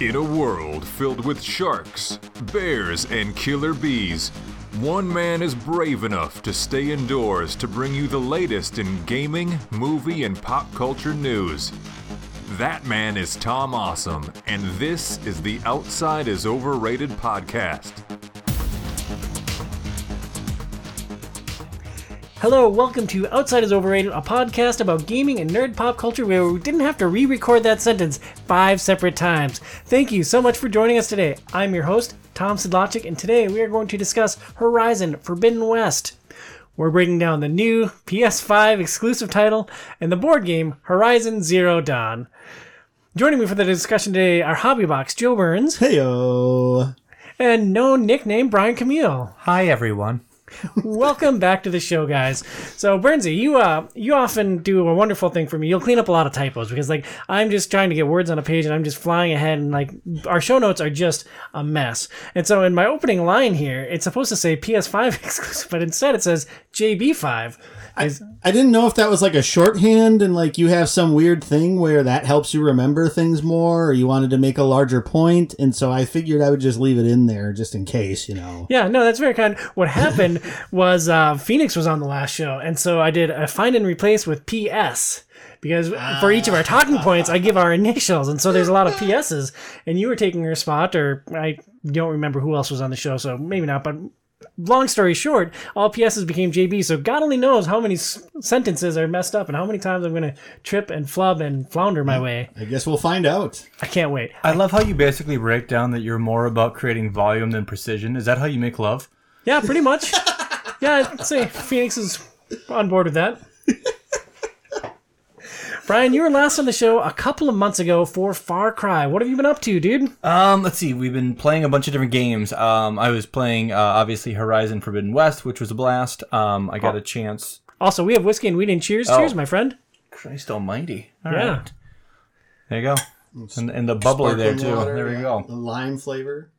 In a world filled with sharks, bears, and killer bees, one man is brave enough to stay indoors to bring you the latest in gaming, movie, and pop culture news. That man is Tom Awesome, and this is the Outside is Overrated podcast. Hello, welcome to Outside is Overrated, a podcast about gaming and nerd pop culture where we didn't have to re record that sentence five separate times. Thank you so much for joining us today. I'm your host, Tom Sidlachik, and today we are going to discuss Horizon Forbidden West. We're breaking down the new PS5 exclusive title and the board game Horizon Zero Dawn. Joining me for the discussion today are Hobbybox Joe Burns Heyo. and no nickname Brian Camille. Hi, everyone. Welcome back to the show, guys. So, Bernsey, you uh, you often do a wonderful thing for me. You'll clean up a lot of typos because, like, I'm just trying to get words on a page and I'm just flying ahead, and like, our show notes are just a mess. And so, in my opening line here, it's supposed to say PS5 exclusive, but instead it says JB5. I, I didn't know if that was like a shorthand and like you have some weird thing where that helps you remember things more or you wanted to make a larger point and so I figured I would just leave it in there just in case, you know. Yeah, no, that's very kind. What happened was uh, Phoenix was on the last show, and so I did a find and replace with PS because for each of our talking points, I give our initials, and so there's a lot of PSs. And you were taking her spot, or I don't remember who else was on the show, so maybe not. But long story short, all PSs became JB. So God only knows how many s- sentences are messed up, and how many times I'm going to trip and flub and flounder my way. I guess we'll find out. I can't wait. I love how you basically break down that you're more about creating volume than precision. Is that how you make love? Yeah, pretty much. yeah, I'd say Phoenix is on board with that. Brian, you were last on the show a couple of months ago for Far Cry. What have you been up to, dude? Um, let's see. We've been playing a bunch of different games. Um, I was playing uh, obviously Horizon Forbidden West, which was a blast. Um, I got a chance. Also, we have whiskey and weed and cheers. Oh. Cheers, my friend. Christ Almighty! All Yeah. right. there you go. And, and the bubbly there too. water, there we go. The lime flavor.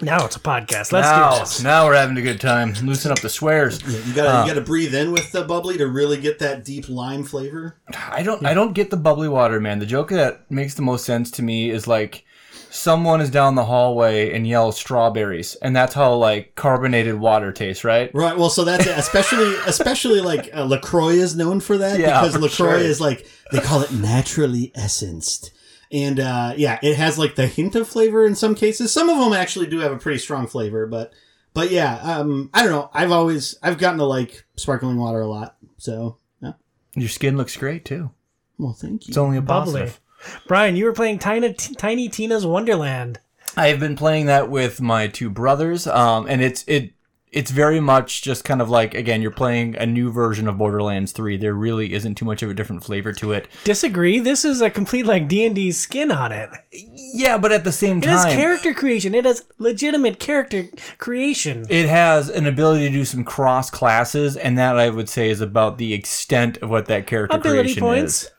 Now it's a podcast. Let's do Now, this. now we're having a good time. Loosen up the swears. You gotta you gotta breathe in with the bubbly to really get that deep lime flavor. I don't I don't get the bubbly water, man. The joke that makes the most sense to me is like someone is down the hallway and yells strawberries, and that's how like carbonated water tastes, right? Right. Well, so that's it. especially especially like uh, Lacroix is known for that Yeah, because for Lacroix sure. is like they call it naturally essenced, and uh, yeah, it has like the hint of flavor in some cases. Some of them actually do have a pretty strong flavor, but but yeah, um, I don't know. I've always I've gotten to like sparkling water a lot. So yeah. Your skin looks great too. Well, thank you. It's only a Bubbly. positive. Brian, you were playing Tiny, Tiny Tina's Wonderland. I've been playing that with my two brothers, um, and it's it it's very much just kind of like again you're playing a new version of Borderlands 3. There really isn't too much of a different flavor to it. Disagree. This is a complete like D and D skin on it. Yeah, but at the same time It has character creation. It has legitimate character creation. it has an ability to do some cross classes, and that I would say is about the extent of what that character Ability creation points. is.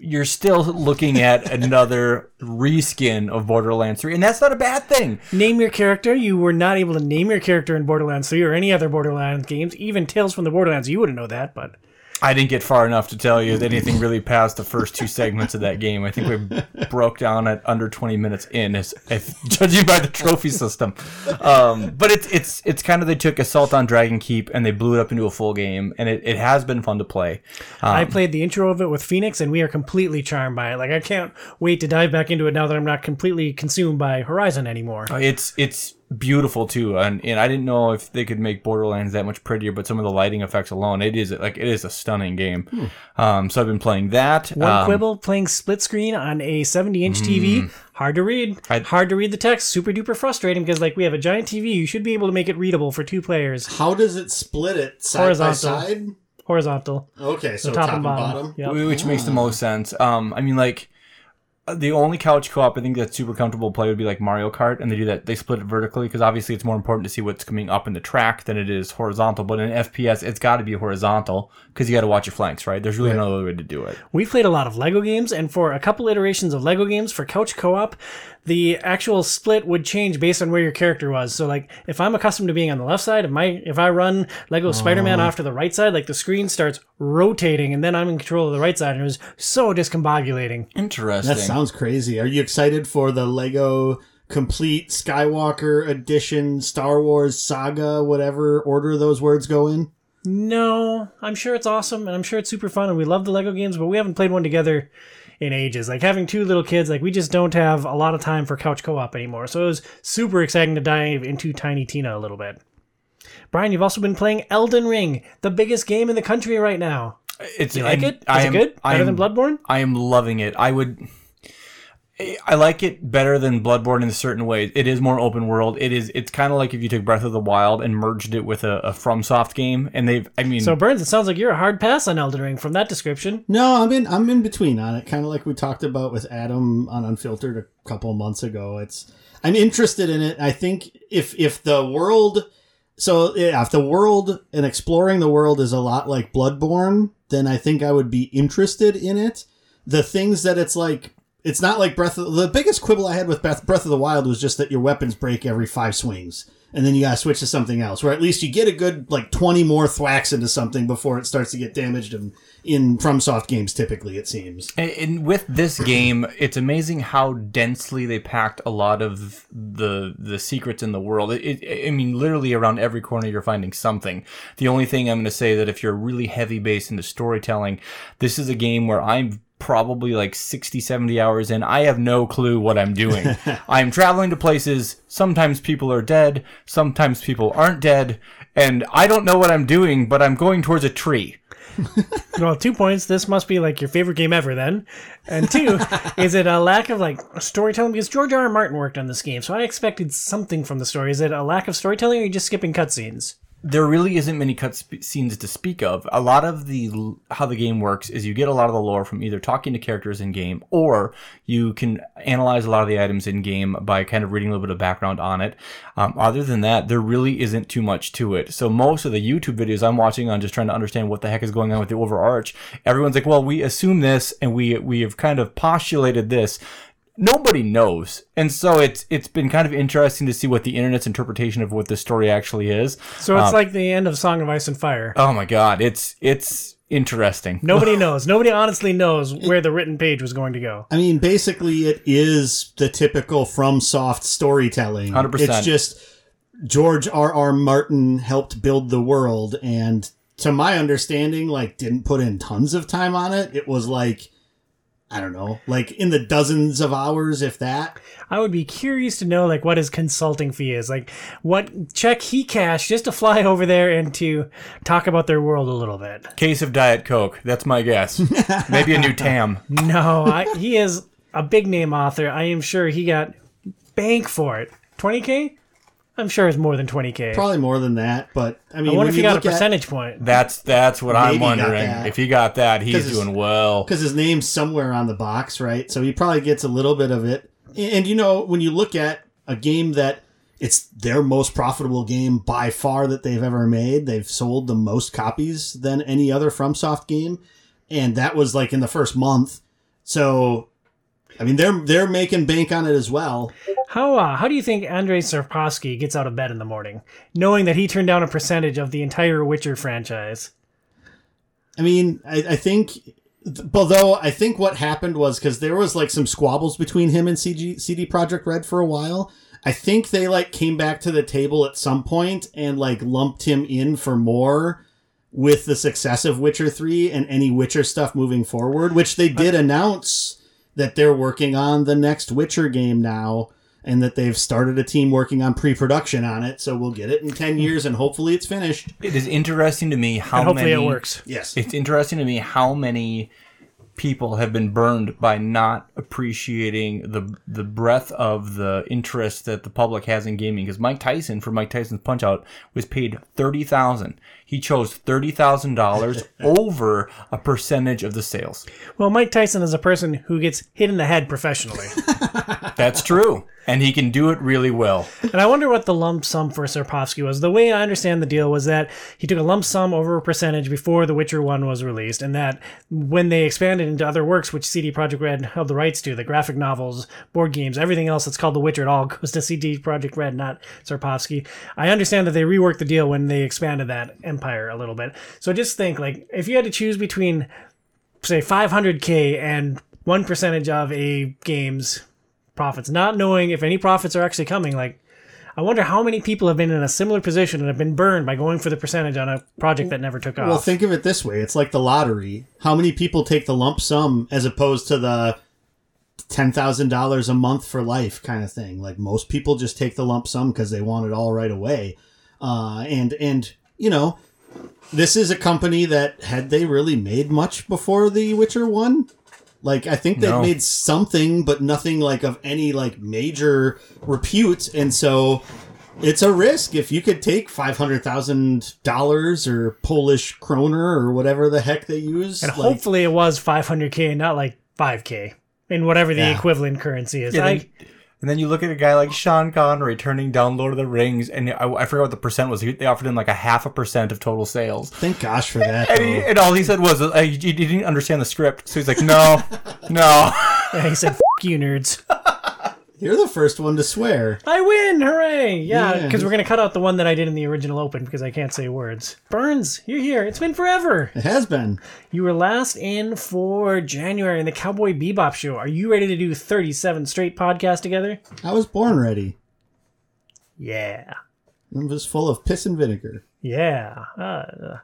You're still looking at another reskin of Borderlands 3, and that's not a bad thing. Name your character. You were not able to name your character in Borderlands 3 or any other Borderlands games. Even Tales from the Borderlands, you wouldn't know that, but I didn't get far enough to tell you anything really past the first two segments of that game. I think we broke down at under 20 minutes in, as, if, judging by the trophy system. Um, but it's it's it's kind of they took Assault on Dragon Keep and they blew it up into a full game, and it, it has been fun to play. Um, I played the intro of it with Phoenix, and we are completely charmed by it. Like I can't wait to dive back into it now that I'm not completely consumed by Horizon anymore. It's it's beautiful too, and and I didn't know if they could make Borderlands that much prettier, but some of the lighting effects alone, it is like it is a stunning game. Um, so I've been playing that. One Um, quibble: playing split screen on a 70 inch TV, hard to read. I- hard to read the text. Super duper frustrating because like we have a giant TV, you should be able to make it readable for two players, How does it split it side Horizontal. by side? horizontal. Okay, so top, top, and bottom. Yep. Which makes the most sense. Um, I mean, like Uh, the only couch co-op I think that's super comfortable play would be like Mario Kart, and they do that. They split it vertically because obviously it's more important to see what's coming up in the track than it is horizontal. But in FPS, it's got to be horizontal because you got to watch your flanks, right? There's really no other way to do it. We've played a lot of Lego games, and for a couple iterations of Lego games for couch co-op, the actual split would change based on where your character was. So, like, if I'm accustomed to being on the left side, if my if I run Lego Spider-Man oh. off to the right side, like the screen starts rotating, and then I'm in control of the right side, and it was so discombobulating. Interesting. That sounds crazy. Are you excited for the Lego complete Skywalker edition Star Wars saga, whatever order those words go in? No, I'm sure it's awesome and I'm sure it's super fun and we love the Lego games, but we haven't played one together in ages. Like having two little kids, like we just don't have a lot of time for couch co-op anymore. So it was super exciting to dive into Tiny Tina a little bit. Brian, you've also been playing Elden Ring, the biggest game in the country right now. It's You like it? Is I it am- good? I Better than am- Bloodborne? I am loving it. I would. I like it better than Bloodborne in a certain way. It is more open world. It is. It's kind of like if you took Breath of the Wild and merged it with a, a FromSoft game, and they've. I mean, So Burns, it sounds like you're a hard pass on Elden Ring from that description. No, I'm in. I'm in between on it, kind of like we talked about with Adam on Unfiltered a couple months ago. It's I'm interested in it. I think if if the world, so yeah, if the world and exploring the world is a lot like Bloodborne, then I think I would be interested in it. The things that it's like. It's not like Breath of the biggest quibble I had with Breath, of the Wild was just that your weapons break every five swings. And then you gotta switch to something else, where at least you get a good like twenty more thwacks into something before it starts to get damaged. And in FromSoft games, typically it seems. And, and with this game, it's amazing how densely they packed a lot of the the secrets in the world. It, it, I mean, literally around every corner you're finding something. The only thing I'm to say that if you're really heavy based into storytelling, this is a game where I'm probably like 60 70 hours in i have no clue what i'm doing i'm traveling to places sometimes people are dead sometimes people aren't dead and i don't know what i'm doing but i'm going towards a tree Well, two points. This must be like your favorite game ever, then. And two, is it a lack of like storytelling? Because George R. R. Martin worked on this game, so I expected something from the story. Is it a lack of storytelling, or are you just skipping cutscenes? There really isn't many cut sp- scenes to speak of. A lot of the how the game works is you get a lot of the lore from either talking to characters in game or you can analyze a lot of the items in game by kind of reading a little bit of background on it. Um, other than that, there really isn't too much to it. So most of the YouTube videos I'm watching on just trying to understand what the heck is going on with the overarch, everyone's like, "Well, we assume this and we we have kind of postulated this." Nobody knows and so it's it's been kind of interesting to see what the internet's interpretation of what this story actually is So it's um, like the end of Song of Ice and Fire. Oh my god, it's it's interesting. Nobody knows. Nobody honestly knows where the written page was going to go. I mean, basically, it is the typical FromSoft storytelling. 100%. It's just George R. R. Martin helped build the world, and to my understanding, like didn't put in tons of time on it. It was like I don't know, like in the dozens of hours, if that. I would be curious to know like what his consulting fee is, like what check he cashed just to fly over there and to talk about their world a little bit. Case of Diet Coke. That's my guess. Maybe a new Tam. No, I, he is a big name author. I am sure he got bank for it. Twenty k? I'm sure it's more than twenty k. Probably more than that, but I mean, I wonder if he you got a look at percentage point. That's that's what Maybe I'm wondering. that. If he got that, he's doing well. because his name's somewhere on the box, right? So he probably gets a little bit of it. And, and, you know, when you look at a game that it's their most profitable game by far that they've ever made, they've sold the most copies than any other FromSoft game, and that was like in the first month. So, I mean, they're they're making bank on it as well. How uh, how do you think Andrei Sapkowski gets out of bed in the morning, knowing that he turned down a percentage of the entire Witcher franchise? I mean, I, I think, although I think what happened was because there was like some squabbles between him and CG, CD Projekt Red for a while. I think they like came back to the table at some point and like lumped him in for more with the success of Witcher 3 and any Witcher stuff moving forward, which they did announce that they're working on the next Witcher game now and that they've started a team working on pre-production on it. So we'll get it in 10 hmm. years and hopefully it's finished. It is interesting to me how And hopefully many it works. Yes. It's interesting to me how many people have been burned by not appreciating the the breadth of the interest that the public has in gaming. Because Mike Tyson for Mike Tyson's Punch Out was paid thirty thousand. He chose thirty thousand dollars over a percentage of the sales. Well, Mike Tyson is a person who gets hit in the head professionally. That's true, and he can do it really well. and I wonder what the lump sum for Sapkowski was. The way I understand the deal was that he took a lump sum over a percentage before The Witcher 1 was released, and that when they expanded into other works, which CD Projekt Red held the rights to, the graphic novels, board games, everything else that's called The Witcher, it all goes to CD Projekt Red, not Sapkowski. I understand that they reworked the deal when they expanded that empire a little bit. So just think, like, if you had to choose between, say, 500K and one percentage of a game's profits, not knowing if any profits are actually coming. Like, I wonder how many people have been in a similar position and have been burned by going for the percentage on a project that never took off. Well, think of it this way: it's like the lottery. How many people take the lump sum as opposed to the ten thousand dollars a month for life kind of thing? Like most people just take the lump sum because they want it all right away. Uh, and and you know, this is a company that had they really made much before The Witcher One. Like I think they No. made something, but nothing like of any like major repute, and so it's a risk if you could take five hundred thousand dollars or Polish kroner or whatever the heck they use. and like- hopefully it was 500k, not like 5k, in whatever the Yeah. equivalent currency is. Yeah, I, then- and then you look at a guy like Sean Connery turning down Lord of the Rings, and I, I forgot what the percent was. He- They offered him like a half a percent of total sales. thank gosh for that. And, he, and all he said was, uh, you, you didn't understand the script. So he's like, no, no. he said, F you nerds. You're the first one to swear. I win! Hooray! Yeah, Yeah. because we're going to cut out the one that I did in the original open because I can't say words. Burns, you're here. It's been forever. It has been. You were last in for January in the Cowboy Bebop show. Are you ready to do 37 straight podcasts together? I was born ready. Yeah. It was full of piss and vinegar Yeah. Uh,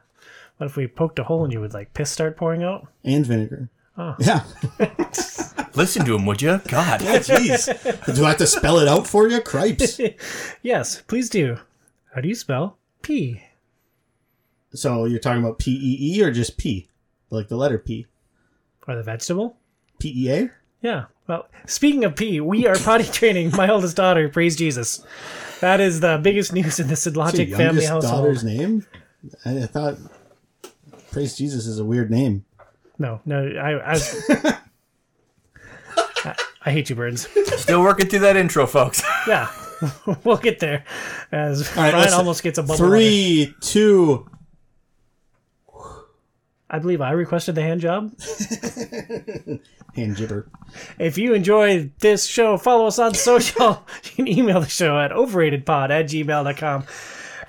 what if we poked a hole in you? Would like piss start pouring out? and vinegar. Oh. Yeah. Listen to him, would you? God. Yeah, jeez. Do I have to spell it out for you? Cripes. Yes, please do. How do you spell P? So you're talking about P E E or just P? Like the letter P? Or the vegetable? P E A? Yeah. Well, speaking of P, we are potty training my oldest daughter. Praise Jesus. That is the biggest news in the Your Sidlogic family youngest household. daughter's name? I, I thought Praise Jesus is a weird name. No, no, I, I, was- I, I hate you, birds. Still working through that intro, folks. Yeah, we'll get there. As right, Brian let's- almost gets a bubble. Three, two. I believe I requested the hand job. Hand gibber. If you enjoy this show, follow us on social. you can email the show at overratedpod at gmail.com.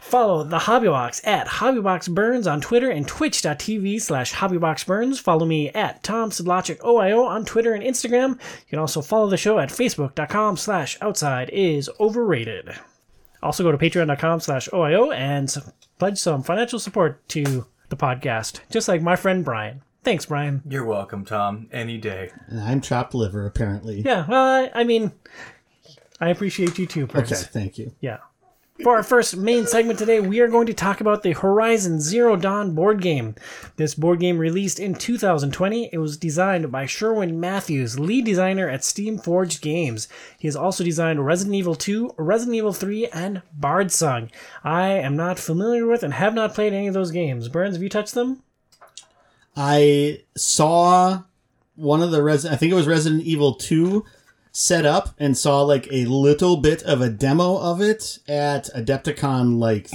Follow the Hobbybox at HobbyboxBurns on Twitter and twitch.tv slash HobbyboxBurns. Follow me at Tom Sidlogic OIO on Twitter and Instagram. You can also follow the show at facebook.com slash outside is overrated. Also go to patreon.com slash OIO and pledge some financial support to the podcast, just like my friend Brian. Thanks, Brian. You're welcome, Tom. Any day. And I'm chopped liver, apparently. Yeah, well, I, I mean, I appreciate you too, Prince. Okay, thank you. Yeah. For our first main segment today, we are going to talk about the Horizon Zero Dawn board game. This board game released in 2020. It was designed by Sherwin Matthews, lead designer at Steamforged Games. He has also designed Resident Evil 2, Resident Evil 3, and Bardsung. I am not familiar with and have not played any of those games. Burns, have you touched them? I saw one of the Resident, I think it was Resident Evil 2 set up and saw like a little bit of a demo of it at Adepticon like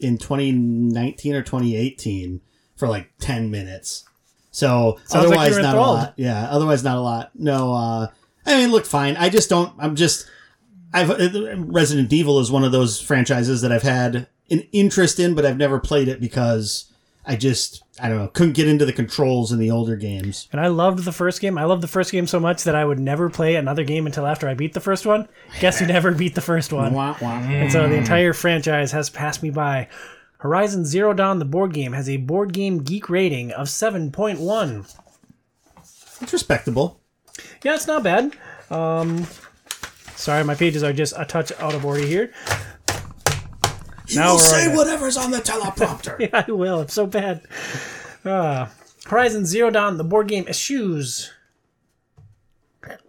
in 2019 or 2018 for like 10 minutes. So Sounds otherwise you're not a lot. Yeah, otherwise not a lot. No, uh I mean it looked fine. I just don't I'm just I've uh, Resident Evil is one of those franchises that I've had an interest in but I've never played it because I just I don't know couldn't get into the controls in the older games. And I loved the first game. I loved the first game so much that I would never play another game until after I beat the first one. Guess who never beat the first one? Wah, wah. And so the entire franchise has passed me by. Horizon Zero Dawn, the board game, has a board game geek rating of 7.1. It's respectable. Yeah, it's not bad. Um, sorry, my pages are just a touch out of order here. You Now will say it. whatever's on the teleprompter. yeah, I will. It's so bad. Uh, Horizon Zero Dawn, the board game, eschews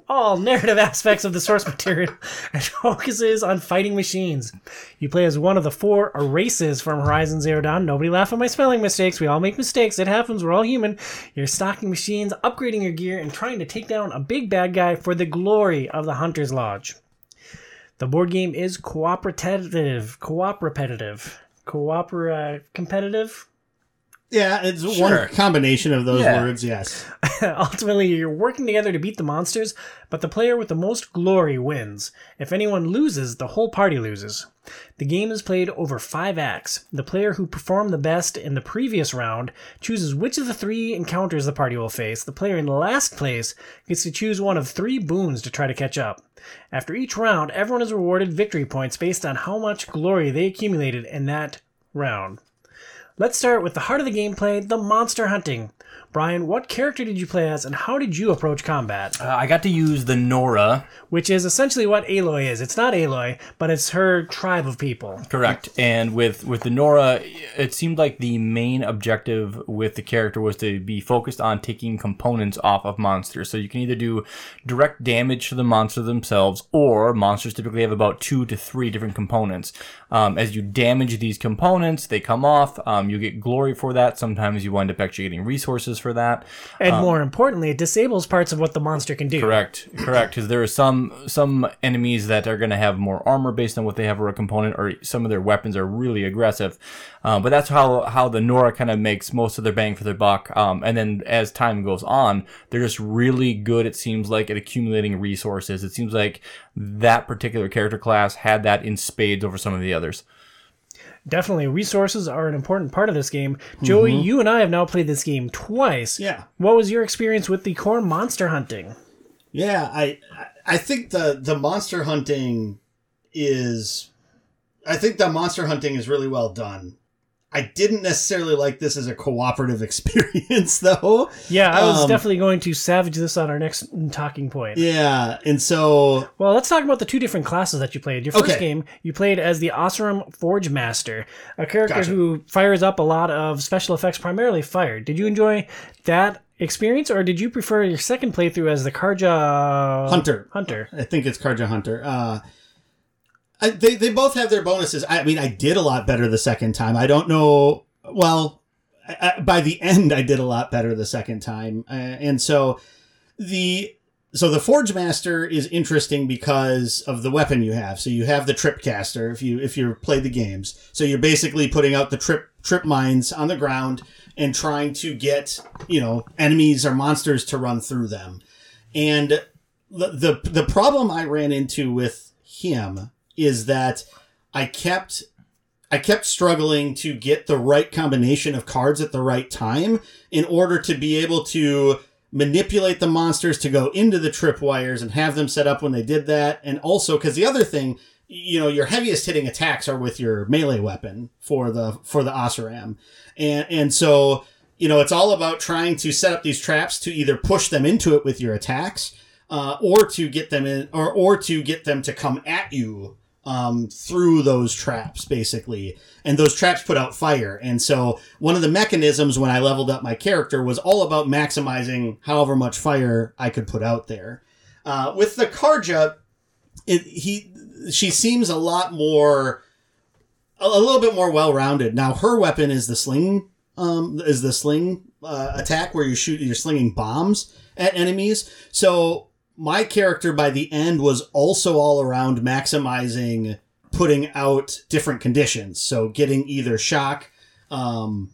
all narrative aspects of the source material and focuses on fighting machines. You play as one of the four races from Horizon Zero Dawn. Nobody laugh at my spelling mistakes. We all make mistakes. It happens. We're all human. You're stocking machines, upgrading your gear, and trying to take down a big bad guy for the glory of the Hunter's Lodge. The board game is cooperative, cooperative, coopera competitive. Yeah, it's Sure. one combination of those Yeah. words. Yes. Ultimately, you're working together to beat the monsters, but the player with the most glory wins. If anyone loses, the whole party loses. The game is played over five acts. The player who performed the best in the previous round chooses which of the three encounters the party will face. The player in last place gets to choose one of three boons to try to catch up. After each round, everyone is rewarded victory points based on how much glory they accumulated in that round. Let's start with the heart of the gameplay, the monster hunting. Brian, what character did you play as and how did you approach combat? Uh, I got to use the Nora, Which is essentially what Aloy is. It's not Aloy, but it's her tribe of people. correct. And with with the Nora, it seemed like the main objective with the character was to be focused on taking components off of monsters. So you can either do direct damage to the monster themselves, or monsters typically have about two to three different components. Um, as you damage these components, they come off. Um, you get glory for that. Sometimes you wind up actually getting resources for that. And more importantly, it disables parts of what the monster can do. Correct, correct. Because there are some some enemies that are going to have more armor based on what they have for a component, or some of their weapons are really aggressive. Um, but that's how how the Nora kind of makes most of their bang for their buck. Um, and then as time goes on, they're just really good. It seems like at accumulating resources. It seems like that particular character class had that in spades over some of the others. Definitely, resources are an important part of this game. Joey, mm-hmm. you and I have now played this game twice. Yeah. What was your experience with the core monster hunting? Yeah, I I think the the monster hunting is I think the monster hunting is really well done. I didn't necessarily like this as a cooperative experience though. Yeah, I was Um, definitely going to savage this on our next talking point. Yeah, and so Well, let's talk about the two different classes that you played. Your first Okay. game, you played as the Oseram Forge Master, a character Gotcha. who fires up a lot of special effects, primarily fire. Did you enjoy that experience, or did you prefer your second playthrough as the Carja Hunter. Hunter. I think it's Carja Hunter. Uh, I, they they both have their bonuses. I mean, I did a lot better the second time. I don't know. Well, I, I, by the end, I did a lot better the second time, uh, and so the so the Forge Master is interesting because of the weapon you have. So you have the trip caster if you if you play the games. So you're basically putting out the trip trip mines on the ground and trying to get you know enemies or monsters to run through them. And the, the the problem I ran into with him is that I kept I kept struggling to get the right combination of cards at the right time in order to be able to manipulate the monsters to go into the tripwires and have them set up when they did that. And also because the other thing, you know, your heaviest hitting attacks are with your melee weapon for the for the Oseram. And and so, you know, it's all about trying to set up these traps to either push them into it with your attacks, uh, or to get them in or or to get them to come at you um, through those traps, basically. And those traps put out fire. And so one of the mechanisms when I leveled up my character was all about maximizing however much fire I could put out there. Uh, with the Carja, it, he she seems a lot more a, a little bit more well-rounded. Now her weapon is the sling um, is the sling uh, attack where you shoot you're slinging bombs at enemies. So my character by the end was also all around maximizing putting out different conditions. So getting either shock, um,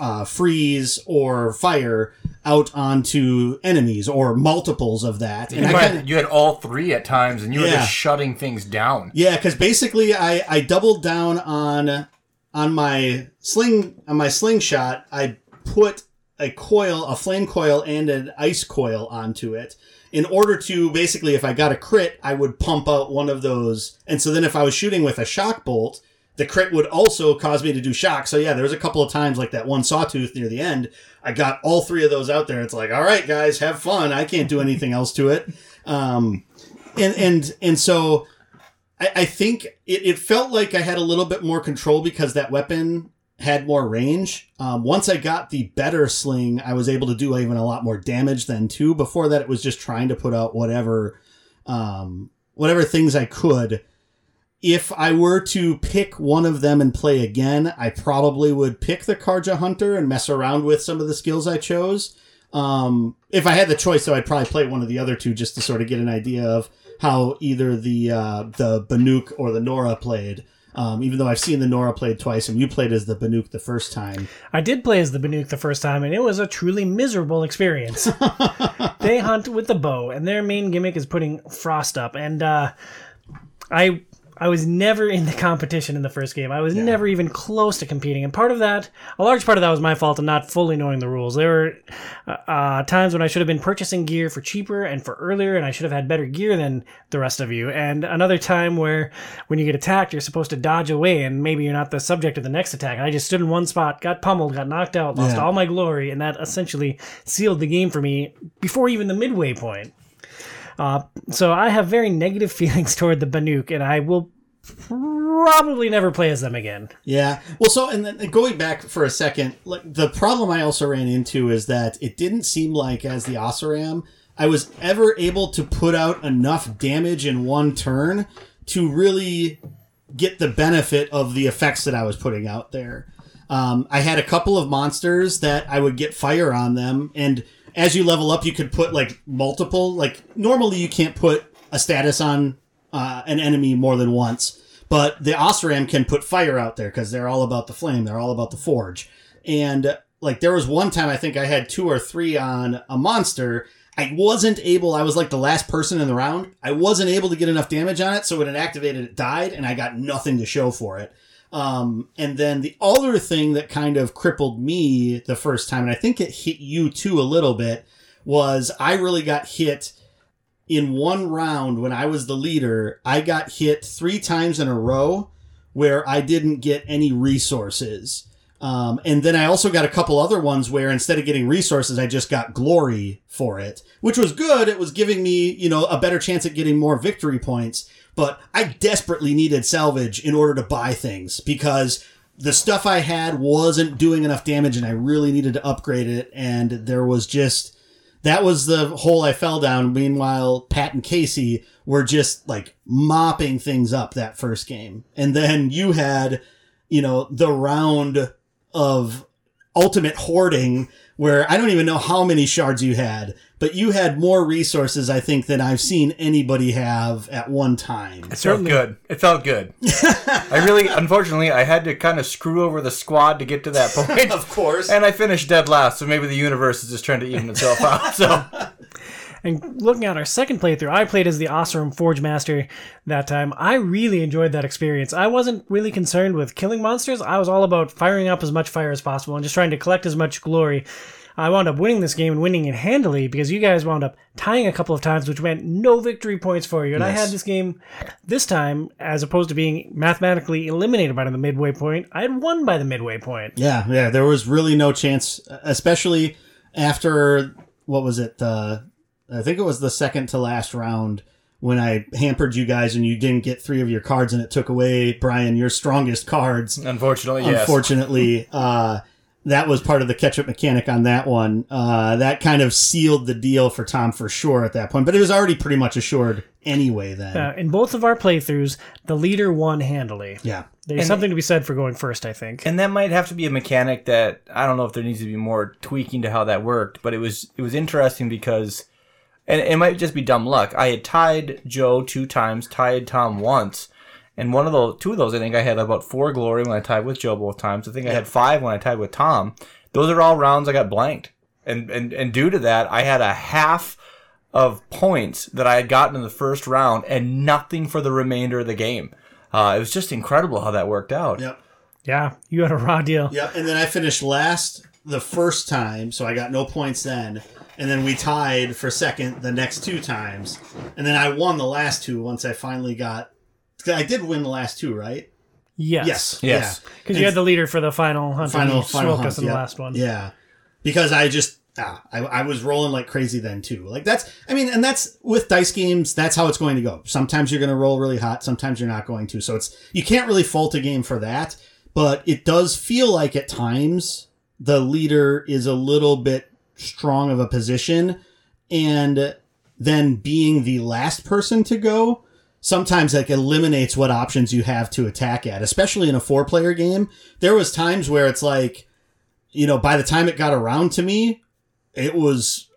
uh, freeze, or fire out onto enemies or multiples of that. And You kinda- you had all three at times, and you were just shutting things down. yeah, because basically I I doubled down on on my sling on my slingshot. I put a coil, a flame coil, and an ice coil onto it in order to basically, if I got a crit, I would pump out one of those. And so then if I was shooting with a shock bolt, the crit would also cause me to do shock. So yeah, there was a couple of times like that one sawtooth near the end. I got all three of those out there. It's like, all right, guys, have fun. I can't do anything else to it. Um, and and and so I, I think it, it felt like I had a little bit more control because that weapon had more range. Um, once I got the better sling, I was able to do even a lot more damage than two. Before that, it was just trying to put out whatever, um, whatever things I could. If I were to pick one of them and play again, I probably would pick the Carja Hunter and mess around with some of the skills I chose. Um, if I had the choice, though, I'd probably play one of the other two just to sort of get an idea of how either the uh, the Banuk or the Nora played. Um, even though I've seen the Nora played twice, and you played as the Banuk the first time. I did play as the Banuk the first time, and it was a truly miserable experience. they hunt with the bow, and their main gimmick is putting frost up. And uh, I I was never in the competition in the first game. I was never even close to competing. And part of that, a large part of that was my fault in not fully knowing the rules. There were uh, uh, times when I should have been purchasing gear for cheaper and for earlier, and I should have had better gear than the rest of you. And another time where when you get attacked, you're supposed to dodge away, and maybe you're not the subject of the next attack. And I just stood in one spot, got pummeled, got knocked out, lost Yeah. all my glory, and that essentially sealed the game for me before even the midway point. Uh, so I have very negative feelings toward the Banuk, and I will probably never play as them again. Yeah. Well, so and then going back for a second, like the problem I also ran into is that it didn't seem like as the Oseram I was ever able to put out enough damage in one turn to really get the benefit of the effects that I was putting out there. Um, I had a couple of monsters that I would get fire on them, and as you level up, you could put like multiple. Like normally, you can't put a status on uh, an enemy more than once, but the Oseram can put fire out there because they're all about the flame. They're all about the forge. And like there was one time I think I had two or three on a monster. I wasn't able. I was like the last person in the round. I wasn't able to get enough damage on it, so when it activated, it died, and I got nothing to show for it. Um, and then the other thing that kind of crippled me the first time, and I think it hit you too a little bit, was I really got hit in one round when I was the leader. I got hit three times in a row where I didn't get any resources. Um, and then I also got a couple other ones where instead of getting resources, I just got glory for it, which was good. It was giving me, you know, a better chance at getting more victory points. But I desperately needed salvage in order to buy things because the stuff I had wasn't doing enough damage and I really needed to upgrade it. And there was just, that was the hole I fell down. Meanwhile, Pat and Casey were just like mopping things up that first game. And then you had, you know, the round of ultimate hoarding where I don't even know how many shards you had, but you had more resources, I think, than I've seen anybody have at one time. It felt good. It felt good. I really, unfortunately, I had to kind of screw over the squad to get to that point. Of course. And I finished dead last, so maybe the universe is just trying to even itself out. So And looking at our second playthrough, I played as the Oseram Forge Master that time. I really enjoyed that experience. I wasn't really concerned with killing monsters. I was all about firing up as much fire as possible and just trying to collect as much glory. I wound up winning this game and winning it handily because you guys wound up tying a couple of times, which meant no victory points for you. And I had this game this time, as opposed to being mathematically eliminated by the midway point, I had won by the midway point. Yeah, yeah, there was really no chance, especially after what was it? The I think it was the second to last round when I hampered you guys and you didn't get three of your cards and it took away Brian your strongest cards. unfortunately, yes. Unfortunately, uh, that was part of the catch up mechanic on that one. Uh, that kind of sealed the deal for Tom for sure at that point, but it was already pretty much assured anyway. Then, Uh, in both of our playthroughs, the leader won handily. yeah, There's something to be said for going first, I think. and that might have to be a mechanic that I don't know if there needs to be more tweaking to how that worked, but it was it was interesting because, and it might just be dumb luck. I had tied Joe two times, tied Tom once, and one of those two of those I think I had about four glory when I tied with Joe both times. I think I had five when I tied with Tom. Those are all rounds I got blanked, and and and due to that, I had a half of points that I had gotten in the first round and nothing for the remainder of the game. Uh, it was just incredible how that worked out. yep. Yeah, you had a raw deal. Yeah, and then I finished last the first time, so I got no points then. And then we tied for second the next two times. And then I won the last two once I finally got. I did win the last two, right? Yes. Yes. Yes. Because you had the leader for the final hunt. Final, and you final hunt, us in the last one. Yeah. Because I just. Ah, I, I was rolling like crazy then too. Like that's, I mean, and that's with dice games. That's how it's going to go. Sometimes you're going to roll really hot. Sometimes you're not going to. So it's you can't really fault a game for that. But it does feel like at times the leader is a little bit strong of a position, and then being the last person to go sometimes like eliminates what options you have to attack at. Especially in a four player game, there was times where it's like, you know, by the time it got around to me, it was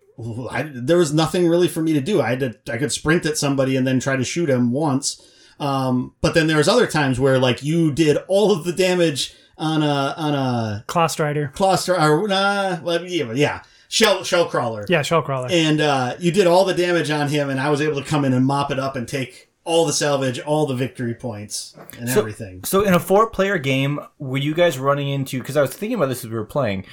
I, there was nothing really for me to do. I had to I could sprint at somebody and then try to shoot him once. Um, but then there was other times where like you did all of the damage on a on a Claw Strider. cluster or nah, yeah, yeah, shell shell crawler. Yeah, shell crawler. And uh, you did all the damage on him, and I was able to come in and mop it up and take all the salvage, all the victory points, and everything. So in a four player game, were you guys running into because I was thinking about this as we were playing,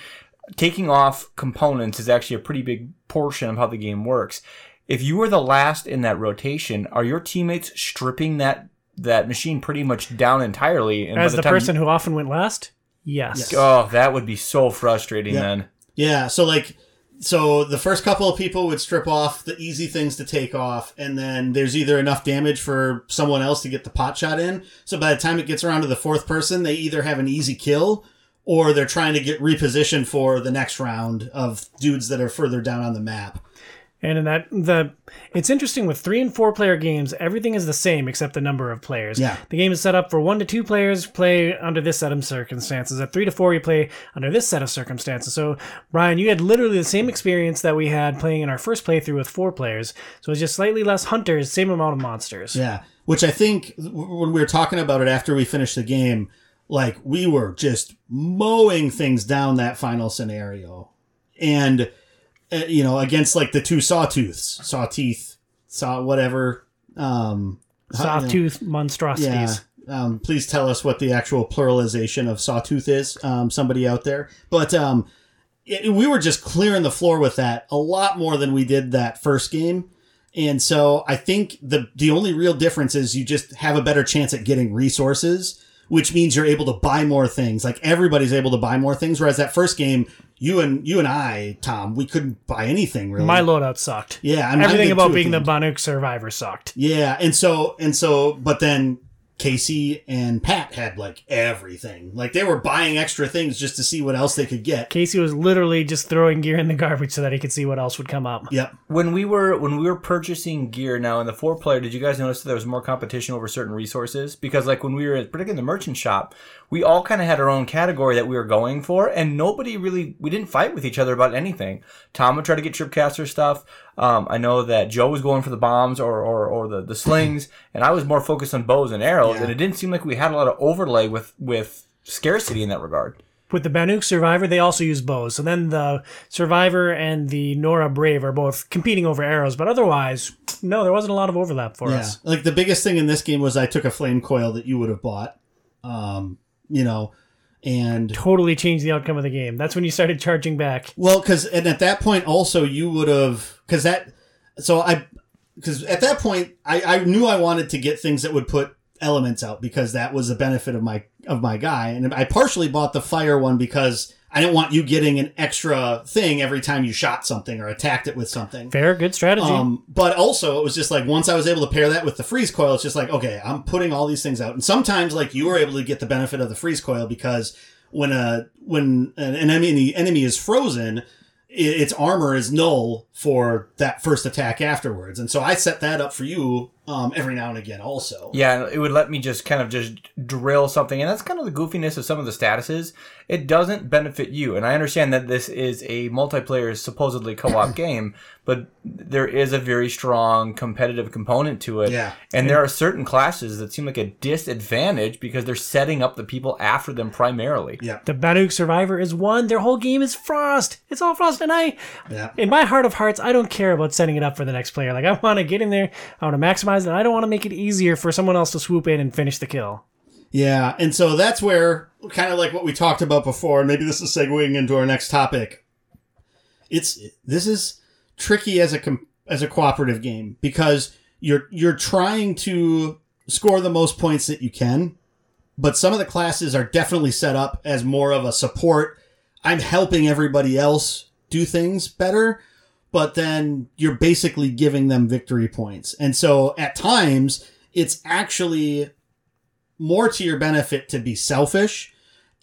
taking off components is actually a pretty big portion of how the game works. If you were the last in that rotation, are your teammates stripping that that machine pretty much down entirely? And by As the, time person who often went last, yes. you- oh, that would be so frustrating Yeah. then. Yeah, so like so the first couple of people would strip off the easy things to take off, and then there's either enough damage for someone else to get the pot shot in. So by the time it gets around to the fourth person, they either have an easy kill or they're trying to get repositioned for the next round of dudes that are further down on the map. And in that the it's interesting with three and four player games, everything is the same except the number of players. Yeah. The game is set up for one to two players play under this set of circumstances. At three to four you play under this set of circumstances. So Brian, you had literally the same experience that we had playing in our first playthrough with four players. So it's just slightly less hunters, same amount of monsters. Yeah, which I think when we were talking about it after we finished the game, like we were just mowing things down that final scenario, and uh, you know against like the two sawtooths, sawteeth, saw whatever. Um, Soft you know, tooth yeah. monstrosities. Um, please tell us what the actual pluralization of sawtooth is. Um, somebody out there, but um, it, we were just clearing the floor with that a lot more than we did that first game. And so I think the the only real difference is you just have a better chance at getting resources, which means you're able to buy more things. Like everybody's able to buy more things. Whereas that first game, you and you and I, Tom, we couldn't buy anything really. My loadout sucked. yeah, and mine Everything about being the. Banuk survivor sucked. Yeah, and so and so, but then Casey and Pat had like everything. Like they were buying extra things just to see what else they could get. Casey was literally just throwing gear in the garbage so that he could see what else would come up. Yep. When we were when we were purchasing gear now in the four player, did you guys notice that there was more competition over certain resources? Because like when we were particularly in the merchant shop, we all kind of had our own category that we were going for, and nobody really we didn't fight with each other about anything. Tom would try to get tripcaster stuff. Um, I know that Joe was going for the bombs or or, or the, the slings, and I was more focused on bows and arrows, Yeah. and it didn't seem like we had a lot of overlay with with scarcity in that regard. With the Banuk Survivor, they also use bows. So then the Survivor and the Nora Brave are both competing over arrows, but otherwise, no, there wasn't a lot of overlap for Yeah. us. Like the biggest thing in this game was I took a flame coil that you would have bought. Um, you know, and Totally changed the outcome of the game. That's when you started charging back. Well, because and at that point also you would have because that so I because at that point I, I knew I wanted to get things that would put elements out because that was the benefit of my of my guy and I partially bought the fire one because I didn't want you getting an extra thing every time you shot something or attacked it with something. Fair, good strategy. Um, but also it was just like once I was able to pair that with the freeze coil, it's just like okay, I'm putting all these things out, and sometimes like you were able to get the benefit of the freeze coil because when a when an enemy enemy is frozen, its armor is null for that first attack afterwards, and so I set that up for you um, every now and again also. Yeah, it would let me just kind of just drill something, and that's kind of the goofiness of some of the statuses. It doesn't benefit you, and I understand that this is a multiplayer, supposedly co-op game, but there is a very strong competitive component to it. Yeah. and there are certain classes that seem like a disadvantage because they're setting up the people after them primarily. Yeah, the Banuk Survivor is one. Their whole game is Frost. It's all Frost, and I, yeah. in my heart of hearts, I don't care about setting it up for the next player. Like I want to get in there, I want to maximize it. I don't want to make it easier for someone else to swoop in and finish the kill. Yeah, and so that's where kind of like what we talked about before, maybe this is segueing into our next topic. It's this is tricky as a as a cooperative game because you're you're trying to score the most points that you can, but some of the classes are definitely set up as more of a support. I'm helping everybody else do things better, but then you're basically giving them victory points. And so at times it's actually more to your benefit to be selfish.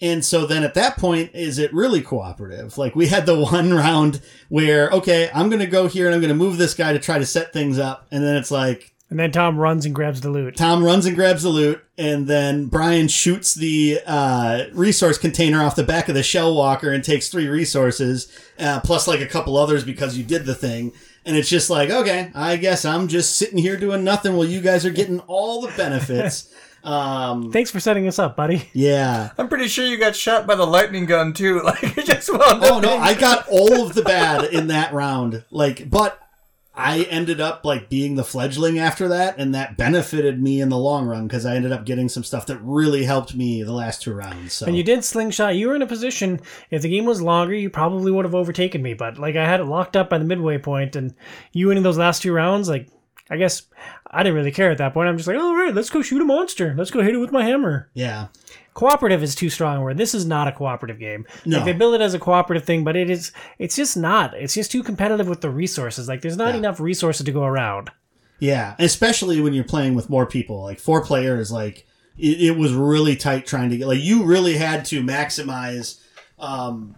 And so then at that point, is it really cooperative? Like we had the one round where, okay, I'm going to go here and I'm going to move this guy to try to set things up. And then it's like, And then Tom runs and grabs the loot. Tom runs and grabs the loot, and then Brian shoots the uh, resource container off the back of the shell walker and takes three resources, uh, plus like a couple others because you did the thing. And it's just like, okay, I guess I'm just sitting here doing nothing while you guys are getting all the benefits. Um, Thanks for setting us up, buddy. yeah. I'm pretty sure you got shot by the lightning gun too. Like it just wound Oh no, being- I got all of the bad in that round. Like, but I ended up like being the fledgling after that, and that benefited me in the long run because I ended up getting some stuff that really helped me the last two rounds. So And you did slingshot. You were in a position. If the game was longer, you probably would have overtaken me. But like I had it locked up by the midway point, and you winning those last two rounds, like I guess I didn't really care at that point. I'm just like, all right, let's go shoot a monster. Let's go hit it with my hammer. yeah, Cooperative is too strong a word. This is not a cooperative game. No. Like they build it as a cooperative thing, but it is. It's just not. It's just too competitive with the resources. Like there's not Yeah. enough resources to go around. yeah, especially when you're playing with more people, like four players. Like it, it was really tight trying to get. Like you really had to maximize. Um,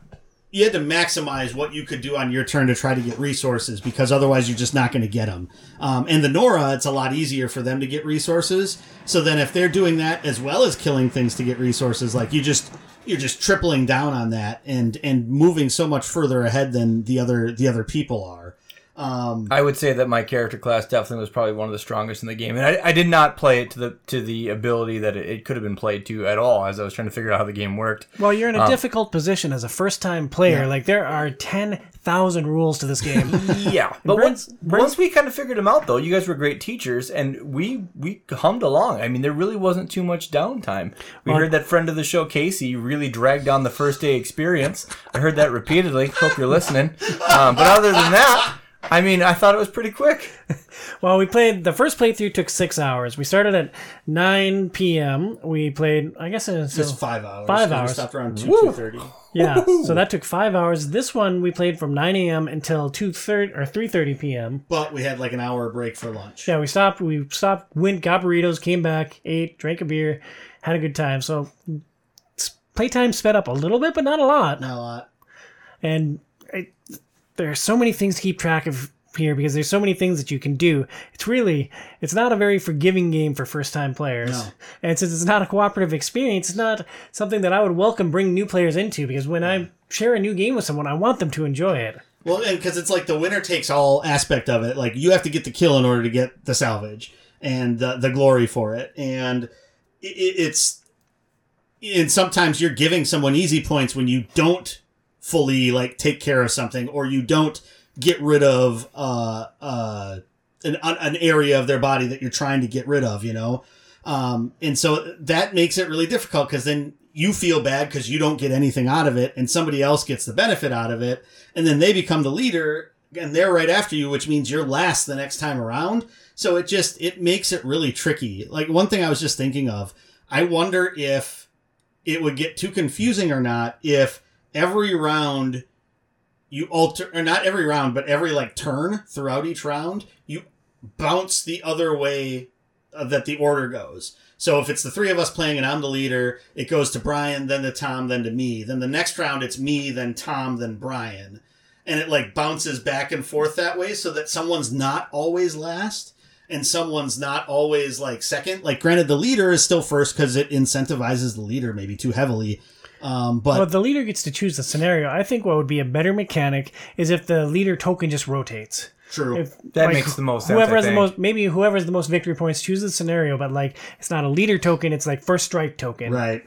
you had to maximize what you could do on your turn to try to get resources because otherwise you're just not going to get them. Um, and the Nora, it's a lot easier for them to get resources. So then if they're doing that as well as killing things to get resources, like you just you're just tripling down on that and and moving so much further ahead than the other the other people are. Um, I would say that my character class definitely was probably one of the strongest in the game, and I, I did not play it to the to the ability that it, it could have been played to at all. As I was trying to figure out how the game worked. Well, you're in a difficult position as a first time player. Like there are ten thousand rules to this game. Yeah, but Brent's- once Brent's- once we kind of figured them out, though, you guys were great teachers, and we we hummed along. I mean, there really wasn't too much downtime. We heard that friend of the show, Casey, really dragged down the first day experience. I heard that repeatedly. Hope you're listening. Um, but other than that, I mean, I thought it was pretty quick. Well, we played the first playthrough took six hours. We started at nine p.m. We played, I guess, uh, so, it's five hours. Five 'cause we hours. stopped around two two thirty. yeah. So that took five hours. This one we played from nine a.m. until two thirty or three thirty p.m. But we had like an hour break for lunch. Yeah, we stopped. We stopped, went, got burritos, came back, ate, drank a beer, had a good time. So playtime sped up a little bit, but not a lot. Not a lot. and I, there are so many things to keep track of here because there's so many things that you can do. It's really it's not a very forgiving game for first time players. No. And since it's not a cooperative experience, it's not something that I would welcome bring new players into because when I share a new game with someone, I want them to enjoy it. Well, and because it's like the winner takes all aspect of it. Like you have to get the kill in order to get the salvage and the, the glory for it. And it, it's and sometimes you're giving someone easy points when you don't fully like take care of something or you don't get rid of uh uh an, an area of their body that you're trying to get rid of. You know. Um, and so that makes it really difficult because then you feel bad because you don't get anything out of it and somebody else gets the benefit out of it. And then they become the leader and they're right after you, which means you're last the next time around. So it just, it makes it really tricky. Like one thing I was just thinking of, I wonder if it would get too confusing or not if every round you alter, or not every round, but every like turn throughout each round, you bounce the other way uh, that the order goes. So if it's the three of us playing and I'm the leader, it goes to Brian, then to Tom, then to me. Then the next round it's me, then Tom, then Brian. And it like bounces back and forth that way so that someone's not always last and someone's not always like second. Like granted the leader is still first cuz it incentivizes the leader maybe too heavily. Um, but But the leader gets to choose the scenario. I think what would be a better mechanic is if the leader token just rotates. true. If, That makes the most sense, Whoever I has the most, maybe whoever has the most victory points chooses the scenario, but like it's not a leader token; it's like first strike token. right.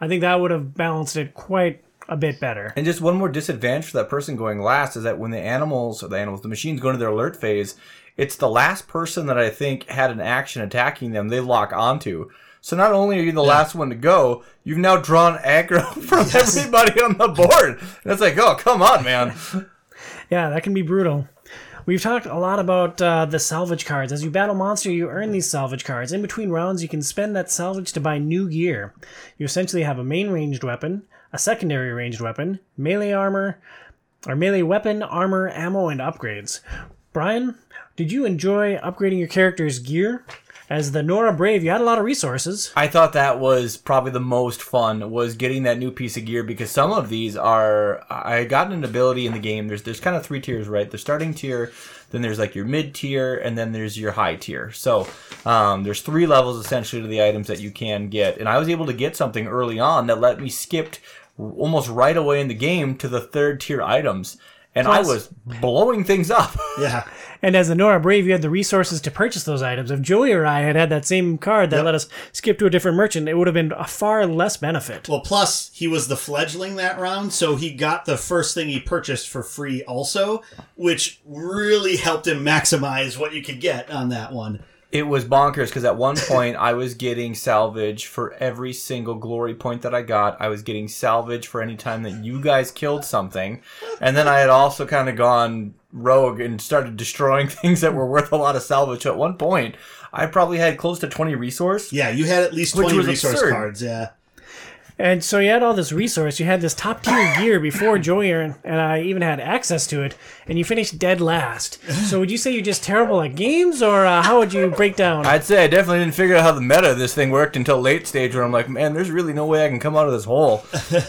I think that would have balanced it quite a bit better. And just one more disadvantage for that person going last is that when the animals or the animals, the machines go into their alert phase, it's the last person that I think had an action attacking them they lock onto. So not only are you the last one to go, you've now drawn aggro from everybody on the board. And it's like, oh, come on, man. Yeah, that can be brutal. We've talked a lot about uh, the salvage cards. As you battle monster, you earn these salvage cards. In between rounds, you can spend that salvage to buy new gear. You essentially have a main ranged weapon, a secondary ranged weapon, melee armor, or melee weapon, armor, ammo, and upgrades. Brian, did you enjoy upgrading your character's gear? As the Nora Brave, you had a lot of resources. I thought that was probably the most fun was getting that new piece of gear because some of these are I got an ability in the game. There's there's kind of three tiers, right? The starting tier, then there's like your mid tier, and then there's your high tier. So um, there's three levels essentially to the items that you can get, and I was able to get something early on that let me skipped almost right away in the game to the third tier items. and I was blowing things up. Yeah. And as the Nora Brave, you had the resources to purchase those items. If Joey or I had had that same card that let us skip to a different merchant, it would have been a far less benefit. Well, plus he was the fledgling that round, so he got the first thing he purchased for free also, which really helped him maximize what you could get on that one. It was bonkers because at one point I was getting salvage for every single glory point that I got. I was getting salvage for any time that you guys killed something. And then I had also kind of gone rogue and started destroying things that were worth a lot of salvage. So At one point, I probably had close to 20 resource. Yeah, you had at least 20 resource absurd. cards, yeah. And so you had all this resource. You had this top tier gear before Joey and and I even had access to it, and you finished dead last. So would you say you're just terrible at games, or uh, how would you break down? I'd say I definitely didn't figure out how the meta of this thing worked until late stage where I'm like, man, there's really no way I can come out of this hole.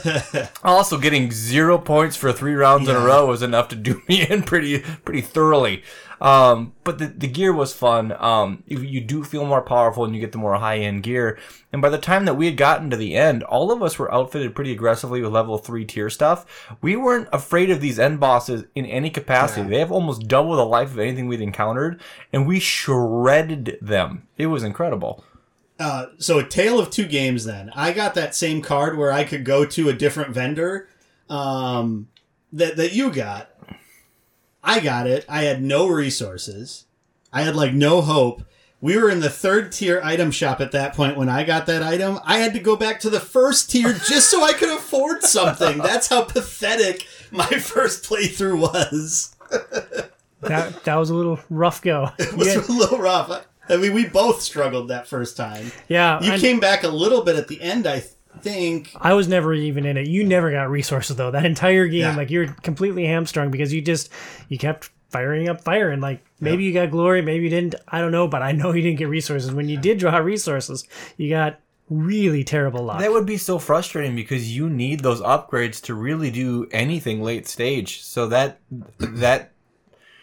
also, getting zero points for three rounds in a row was enough to do me in pretty pretty thoroughly. Um, but the, the gear was fun. Um, you, you do feel more powerful and you get the more high end gear. And by the time that we had gotten to the end, all of us were outfitted pretty aggressively with level three tier stuff. We weren't afraid of these end bosses in any capacity. They have almost double the life of anything we'd encountered, and we shredded them. It was incredible. Uh, so a tale of two games then. I got that same card where I could go to a different vendor um, that, that you got. I got it. I had no resources. I had like no hope. We were in the third tier item shop at that point when I got that item. I had to go back to the first tier just so I could afford something. That's how pathetic my first playthrough was. that that was a little rough go. It was Yeah, a little rough. I mean, we both struggled that first time. yeah You and came back a little bit at the end, I think. I was never even in it. You never got resources though. That entire game, Yeah. like you're completely hamstrung because you just you kept firing up fire and like maybe you got glory, maybe you didn't. I don't know, but I know you didn't get resources. When you did draw resources, you got really terrible luck. That would be so frustrating because you need those upgrades to really do anything late stage. So that that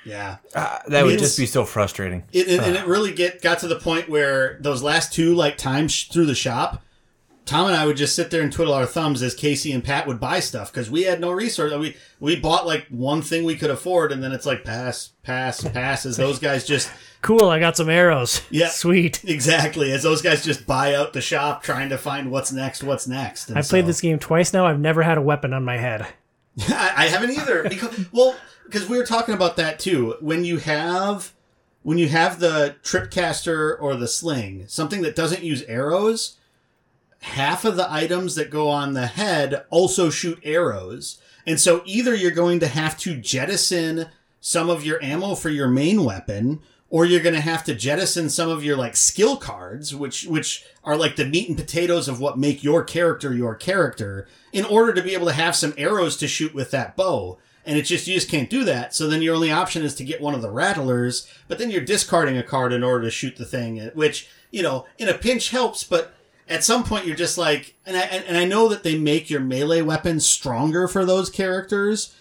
Yeah. uh, that would just be so frustrating. It, it, and it really get got to the point where those last two like times sh- through the shop, Tom and I would just sit there and twiddle our thumbs as Casey and Pat would buy stuff because we had no resource. We we bought like one thing we could afford, and then it's like pass, pass, pass. As those guys just cool. I got some arrows. Yeah. sweet. exactly as those guys just buy out the shop, trying to find what's next, what's next. And I played so- this game twice now. I've never had a weapon on my head. I, I haven't either. Because, well, because we were talking about that too. When you have when you have the tripcaster or the sling, something that doesn't use arrows, half of the items that go on the head also shoot arrows. And so either you're going to have to jettison some of your ammo for your main weapon, or you're going to have to jettison some of your like skill cards, which which are like the meat and potatoes of what make your character your character, in order to be able to have some arrows to shoot with that bow. And it's just you just can't do that. So then your only option is to get one of the rattlers, but then you're discarding a card in order to shoot the thing, which you know in a pinch helps, but at some point you're just like, and I and I know that they make your melee weapons stronger for those characters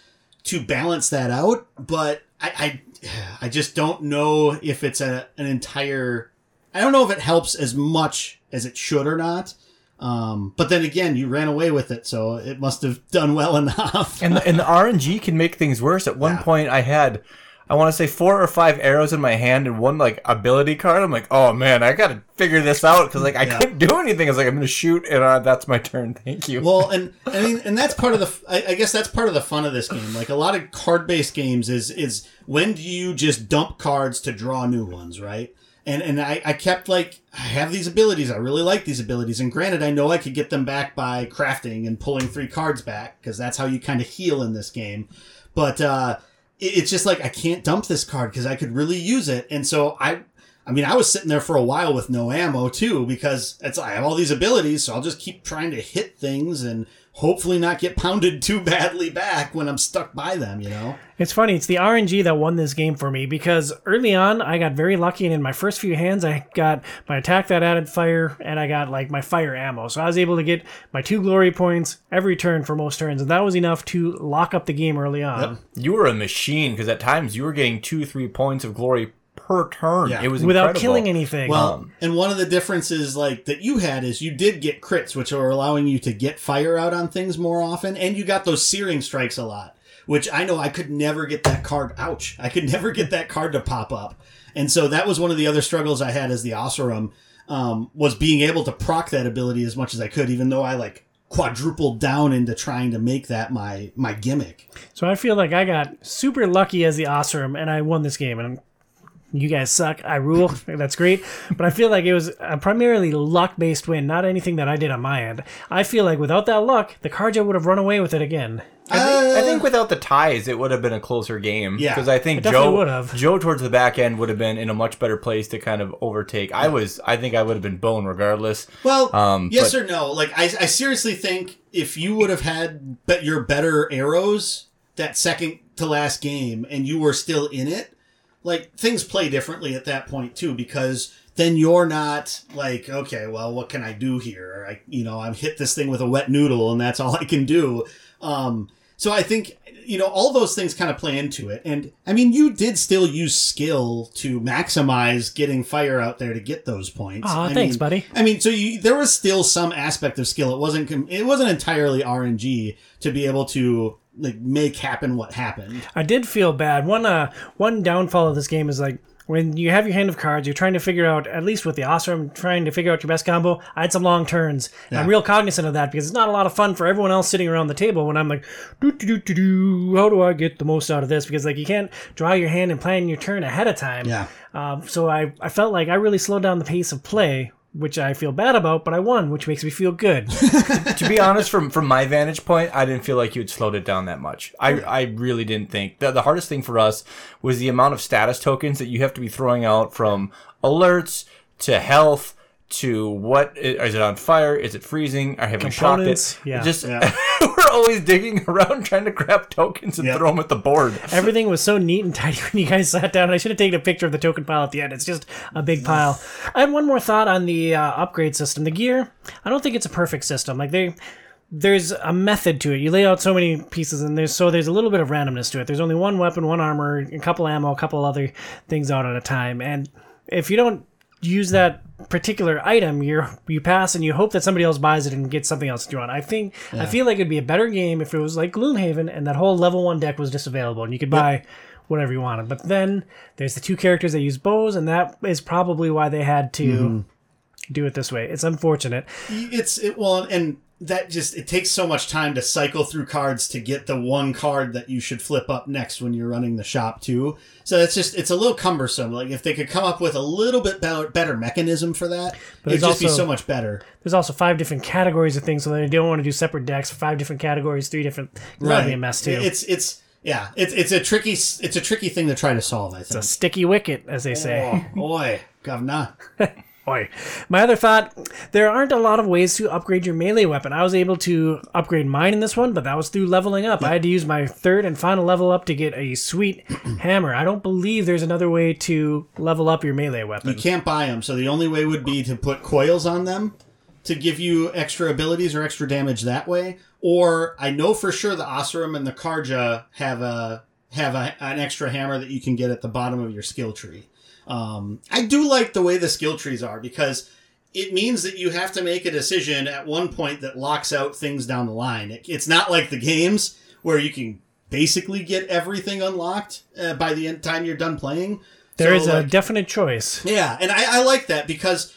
to balance that out, but I I, I just don't know if it's a an entire. I don't know if it helps as much as it should or not. Um, but then again, you ran away with it, so it must have done well enough. And the, and the RNG can make things worse. At one Yeah. point, I had, I want to say four or five arrows in my hand and one like ability card. I'm like, oh man, I got to figure this out because like I Yeah. couldn't do anything. I was like, I'm gonna shoot and uh, that's my turn. Thank you. well, and I mean, and that's part of the. I, I guess that's part of the fun of this game. Like a lot of card-based games is is when do you just dump cards to draw new ones, right? And and I, I kept like I have these abilities. I really like these abilities. And granted, I know I could get them back by crafting and pulling three cards back because that's how you kind of heal in this game. But uh, it's just like I can't dump this card because I could really use it. And so I I mean, I was sitting there for a while with no ammo too because it's I have all these abilities, so I'll just keep trying to hit things and hopefully not get pounded too badly back when I'm stuck by them. You know? It's funny. It's the RNG that won this game for me because early on I got very lucky, and in my first few hands I got my attack that added fire, and I got like my fire ammo. So I was able to get my two glory points every turn for most turns, and that was enough to lock up the game early on. you were a machine because at times you were getting two, three points of glory per turn. Yeah. It was Without incredible. killing anything. Well, and one of the differences like that you had is you did get crits, which are allowing you to get fire out on things more often, and you got those searing strikes a lot. which I know I could never get that card. Ouch! I could never get that card to pop up, and so that was one of the other struggles I had as the Oseram um, was being able to proc that ability as much as I could, even though I like quadrupled down into trying to make that my my gimmick. So I feel like I got super lucky as the Oseram and I won this game. And you guys suck. I rule. That's great. But I feel like it was a primarily luck based win, not anything that I did on my end. I feel like without that luck, the Carja would have run away with it again. I think, I think without the ties, it would have been a closer game. Yeah. because I think Joe would have. Joe towards the back end would have been in a much better place to kind of overtake. I was, I think I would have been bone regardless. Well, Um, yes but- or no? Like I, I seriously think if you would have had bet your better arrows that second to last game and you were still in it, like things play differently at that point too because then you're not like okay, well, what can I do here? I you know I'm hit this thing with a wet noodle and that's all I can do. Um, so I think you know all those things kind of play into it and i mean you did still use skill to maximize getting fire out there to get those points I thanks, mean- buddy. I mean, so you, there was still some aspect of skill. It wasn't it wasn't entirely RNG to be able to like make happen what happened. I did feel bad. One uh one downfall of this game is like when you have your hand of cards, you're trying to figure out at least with the Oseram, trying to figure out your best combo. I had some long turns. And I'm real cognizant of that because it's not a lot of fun for everyone else sitting around the table when I'm like, do do do do do. How do I get the most out of this? Because like you can't draw your hand and plan your turn ahead of time. Yeah. Um, so I I felt like I really slowed down the pace of play. Which I feel bad about, but I won, which makes me feel good. to be honest, from from my vantage point, I didn't feel like you had slowed it down that much. I I really didn't think the the hardest thing for us was the amount of status tokens that you have to be throwing out from alerts to health to what is it on fire? Is it freezing? Have we shocked it? Yeah. Just Yeah. we're always digging around trying to grab tokens and Yep. throw them at the board. Everything was so neat and tidy when you guys sat down. I should have taken a picture of the token pile at the end. It's just a big pile. I had one more thought on the uh, upgrade system. The gear, I don't think it's a perfect system. Like they, there's a method to it. You lay out so many pieces, and there's so there's a little bit of randomness to it. There's only one weapon, one armor, a couple ammo, a couple other things out at a time. And if you don't use that particular item, you're you pass and you hope that somebody else buys it and gets something else to draw on. I think I feel like it'd be a better game if it was like Gloomhaven and that whole level one deck was just available and you could buy whatever you wanted. But then there's the two characters that use bows, and that is probably why they had to mm-hmm. do it this way. It's unfortunate. It's it well and that just it takes so much time to cycle through cards to get the one card that you should flip up next when you're running the shop too. So it's just it's a little cumbersome. Like if they could come up with a little bit better, better mechanism for that, it'd it's just be so much better. There's also five different categories of things, so they don't want to do separate decks for five different categories, three different. That'd be a mess too. It's it's yeah, it's it's a tricky it's a tricky thing to try to solve. I think. It's a sticky wicket, as they say. Oh, boy, governor. Oi. My other thought, there aren't a lot of ways to upgrade your melee weapon. I was able to upgrade mine in this one, but that was through leveling up. I had to use my third and final level up to get a sweet hammer. I don't believe there's another way to level up your melee weapon. You can't buy them, so the only way would be to put coils on them to give you extra abilities or extra damage that way. Or I know for sure the Oseram and the Carja have a have a, an extra hammer that you can get at the bottom of your skill tree. Um, I do like the way the skill trees are because it means that you have to make a decision at one point that locks out things down the line. It, it's not like the games where you can basically get everything unlocked uh, by the end time you're done playing. There So, is a like- definite choice. yeah, and I, I like that because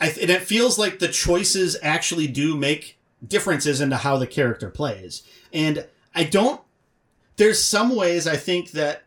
I th- and it feels like the choices actually do make differences into how the character plays. And I don't. There's some ways I think that.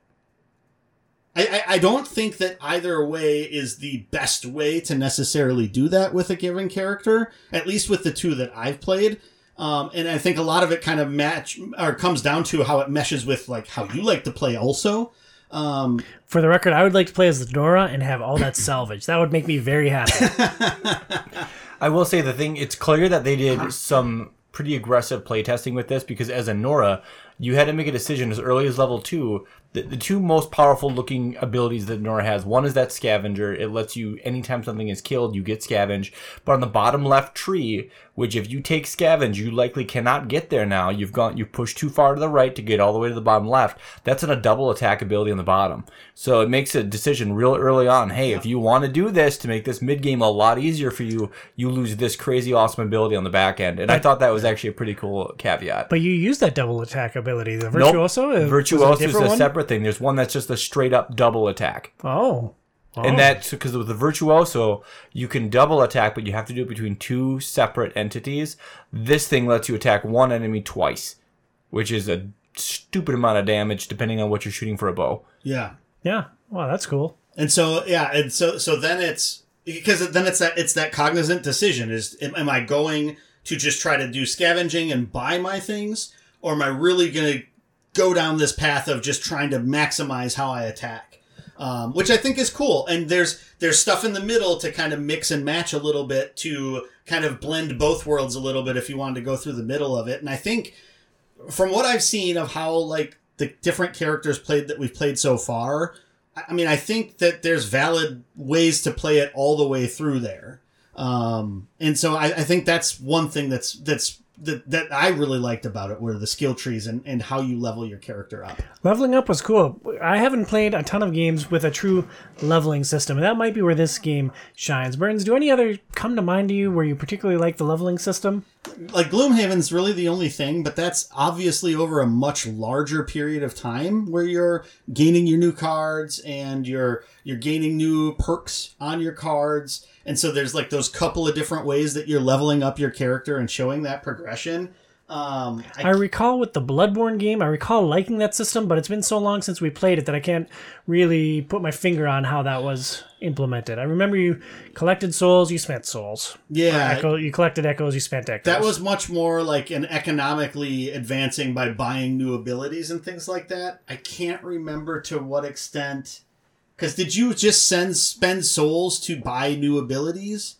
I, I, I don't think that either way is the best way to necessarily do that with a given character, at least with the two that I've played. Um, and I think a lot of it kind of match or comes down to how it meshes with like how you like to play also. Um, For the record, I would like to play as the Nora and have all that salvage. That would make me very happy. I will say the thing, it's clear that they did some pretty aggressive playtesting with this because as a Nora, you had to make a decision as early as level two the, the two most powerful looking abilities that Nora has. One is that scavenger. It lets you anytime something is killed, you get scavenge. But on the bottom left tree, which if you take scavenge, you likely cannot get there now. You've gone you've pushed too far to the right to get all the way to the bottom left. That's in a double attack ability on the bottom. So it makes a decision real early on. Hey, if you want to do this to make this mid game a lot easier for you, you lose this crazy awesome ability on the back end. And I thought that was actually a pretty cool caveat. But you use that double attack ability, the Nope. virtuoso. Was Virtuoso is different a one? Separate thing. There's one that's just a straight up double attack. Oh. Oh. And that's because with the virtuoso, you can double attack, but you have to do it between two separate entities. This thing lets you attack one enemy twice, which is a stupid amount of damage depending on what you're shooting for a bow. Yeah. yeah. Wow, that's cool. And so yeah, and so so then it's because then it's that it's that cognizant decision is am, am I going to just try to do scavenging and buy my things or am I really going to go down this path of just trying to maximize how I attack? Um, which I think is cool. And there's there's stuff in the middle to kind of mix and match a little bit to kind of blend both worlds a little bit if you wanted to go through the middle of it. And I think from what I've seen of how like the different characters played that we've played so far, I mean, I think that there's valid ways to play it all the way through there. Um, and so I, I think that's one thing that's that's that, that I really liked about it were the skill trees and, and how you level your character up. Leveling up was cool. I haven't played a ton of games with a true leveling system, and that might be where this game shines. Burns, do any other come to mind to you where you particularly like the leveling system? Like Gloomhaven's really the only thing, but that's obviously over a much larger period of time where you're gaining your new cards and you're you're gaining new perks on your cards. And so there's like those couple of different ways that you're leveling up your character and showing that progression. Um, I I recall with the Bloodborne game, I recall liking that system, but it's been so long since we played it that I can't really put my finger on how that was implemented. I remember you collected souls, you spent souls. yeah, Echo, you collected echoes, you spent echoes. That was much more like an economically advancing by buying new abilities and things like that. I can't remember to what extent. Because did you just send spend souls to buy new abilities,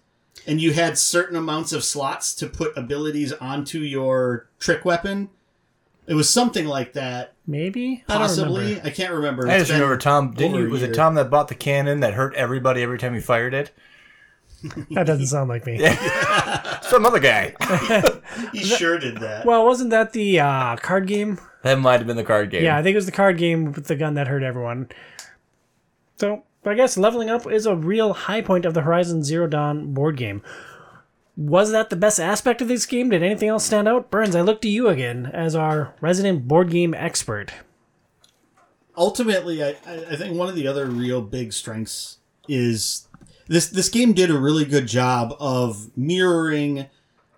and you had certain amounts of slots to put abilities onto your trick weapon? It was something like that, maybe I don't possibly. remember. I, can't remember. I It's just remember Tom. Didn't you? Was it. Tom that bought the cannon that hurt everybody every time he fired it? That doesn't sound like me. Some other guy. He sure did that. Well, wasn't that the uh, card game? that might have been the card game. Yeah, I think it was the card game with the gun that hurt everyone. So I guess leveling up is a real high point of the Horizon Zero Dawn board game. Was that the best aspect of this game? Did anything else stand out? Burns, I look to you again as our resident board game expert. ultimately, I, I think one of the other real big strengths is this this game did a really good job of mirroring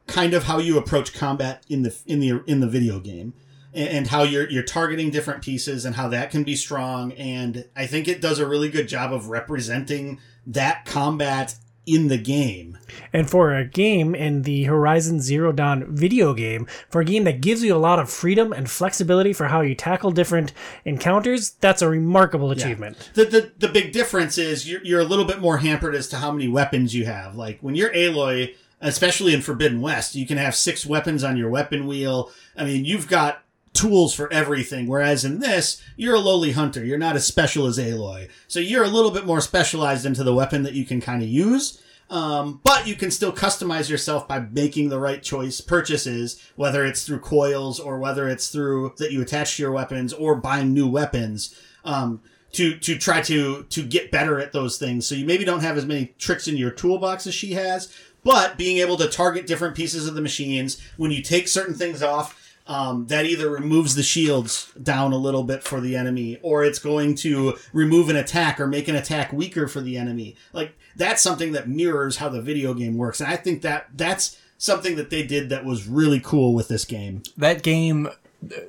kind of how you approach combat in the in the in the video game and, and how you're you're targeting different pieces and how that can be strong and I think it does a really good job of representing that combat in the game. And for a game in the Horizon Zero Dawn video game, for a game that gives you a lot of freedom and flexibility for how you tackle different encounters, that's a remarkable achievement. The, the the big difference is you're, you're a little bit more hampered as to how many weapons you have. Like when you're Aloy, especially in Forbidden West, you can have six weapons on your weapon wheel. I mean, you've got tools for everything. Whereas in this, you're a lowly hunter. You're not as special as Aloy. So you're a little bit more specialized into the weapon that you can kind of use. Um, but you can still customize yourself by making the right choice purchases, whether it's through coils or whether it's through that you attach to your weapons or buying new weapons. Um, to, to try to to get better at those things. So you maybe don't have as many tricks in your toolbox as she has, but being able to target different pieces of the machines when you take certain things off, um, that either removes the shields down a little bit for the enemy, or it's going to remove an attack or make an attack weaker for the enemy. Like that's something that mirrors how the video game works, and I think that that's something that they did that was really cool with this game. that game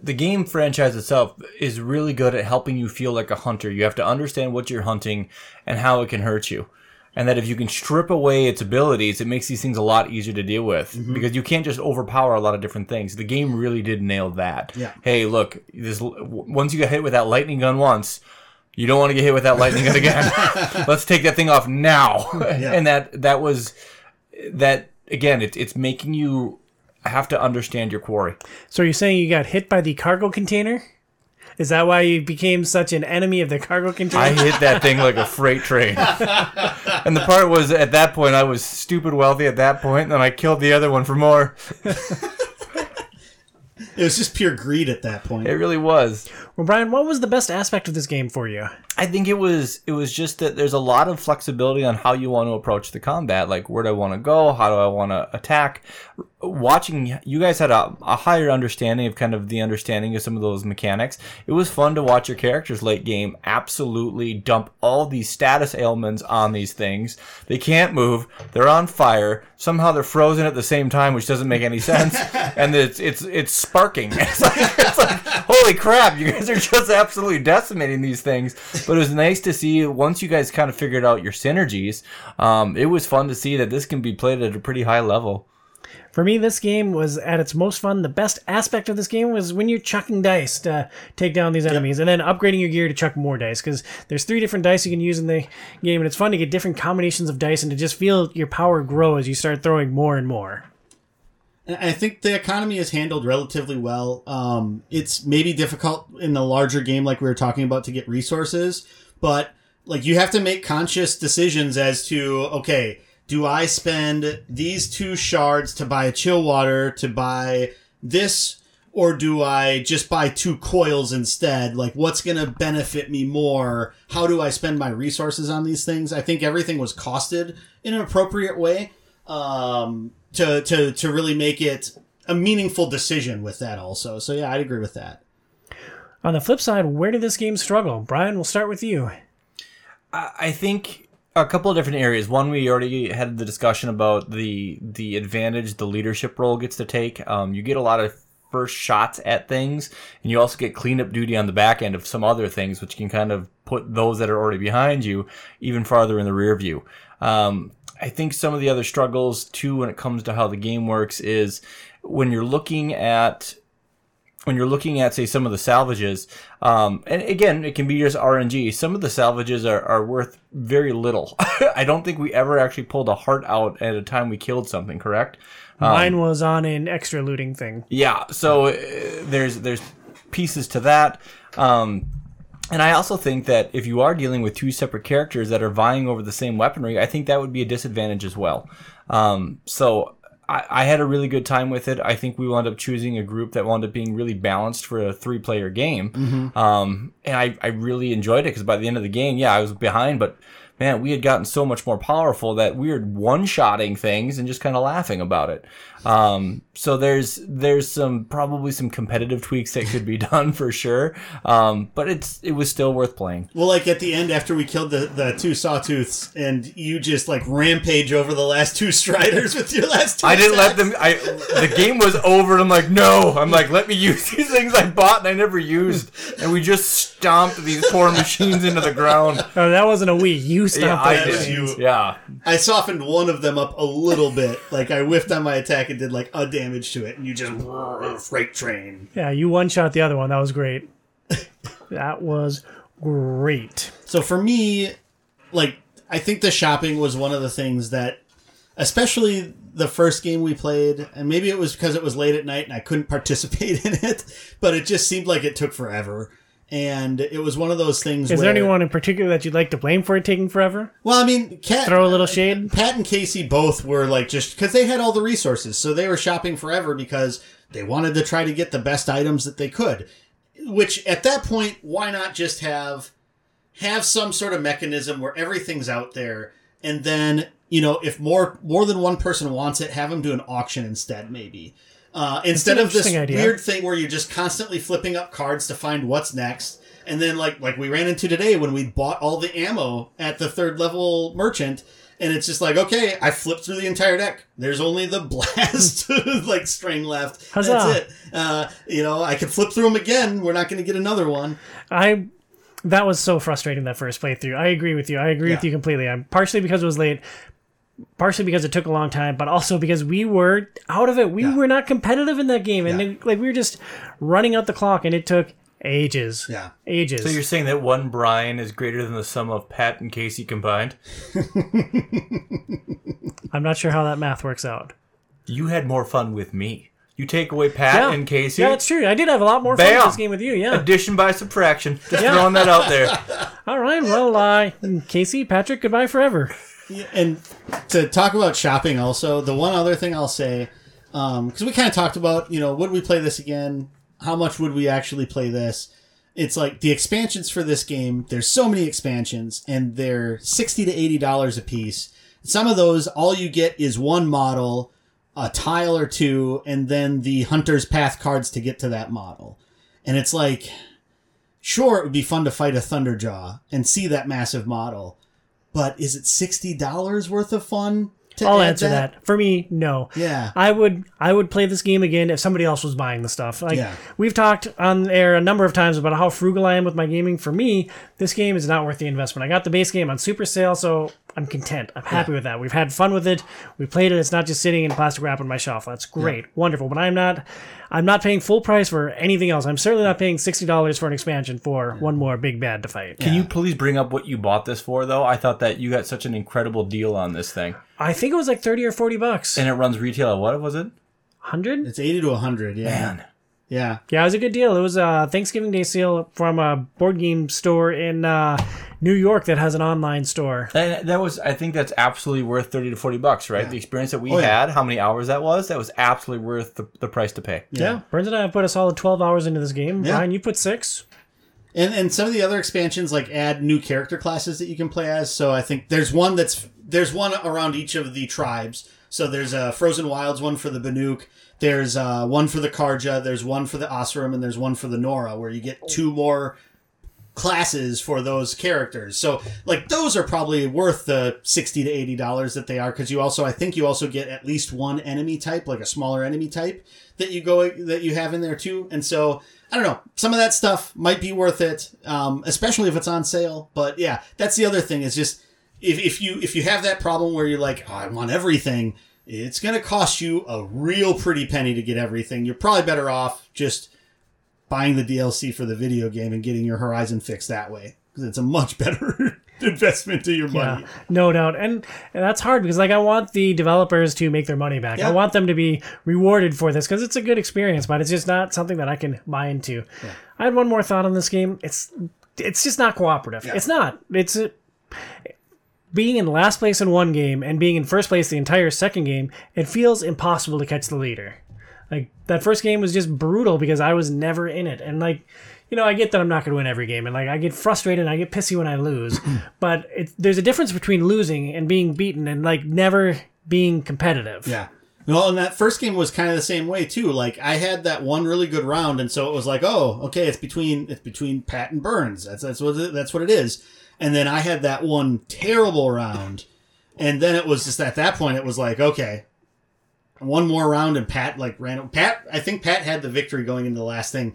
the game franchise itself is really good at helping you feel like a hunter you have to understand what you're hunting and how it can hurt you and that if you can strip away its abilities it makes these things a lot easier to deal with mm-hmm. because you can't just overpower a lot of different things. The game really did nail that. Yeah. hey look this once you get hit with that lightning gun once you don't want to get hit with that lightning gun again. Let's take that thing off now. And that that was that again it, it's making you have to understand your quarry. So you're saying you got hit by the cargo container? Is that why you became such an enemy of the cargo control? I hit that thing like a freight train. and the part was at that point I was stupid wealthy at that point, and then I killed the other one for more. It was just pure greed at that point. It really was. well, Brian, what was the best aspect of this game for you? I think it was it was just that there's a lot of flexibility on how you want to approach the combat. Like where do I want to go? How do I want to attack? Watching you guys had a, a higher understanding of kind of the understanding of some of those mechanics. It was fun to watch your characters late game absolutely dump all these status ailments on these things. They can't move. They're on fire. Somehow they're frozen at the same time, which doesn't make any sense. and it's it's it's sparking. It's like, it's like holy crap! You guys are just absolutely decimating these things but it was nice to see once you guys kind of figured out your synergies. Um, it was fun to see that this can be played at a pretty high level. For me, this game was at its most fun. The best aspect of this game was when you're chucking dice to take down these enemies, and then upgrading your gear to chuck more dice. Because there's three different dice you can use in the game, and it's fun to get different combinations of dice and to just feel your power grow as you start throwing more and more. I think the economy is handled relatively well. Um, it's maybe difficult in a larger game like we were talking about to get resources, but like you have to make conscious decisions as to okay, do I spend these two shards to buy a chill water to buy this or do I just buy two coils instead? Like, what's going to benefit me more? How do I spend my resources on these things? I think everything was costed in an appropriate way um, to, to, to really make it a meaningful decision with that also. So, yeah, I'd agree with that. On the flip side, where did this game struggle? Brian, we'll start with you. I think a couple of different areas. One, we already had the discussion about the the advantage the leadership role gets to take. Um, you get a lot of first shots at things, and you also get cleanup duty on the back end of some other things, which can kind of put those that are already behind you even farther in the rear view. Um, I think some of the other struggles too, when it comes to how the game works, is when you're looking at when you're looking at say some of the salvages um, and again it can be just rng some of the salvages are, are worth very little. I don't think we ever actually pulled a heart out at a time we killed something correct? Mine was on an extra looting thing. yeah so uh, there's there's pieces to that. Um, and I also think that if you are dealing with two separate characters that are vying over the same weaponry, I think that would be a disadvantage as well. Um, so I, I had a really good time with it. I think we wound up choosing a group that wound up being really balanced for a three player game. Um, and I, I really enjoyed it because by the end of the game, yeah, I was behind, but man, we had gotten so much more powerful that we were one shotting things and just kind of laughing about it. Um, so there's there's some probably some competitive tweaks that could be done for sure. Um, but it's it was still worth playing. Well, like at the end after we killed the, the two sawtooths and you just like rampage over the last two striders with your last two I didn't let them. I the game was over. and I'm like, no. I'm like, let me use these things I bought and I never used, and we just stomped these poor machines into the ground. Oh, that wasn't a we. You Yeah, stopped I did. you. Yeah, I softened one of them up a little bit. Like I whiffed on my attack and did like a damage to it, and you just freight train. Yeah, you one shot the other one. That was great. that was great. So for me, like I think the shopping was one of the things that, especially the first game we played, and maybe it was because it was late at night and I couldn't participate in it, but it just seemed like it took forever. And it was one of those things. Is where, there anyone in particular that you'd like to blame for it taking forever? Well, I mean, Cat, Throw a little shade. Uh, Pat and Casey both were like just because they had all the resources, so they were shopping forever because they wanted to try to get the best items that they could. Which at that point, why not just have have some sort of mechanism where everything's out there, and then you know if more more than one person wants it, have them do an auction instead, maybe. Uh, instead of this idea. weird thing where you're just constantly flipping up cards to find what's next, and then like like we ran into today when we bought all the ammo at the third level merchant, and it's just like okay, I flipped through the entire deck. There's only the blast like string left. Huzzah. That's it. Uh, you know, I could flip through them again. We're not going to get another one. I that was so frustrating that first playthrough. I agree with you. I agree with you completely. I'm partially because it was late, partially because it took a long time, but also because we were out of it. We Yeah. were not competitive in that game, and Yeah. it- like we were just running out the clock, and it took ages. Yeah. ages. So you're saying that one Brian is greater than the sum of Pat and Casey combined? I'm not sure how that math works out. You had more fun with me. You take away Pat Yeah. and Casey. Yeah, that's true. I did have a lot more fun Bam. with this game with you. Yeah. Addition by subtraction. Just Yeah. throwing that out there. All right. Well, uh, Casey, Patrick, goodbye forever. And to talk about shopping also the one other thing i'll say um, because we kind of talked about you know would we play this again? How much would we actually play this? It's like the expansions for this game there's so many expansions and they're 60 to 80 dollars a piece. Some of those all you get is one model a tile or two and then the hunter's path cards to get to that model. And it's like sure it would be fun to fight a thunderjaw and see that massive model but is it sixty dollars worth of fun? To I'll answer that. For me, no. Yeah. I would I would play this game again if somebody else was buying the stuff. Like Yeah. we've talked on air a number of times about how frugal I am with my gaming. For me, this game is not worth the investment. I got the base game on super sale, so I'm content. I'm happy with that. We've had fun with it. We played it. It's not just sitting in plastic wrap on my shelf. That's great. Wonderful. But I'm not I'm not paying full price for anything else. I'm certainly not paying sixty dollars for an expansion for one more big bad to fight. Can you please bring up what you bought this for, though? I thought that you got such an incredible deal on this thing. I think it was like thirty or forty bucks. And it runs retail at what was it? Hundred? It's eighty to hundred. Yeah. Man. Yeah. Yeah, it was a good deal. It was a Thanksgiving Day sale from a board game store in uh, New York that has an online store. And that was, I think that's absolutely worth 30 to 40 bucks, right? The experience that we Oh, yeah. had, how many hours that was, that was absolutely worth the, the price to pay. Yeah. Burns and I have put a solid 12 hours into this game. Yeah. Brian, you put six. And and some of the other expansions like add new character classes that you can play as. So I think there's one that's there's one around each of the tribes. So there's a Frozen Wilds one for the Banuk. There's uh, one for the Carja. There's one for the Oseram, and there's one for the Nora, where you get two more classes for those characters. So like those are probably worth the sixty to eighty dollars that they are because you also I think you also get at least one enemy type, like a smaller enemy type that you go that you have in there too. And so I don't know, some of that stuff might be worth it, um, especially if it's on sale. But yeah, that's the other thing is just if, if you if you have that problem where you're like, oh, I want everything. It's going to cost you a real pretty penny to get everything. You're probably better off just buying the DLC for the video game and getting your Horizon fixed that way because it's a much better investment to your money. Yeah, no doubt. And, and that's hard because like I want the developers to make their money back. Yeah. I want them to be rewarded for this because it's a good experience, but it's just not something that I can buy into. I had one more thought on this game. It's it's just not cooperative. It's not. It's a, being in last place in one game and being in first place the entire second game. It feels impossible to catch the leader. Like that first game was just brutal because I was never in it, and like. You know, I get that I'm not going to win every game, and like I get frustrated, and I get pissy when I lose. but there's a difference between losing and being beaten, and like never being competitive. Yeah. Well, and that first game was kind of the same way too. Like I had that one really good round, and so it was like, oh, okay, it's between it's between Pat and Burns. That's that's what it, that's what it is. And then I had that one terrible round, and then it was just at that point it was like, okay, one more round, and Pat like ran. Pat, I think Pat had the victory going into the last thing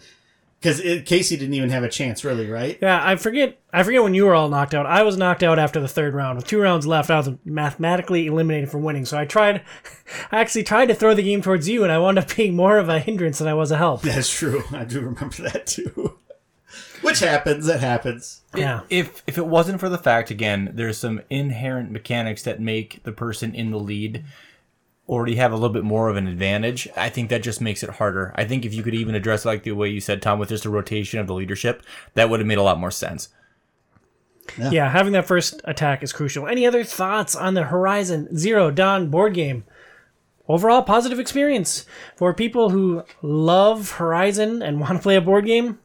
because Casey didn't even have a chance, really, right? Yeah, I forget. I forget when you were all knocked out. I was knocked out after the third round. With two rounds left, I was mathematically eliminated from winning. So I tried. I actually tried to throw the game towards you, and I wound up being more of a hindrance than I was a help. That's true. I do remember that too. Which happens. That happens. Yeah. If if it wasn't for the fact, again, there's some inherent mechanics that make the person in the lead already have a little bit more of an advantage. I think that just makes it harder. I think if you could even address like the way you said, Tom, with just a rotation of the leadership, that would have made a lot more sense. Yeah, having that first attack is crucial. Any other thoughts on the Horizon Zero Dawn board game? Overall, positive experience for people who love Horizon and want to play a board game.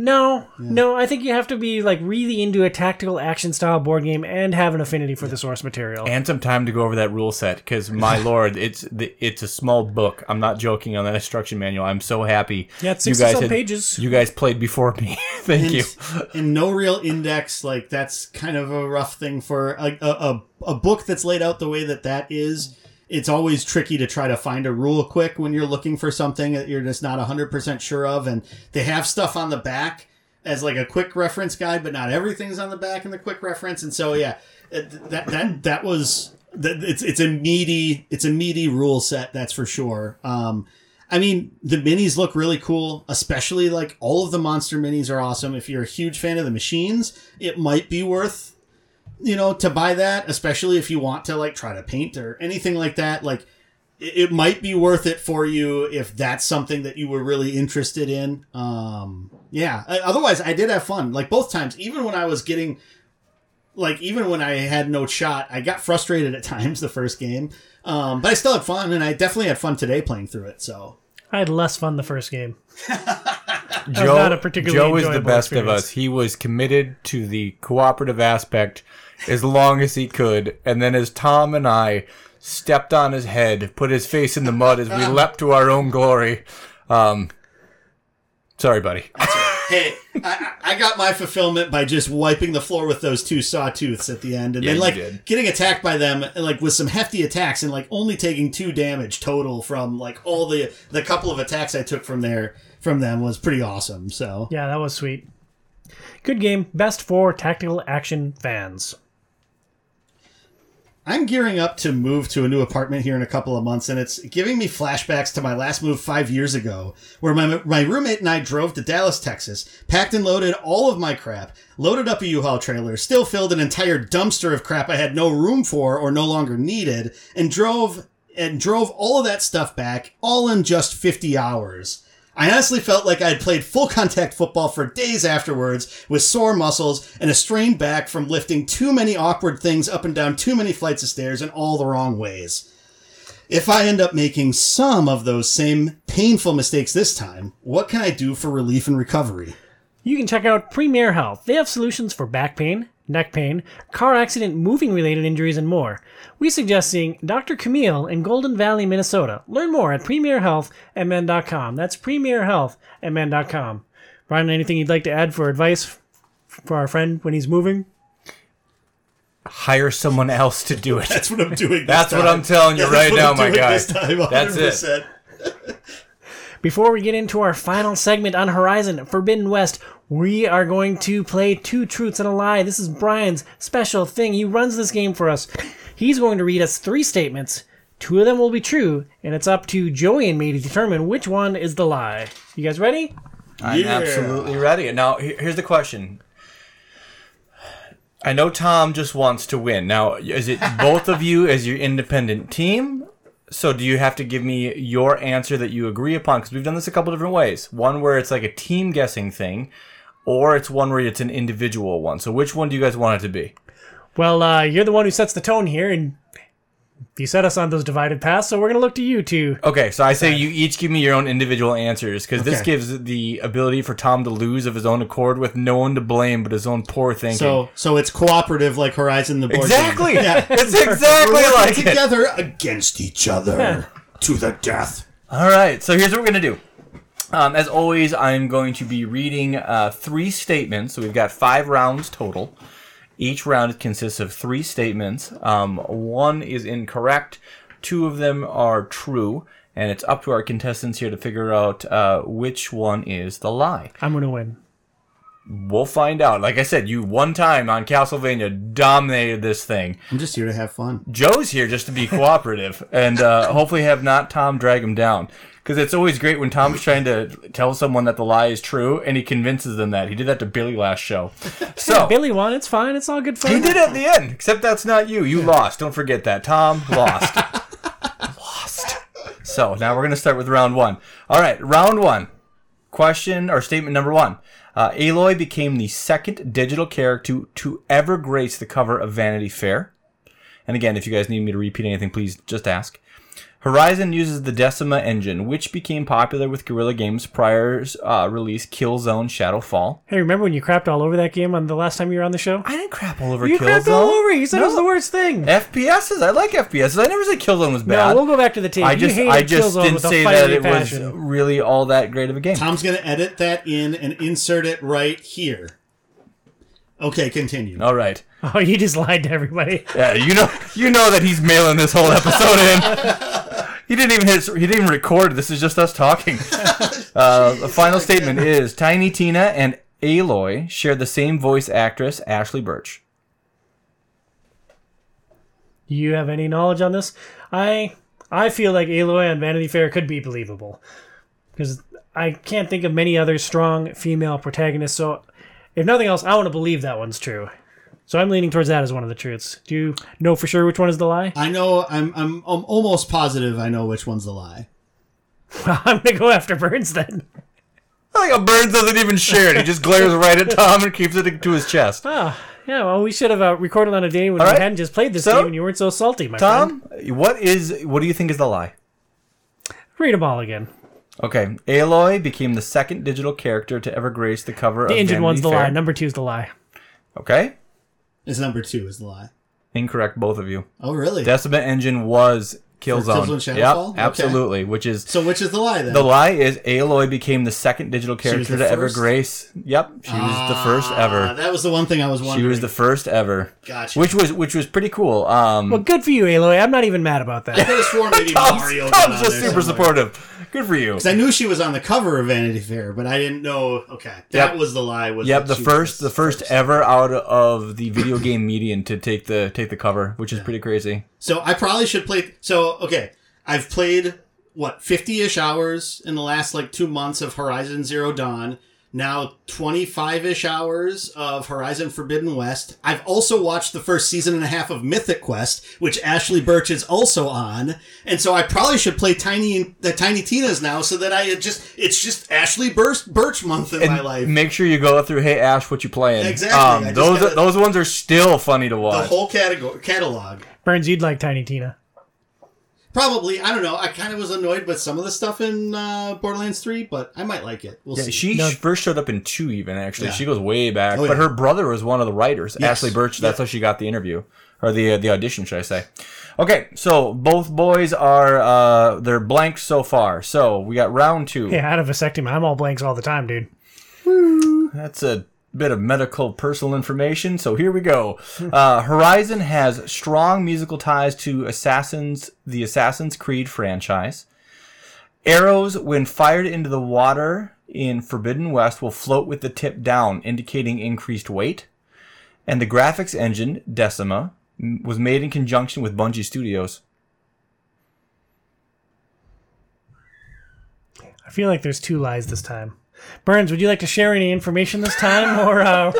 No, no, I think you have to be like really into a tactical action style board game and have an affinity for the source material. And some time to go over that rule set, because my lord, it's the, it's a small book. I'm not joking on that instruction manual. I'm so happy. Yeah, it's you guys some had- pages. You guys played before me. Thank and, you. and no real index like that's kind of a rough thing for a, a, a, a book that's laid out the way that that is it's always tricky to try to find a rule quick when you're looking for something that you're just not 100% sure of and they have stuff on the back as like a quick reference guide but not everything's on the back in the quick reference and so yeah that that that was that it's it's a meaty it's a meaty rule set that's for sure um I mean, the minis look really cool, especially like all of the monster minis are awesome. If you're a huge fan of the machines, it might be worth, you know, to buy that, especially if you want to like try to paint or anything like that. Like, it, it might be worth it for you if that's something that you were really interested in. Um, yeah. Otherwise, I did have fun. Like both times, even when I was getting, like even when I had no shot, I got frustrated at times the first game. Um, but I still had fun, and I definitely had fun today playing through it. So I had less fun the first game. Joe, not a particularly Joe is the enjoyable best of us. He was committed to the cooperative aspect as long as he could, and then as Tom and I stepped on his head, put his face in the mud as we leapt to our own glory. Um, sorry, buddy. hey, I, I got my fulfillment by just wiping the floor with those two sawtooths at the end, and Yeah, then like did. getting attacked by them, like with some hefty attacks, and like only taking two damage total from like all the the couple of attacks I took from there from them was pretty awesome. So Yeah, that was sweet. Good game. Best for tactical action fans. I'm gearing up to move to a new apartment here in a couple of months, and it's giving me flashbacks to my last move five years ago, where my, my roommate and I drove to Dallas, Texas, packed and loaded all of my crap, loaded up a U-Haul trailer, still filled an entire dumpster of crap I had no room for or no longer needed, and drove and drove all of that stuff back, all in just 50 hours. I honestly felt like I had played full contact football for days afterwards with sore muscles and a strained back from lifting too many awkward things up and down too many flights of stairs in all the wrong ways. If I end up making some of those same painful mistakes this time, what can I do for relief and recovery? You can check out Premier Health. They have solutions for back pain, neck pain, car accident, moving related injuries, and more. We suggest seeing Dr. Camille in Golden Valley, Minnesota. Learn more at premierhealthmn.com. That's premierhealthmn.com. Brian, anything you'd like to add for advice for our friend when he's moving? Hire someone else to do it. That's what I'm doing. This That's what. I'm telling you That's right now, my doing guy. Time, That's it. Before we get into our final segment on Horizon Forbidden West, we are going to play Two Truths and a Lie. This is Brian's special thing. He runs this game for us. He's going to read us three statements. Two of them will be true, and it's up to Joey and me to determine which one is the lie. You guys ready? I'm Yeah. absolutely ready. Now, here's the question. I know Tom just wants to win. Now, is it both of you as your independent team? So, do you have to give me your answer that you agree upon? Because we've done this a couple different ways. One where it's like a team guessing thing, or it's one where it's an individual one. So, which one do you guys want it to be? Well, uh, you're the one who sets the tone here, and you set us on those divided paths, so we're going to look to you to. Okay, so I say you each give me your own individual answers because this Okay. gives the ability for Tom to lose of his own accord with no one to blame but his own poor thinking. So, so it's cooperative like Horizon the board game. exactly, Yeah. it's exactly We're working like it. together against each other to the death. All right, so here's what we're gonna do. Um, as always, I'm going to be reading uh, three statements. So we've got five rounds total. Each round consists of three statements. Um, one is incorrect. Two of them are true, and it's up to our contestants here to figure out uh, which one is the lie. I'm going to win. We'll find out. Like I said, you one time on Castlevania dominated this thing. I'm just here to have fun. Joe's here just to be cooperative and uh, hopefully have not Tom drag him down. Because it's always great when Tom's trying to tell someone that the lie is true and he convinces them that. He did that to Billy last show. So Billy won. It's fine. It's all good fun. he did it at the end, except that's not you. You lost. Don't forget that. Tom lost. lost. So now we're going to start with round one. All right, round one. Question or statement number one. Uh, Aloy became the second digital character to ever grace the cover of Vanity Fair. And again, if you guys need me to repeat anything, please just ask. Horizon uses the Decima engine, which became popular with Guerrilla Games' prior uh, release, Killzone Shadowfall. Hey, remember when you crapped all over that game on the last time you were on the show? I didn't crap all over You Killzone. crapped all over it. You said it was the worst thing. FPSs. I like FPSs. I never said Killzone was bad. No, we'll go back to the tape. I just, hated I just Killzone didn't say that it was really all that great of a game. Tom's going to edit that in and insert it right here. Okay, continue. All right. Oh, you just lied to everybody. Yeah, you know, you know that he's mailing this whole episode in. he didn't even hit, he didn't even record. This is just us talking. Uh, the final statement is: Tiny Tina and Aloy share the same voice actress, Ashly Burch. Do you have any knowledge on this? I I feel like Aloy on Vanity Fair could be believable because I can't think of many other strong female protagonists. So, if nothing else, I want to believe that one's true. So I'm leaning towards that as one of the truths. Do you know for sure which one is the lie? I know. I'm. I'm. I'm almost positive. I know which one's the lie. I'm gonna go after Burns then. I think Burns doesn't even share it. He just glares right at Tom and keeps it to his chest. Ah, yeah. Well, we should have uh, recorded on a day when All we right. hadn't just played this So, game and you weren't so salty, my friend. Tom, what is what do you think is the lie? Read them all again. Okay, Aloy became the second digital character to ever grace the cover The of engine Vanity one's the Fair. lie. Number two's the lie. Okay, It's number two is the lie. incorrect, both of you. Oh, really? Decima engine was Killzone. Killzone yep, Shadowfall? Okay. absolutely. Which is so which is the lie then? the lie is Aloy became the second digital character the to ever grace. Yep, she was the first Ah, ever. That was the one thing I was wondering. She was the first ever. Gotcha. Which was which was pretty cool. Um, Well, good for you, Aloy. I'm not even mad about I that. could have sworn maybe Tom's, Mario. Tom's just super somewhere. supportive. Good for you. 'Cause I knew she was on the cover of Vanity Fair, but I didn't know. Okay, that Yep. was the lie. Was Yep, the first, was the first ever out of the video game median to take the take the cover, which is pretty crazy. So I probably should play. So okay, I've played what fifty-ish hours in the last like two months of Horizon Zero Dawn. Now twenty-five-ish hours of Horizon Forbidden West. I've also watched the first season and a half of Mythic Quest, which Ashly Burch is also on, and so I probably should play Tiny the Tiny Tina's now, so that I just it's just Ashly Burch Burch month in my life. make sure you go through. Hey Ash, what you playing? Exactly, um, I just those gotta- those ones are still funny to watch. the whole category catalog. Burns, you'd like Tiny Tina. Probably, I don't know. I kind of was annoyed with some of the stuff in uh, Borderlands 3, but I might like it. We'll yeah, see. she No. first showed up in two, even actually. Yeah. She goes way back. Oh, but her brother was one of the writers, Yes. Ashly Burch. That's Yeah. how she got the interview or the uh, the audition, should I say? Okay, so both boys are uh, they're blanks so far. So we got round two. Yeah, out of vasectomy. I'm all blanks all the time, dude. That's a bit of medical personal information. So here we go. Uh, Horizon has strong musical ties to Assassins, the Assassin's Creed franchise. Arrows, when fired into the water in Forbidden West, will float with the tip down, indicating increased weight. And the graphics engine, Decima, was made in conjunction with Bungie Studios. I feel like there's two lies this time. Burns, would you like to share any information this time, or uh,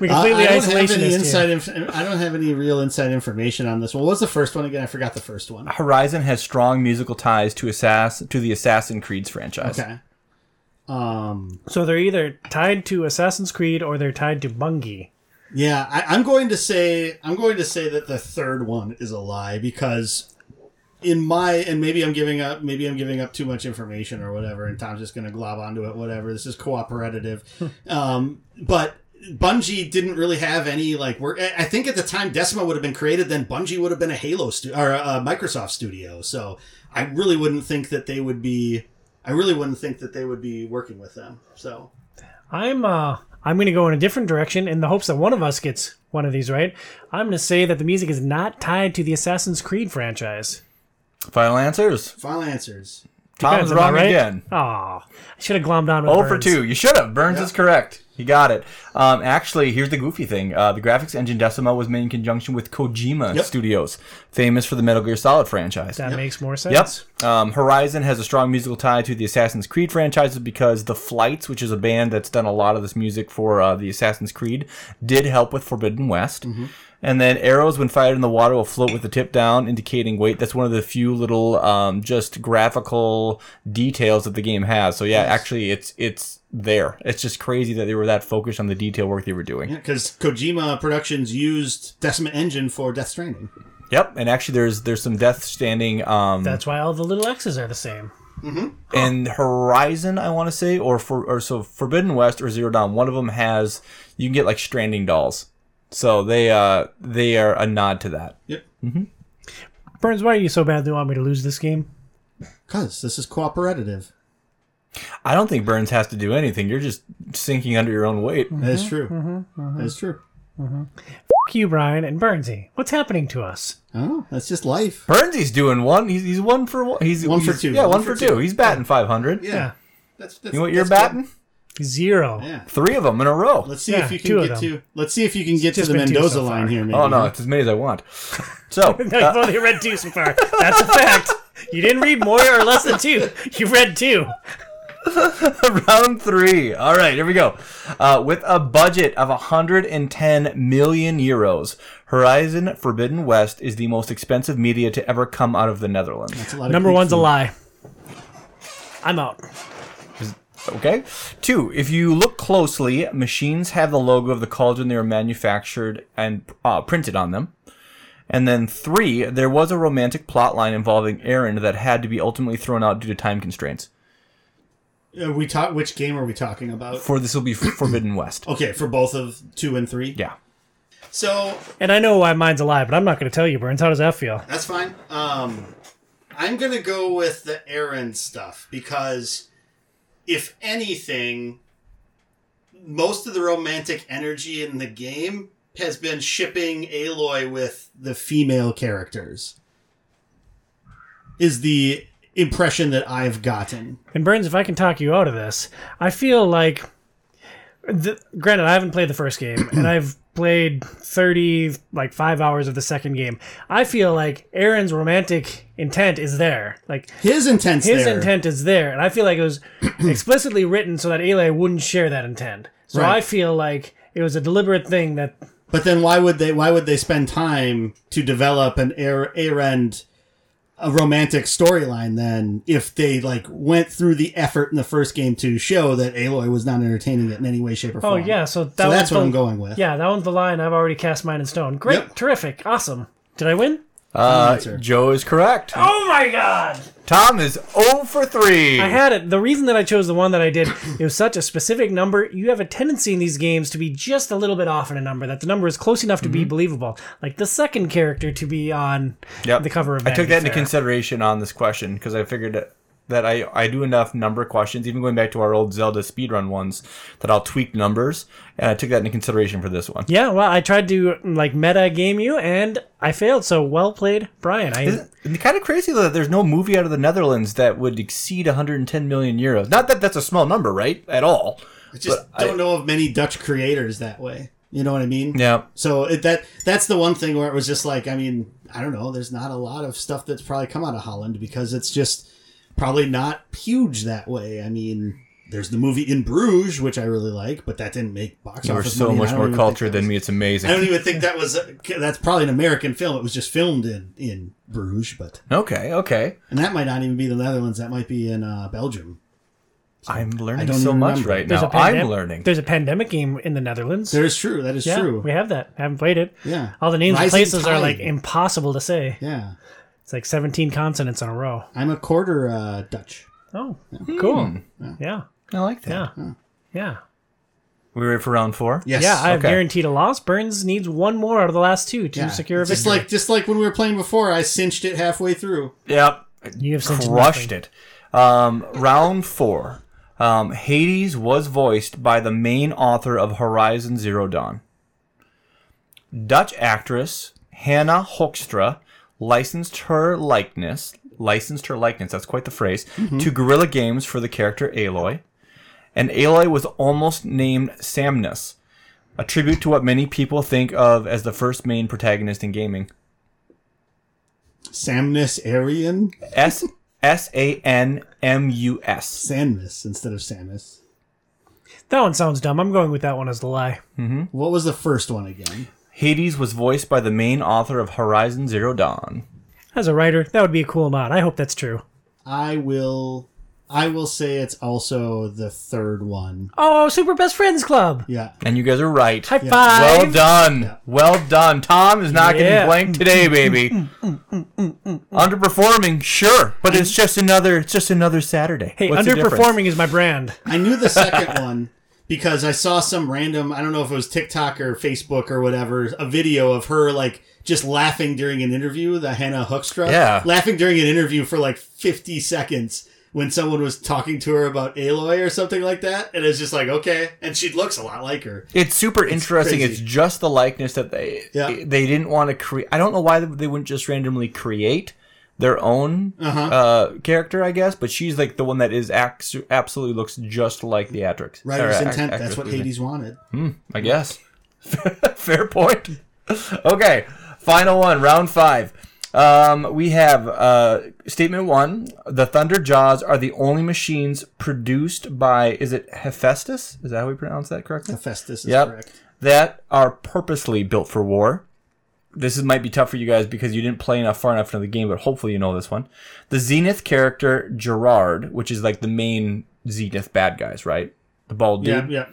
we Uh, completely I don't have any inside. Inf- I don't have any real inside information on this one. What was the first one again? I forgot the first one. Horizon has strong musical ties to Assass- to the Assassin's Creed franchise. Okay. Um. So they're either tied to Assassin's Creed or they're tied to Bungie. Yeah, I, I'm going to say I'm going to say that the third one is a lie because in my and maybe I'm giving up maybe I'm giving up too much information or whatever, and Tom's just going to glob onto it. Whatever. This is cooperative, um, but. Bungie didn't really have any like work. I I think at the time Decima would have been created, then Bungie would have been a Halo stu- or a Microsoft studio. So I really wouldn't think that they would be. I really wouldn't think that they would be working with them. So I'm uh I'm going to go in a different direction in the hopes that one of us gets one of these right. I'm going to say that the music is not tied to the Assassin's Creed franchise. Final answers. final answers. Tom's Depends, am I wrong right? again. Aw, I should have glommed on with Oh for Burns. two. You should have. Burns is correct. You got it. Um, actually, here's the goofy thing. Uh, the graphics engine Decima was made in conjunction with Kojima Yep. Studios, famous for the Metal Gear Solid franchise. That makes more Yep. sense. Um, Horizon has a strong musical tie to the Assassin's Creed franchises because The Flights, which is a band that's done a lot of this music for uh, the Assassin's Creed, did help with Forbidden West. And then arrows, when fired in the water, will float with the tip down, indicating weight. That's one of the few little um, just graphical details that the game has. So yeah, actually, it's it's there. It's just crazy that they were that focused on the detail work they were doing. because Kojima Productions used Decima Engine for Death Stranding. Yep. And actually, there's there's some Death Stranding. Um, That's why all the little X's are the same. Mm-hmm. And Horizon, I want to say, or for or so Forbidden West or Zero Dawn, one of them has you can get like stranding dolls. So they uh they are a nod to that. Yep. Mm-hmm. Burns, why do you so badly want me to lose this game? Because this is cooperative. I don't think Burns has to do anything. You're just sinking under your own weight. That is mm-hmm. true. Mm-hmm. That is true. F you, Brian and Burnsy. What's happening to us? Oh, that's just life. Burnsy's doing one. He's he's one for one. He's One for he's- two. Yeah, one, for two. He's batting five hundred. Yeah. Yeah. That's, that's You know what you're that's good. Batting? Zero. Yeah. Three of them in a row. Let's see Yeah, if you can get to. Let's see if you can get to the Mendoza so line here. Maybe. Oh no, it's as many as I want. So No, you've uh, only read two so far. That's a fact. You didn't read more or less than two. You read two. Round three. All right, here we go. Uh, with a budget of 110 million euros, Horizon Forbidden West is the most expensive media to ever come out of the Netherlands. It's a lot of Number Greek one's a lie. I'm out. Okay. Two, if you look closely, machines have the logo of the cauldron they were manufactured and uh, printed on them. And then three, there was a romantic plot line involving Erend that had to be ultimately thrown out due to time constraints. Are we talk. Which game are we talking about? For this will be Forbidden West. Okay, for both of two and three. Yeah. So And I know why mine's alive, but I'm not going to tell you, Burns. How does that feel? That's fine. Um, I'm gonna go with the Erend stuff because, if anything, most of the romantic energy in the game has been shipping Aloy with the female characters. Is the impression that I've gotten. And Burns, if I can talk you out of this, I feel like, the, granted, I haven't played the first game, and I've played thirty, like five hours of the second game. I feel like Erend's romantic intent is there. Like His intent's his there. intent is there, and I feel like it was explicitly written so that Aloy wouldn't share that intent. So Right. I feel like it was a deliberate thing that But then why would they why would they spend time to develop an Air Erend a romantic storyline then if they like went through the effort in the first game to show that Aloy was not entertaining it in any way, shape, or oh, form. Oh yeah, so that So that's what I'm going with. Yeah, that one's the line. I've already cast mine in stone. Great, Yep. terrific, awesome. Did I win? Uh, answer. Joe is correct. Oh my god! Tom is 0 for 3. I had it. The reason that I chose the one that I did, it was such a specific number. You have a tendency in these games to be just a little bit off in a number, that the number is close enough to be believable. Like the second character to be on Mm-hmm. Yep. the cover of I took Vanity that into consideration on this question because I figured that, that I, I do enough number questions, even going back to our old Zelda speedrun ones, that I'll tweak numbers, and I took that into consideration for this one. Yeah, well, I tried to like meta game you, and I failed. So well played, Brian. I It's kind of crazy though that there's no movie out of the Netherlands that would exceed 110 million euros. Not that that's a small number, right? At all. I just I- don't know of many Dutch creators that way. You know what I mean? Yeah. So it, that that's the one thing where it was just like, I mean, I don't know. There's not a lot of stuff that's probably come out of Holland because it's just probably not huge that way. I mean, there's the movie In Bruges, which I really like, but that didn't make box You are office so money, and much more even cultured than was- me. It's amazing. I don't even think that was that's probably an American film. It was just filmed in in Bruges, but Okay, okay. and that might not even be the Netherlands. That might be in uh, Belgium. I'm learning don't so much remember. right there's now. a pandem- I'm learning. There's a pandemic game in the Netherlands. That is true. That is yeah, true. we have that. haven't played it. Yeah. All the names of Rising places are like impossible to say. Yeah, It's like 17 consonants in a row. I'm a quarter uh, Dutch. Oh, cool. Yeah, I like that. yeah, yeah. We ready for round four? Yes. Yeah, I've okay. guaranteed a loss. Burns needs one more out of the last two to Yeah. secure a just like just like when we were playing before, I cinched it halfway through. Yep. You have cinched crushed nothing. it. Um, round four. Um, Hades was voiced by the main author of Horizon Zero Dawn. Dutch actress Hannah Hoekstra licensed her likeness, licensed her likeness, that's quite the phrase, mm-hmm. to Guerrilla Games for the character Aloy. And Aloy was almost named Samnus, a tribute to what many people think of as the first main protagonist in gaming. Samnus Aran, S S A N M U S. Samus instead of Samus. That one sounds dumb. I'm going with that one as the lie. Mm-hmm. What was the first one again? Hades was voiced by the main author of Horizon Zero Dawn. As a writer, that would be a cool nod. I hope that's true. I will. I will say it's also the third one. Oh, Super Best Friends Club. Yeah. And you guys are right. High Yeah. five. Well done. Well done. Tom is not Yeah. getting blank today, baby. Underperforming, sure, but it's just another it's just another Saturday. Hey, What's the underperforming is my brand. I knew the second one because I saw some random, I don't know if it was TikTok or Facebook or whatever, a video of her like just laughing during an interview, the Hannah Hoekstra. Yeah. Laughing during an interview for like 50 seconds when someone was talking to her about Aloy or something like that. And it's just like, okay. And she looks a lot like her. It's super interesting. crazy. It's just the likeness that they Yeah. they didn't want to create. I don't know why they wouldn't just randomly create their own Uh-huh. uh, character, I guess. But she's like the one that is ax- absolutely looks just like the actress. Writer's or ac- intent. actress, That's what. Hades wanted. I guess. Fair point. Okay, final one, round five. Um, we have uh, statement one: the Thunder Jaws are the only machines produced by is it Hephaestus? Is that how we pronounce that correctly? Hephaestus is Yep. correct. That are purposely built for war. This is, might be tough for you guys because you didn't play enough far enough into the game, but hopefully you know this one. The Zenith character Gerard, which is like the main Zenith bad guys, right? The bald dude Yeah,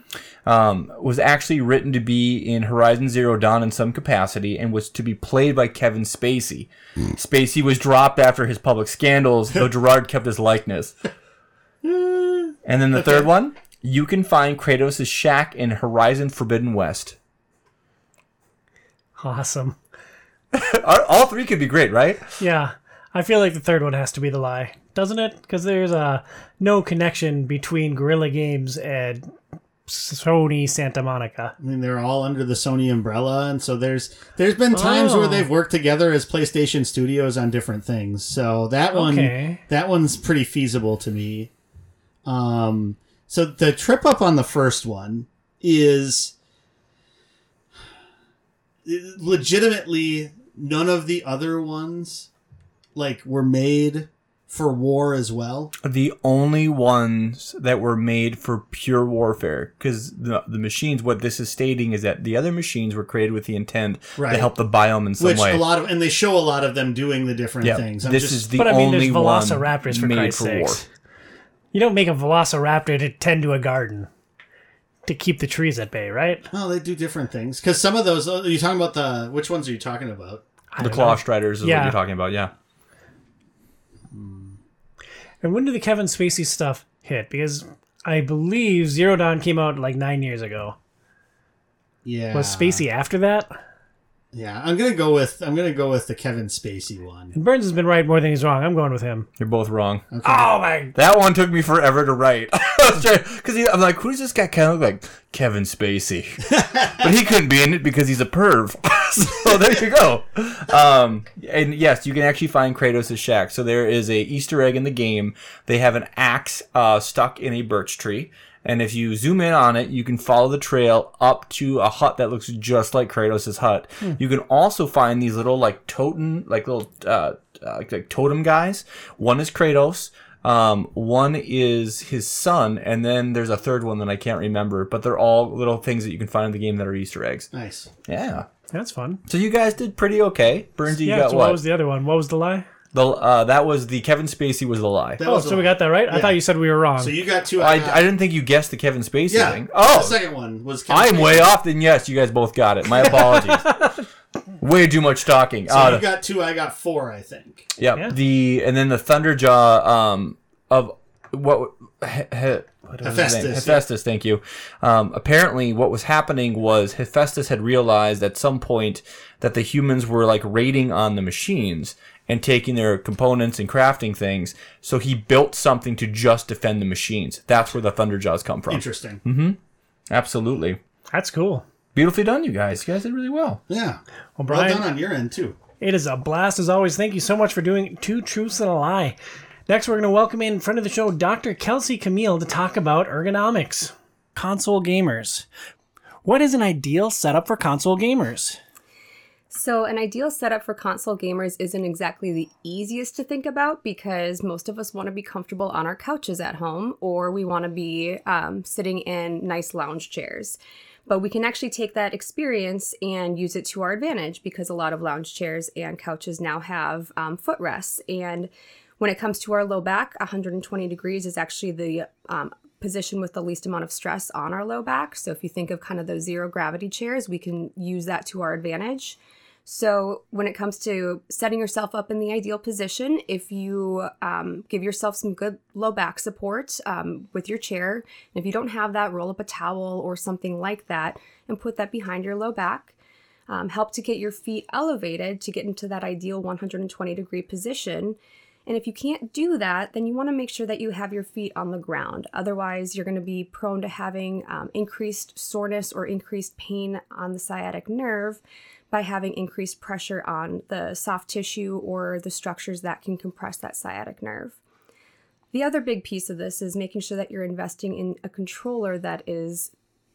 yeah. um, was actually written to be in Horizon Zero Dawn in some capacity and was to be played by Kevin Spacey. Spacey was dropped after his public scandals, though Gerard kept his likeness. and then the third one, you can find Kratos' shack in Horizon Forbidden West. Awesome. All all three could be great, right? Yeah. I feel like the third one has to be the lie, doesn't it? Because there's uh, no connection between Guerrilla Games and Sony Santa Monica. I mean, they're all under the Sony umbrella, and so there's there's been times Oh. where they've worked together as PlayStation Studios on different things. So that one, Okay. that one's pretty feasible to me. Um, so the trip up on the first one is legitimately none of the other ones like were made for war as well. The only ones that were made for pure warfare, because the, the machines, what this is stating is that the other machines were created with the intent Right. to help the biome in some Which way. a lot of, and they show a lot of them doing the different yeah, things. I'm this just- is the But I mean, only there's one velociraptors for made Christ's for war. You don't make a velociraptor to tend to a garden to keep the trees at bay, right? Oh, they do different things. Because some of those, oh, are you talking about the, which ones are you talking about? I The don't Claw know. Striders is Yeah. what you're talking about, yeah. Hmm. And when did the Kevin Spacey stuff hit? Because I believe Zero Dawn came out like nine years ago. Yeah. Was Spacey after that? Yeah, I'm gonna go with, I'm gonna go with the Kevin Spacey one. And Burns has been right more than he's wrong. I'm going with him. You're both wrong. Oh my! That one took me forever to write. Because I'm like, who does this guy kind of look like? Kevin Spacey. but he couldn't be in it because he's a perv. so there you go. Um, and yes, you can actually find Kratos' shack. So there is a Easter egg in the game. They have an axe uh, stuck in a birch tree. And if you zoom in on it, you can follow the trail up to a hut that looks just like Kratos' hut. You can also find these little like totem, like little uh, uh, like, like totem guys. One is Kratos. Um, one is his son, and then there's a third one that I can't remember. But they're all little things that you can find in the game that are Easter eggs. Nice. Yeah. That's fun. So you guys did pretty okay. Burnsy, you got So what? what was the other one? What was the lie? The uh, that was the Kevin Spacey was the lie. That Oh, was so we a- got that right. I Yeah. thought you said we were wrong. So you got two. I, I didn't think you guessed the Kevin Spacey yeah. thing. the Oh, second one was. Kevin I'm Spacey. way off. Then yes, you guys both got it. My apologies. way too much talking. So Uh, you got two. I got four. I think. Yeah, Yeah. the and then the Thunderjaw um of what he, he, what was his Hephaestus, yeah. Hephaestus, thank you. Um, apparently, what was happening was Hephaestus had realized at some point that the humans were like raiding on the machines and taking their components and crafting things. So he built something to just defend the machines. That's where the Thunderjaws come from. Interesting. Mm-hmm. Absolutely, That's cool. beautifully done, you guys. You guys did really well. Yeah. Well, Brian, Well Brian, done on your end too. It is a blast as always. Thank you so much for doing Two Truths and a Lie. Next, we're going to welcome in front of the show Dr. Kelsey Camille to talk about ergonomics. Console gamers. What is an ideal setup for console gamers? So, an ideal setup for console gamers isn't exactly the easiest to think about because most of us want to be comfortable on our couches at home or we want to be um, sitting in nice lounge chairs. But we can actually take that experience and use it to our advantage because a lot of lounge chairs and couches now have um, footrests. And when it comes to our low back, 120 degrees is actually the um, position with the least amount of stress on our low back. So, if you think of kind of those zero gravity chairs, we can use that to our advantage. So, when it comes to setting yourself up in the ideal position, if you um, give yourself some good low back support um, with your chair, and if you don't have that, roll up a towel or something like that and put that behind your low back. Um, help to get your feet elevated to get into that ideal 120 degree position. And if you can't do that, then you want to make sure that you have your feet on the ground. Otherwise, you're going to be prone to having um, increased soreness or increased pain on the sciatic nerve by having increased pressure on the soft tissue or the structures that can compress that sciatic nerve. The other big piece of this is making sure that you're investing in a controller that is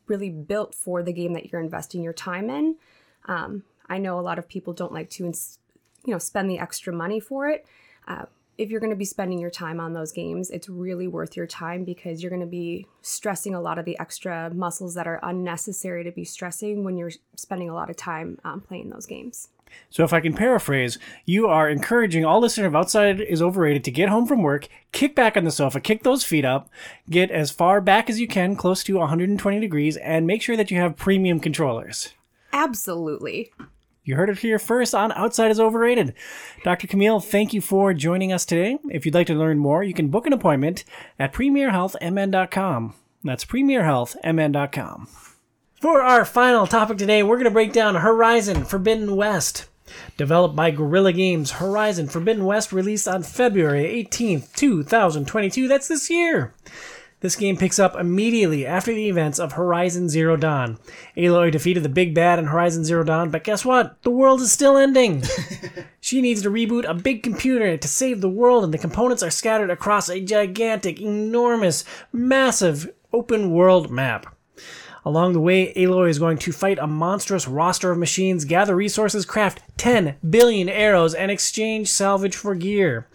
really built for the game that you're investing your time in. Um, I know a lot of people don't like to you know spend the extra money for it. Uh, if you're going to be spending your time on those games, it's really worth your time because you're going to be stressing a lot of the extra muscles that are unnecessary to be stressing when you're spending a lot of time um, playing those games. So, if I can paraphrase, you are encouraging all listeners of Outside is Overrated to get home from work, kick back on the sofa, kick those feet up, get as far back as you can, close to 120 degrees, and make sure that you have premium controllers. Absolutely. You heard it here first on Outside is Overrated. Dr. Camille, thank you for joining us today. If you'd like to learn more, you can book an appointment at premierhealthmn.com. That's premierhealthmn.com. For our final topic today, we're going to break down Horizon Forbidden West. Developed by Guerrilla Games, Horizon Forbidden West released on February 18th, 2022. That's this year. This game picks up immediately after the events of Horizon Zero Dawn. Aloy defeated the big bad in Horizon Zero Dawn, but guess what? The world is still ending. she needs to reboot a big computer to save the world, and the components are scattered across a gigantic, enormous, massive open world map. Along the way, Aloy is going to fight a monstrous roster of machines, gather resources, craft 10 billion arrows, and exchange salvage for gear.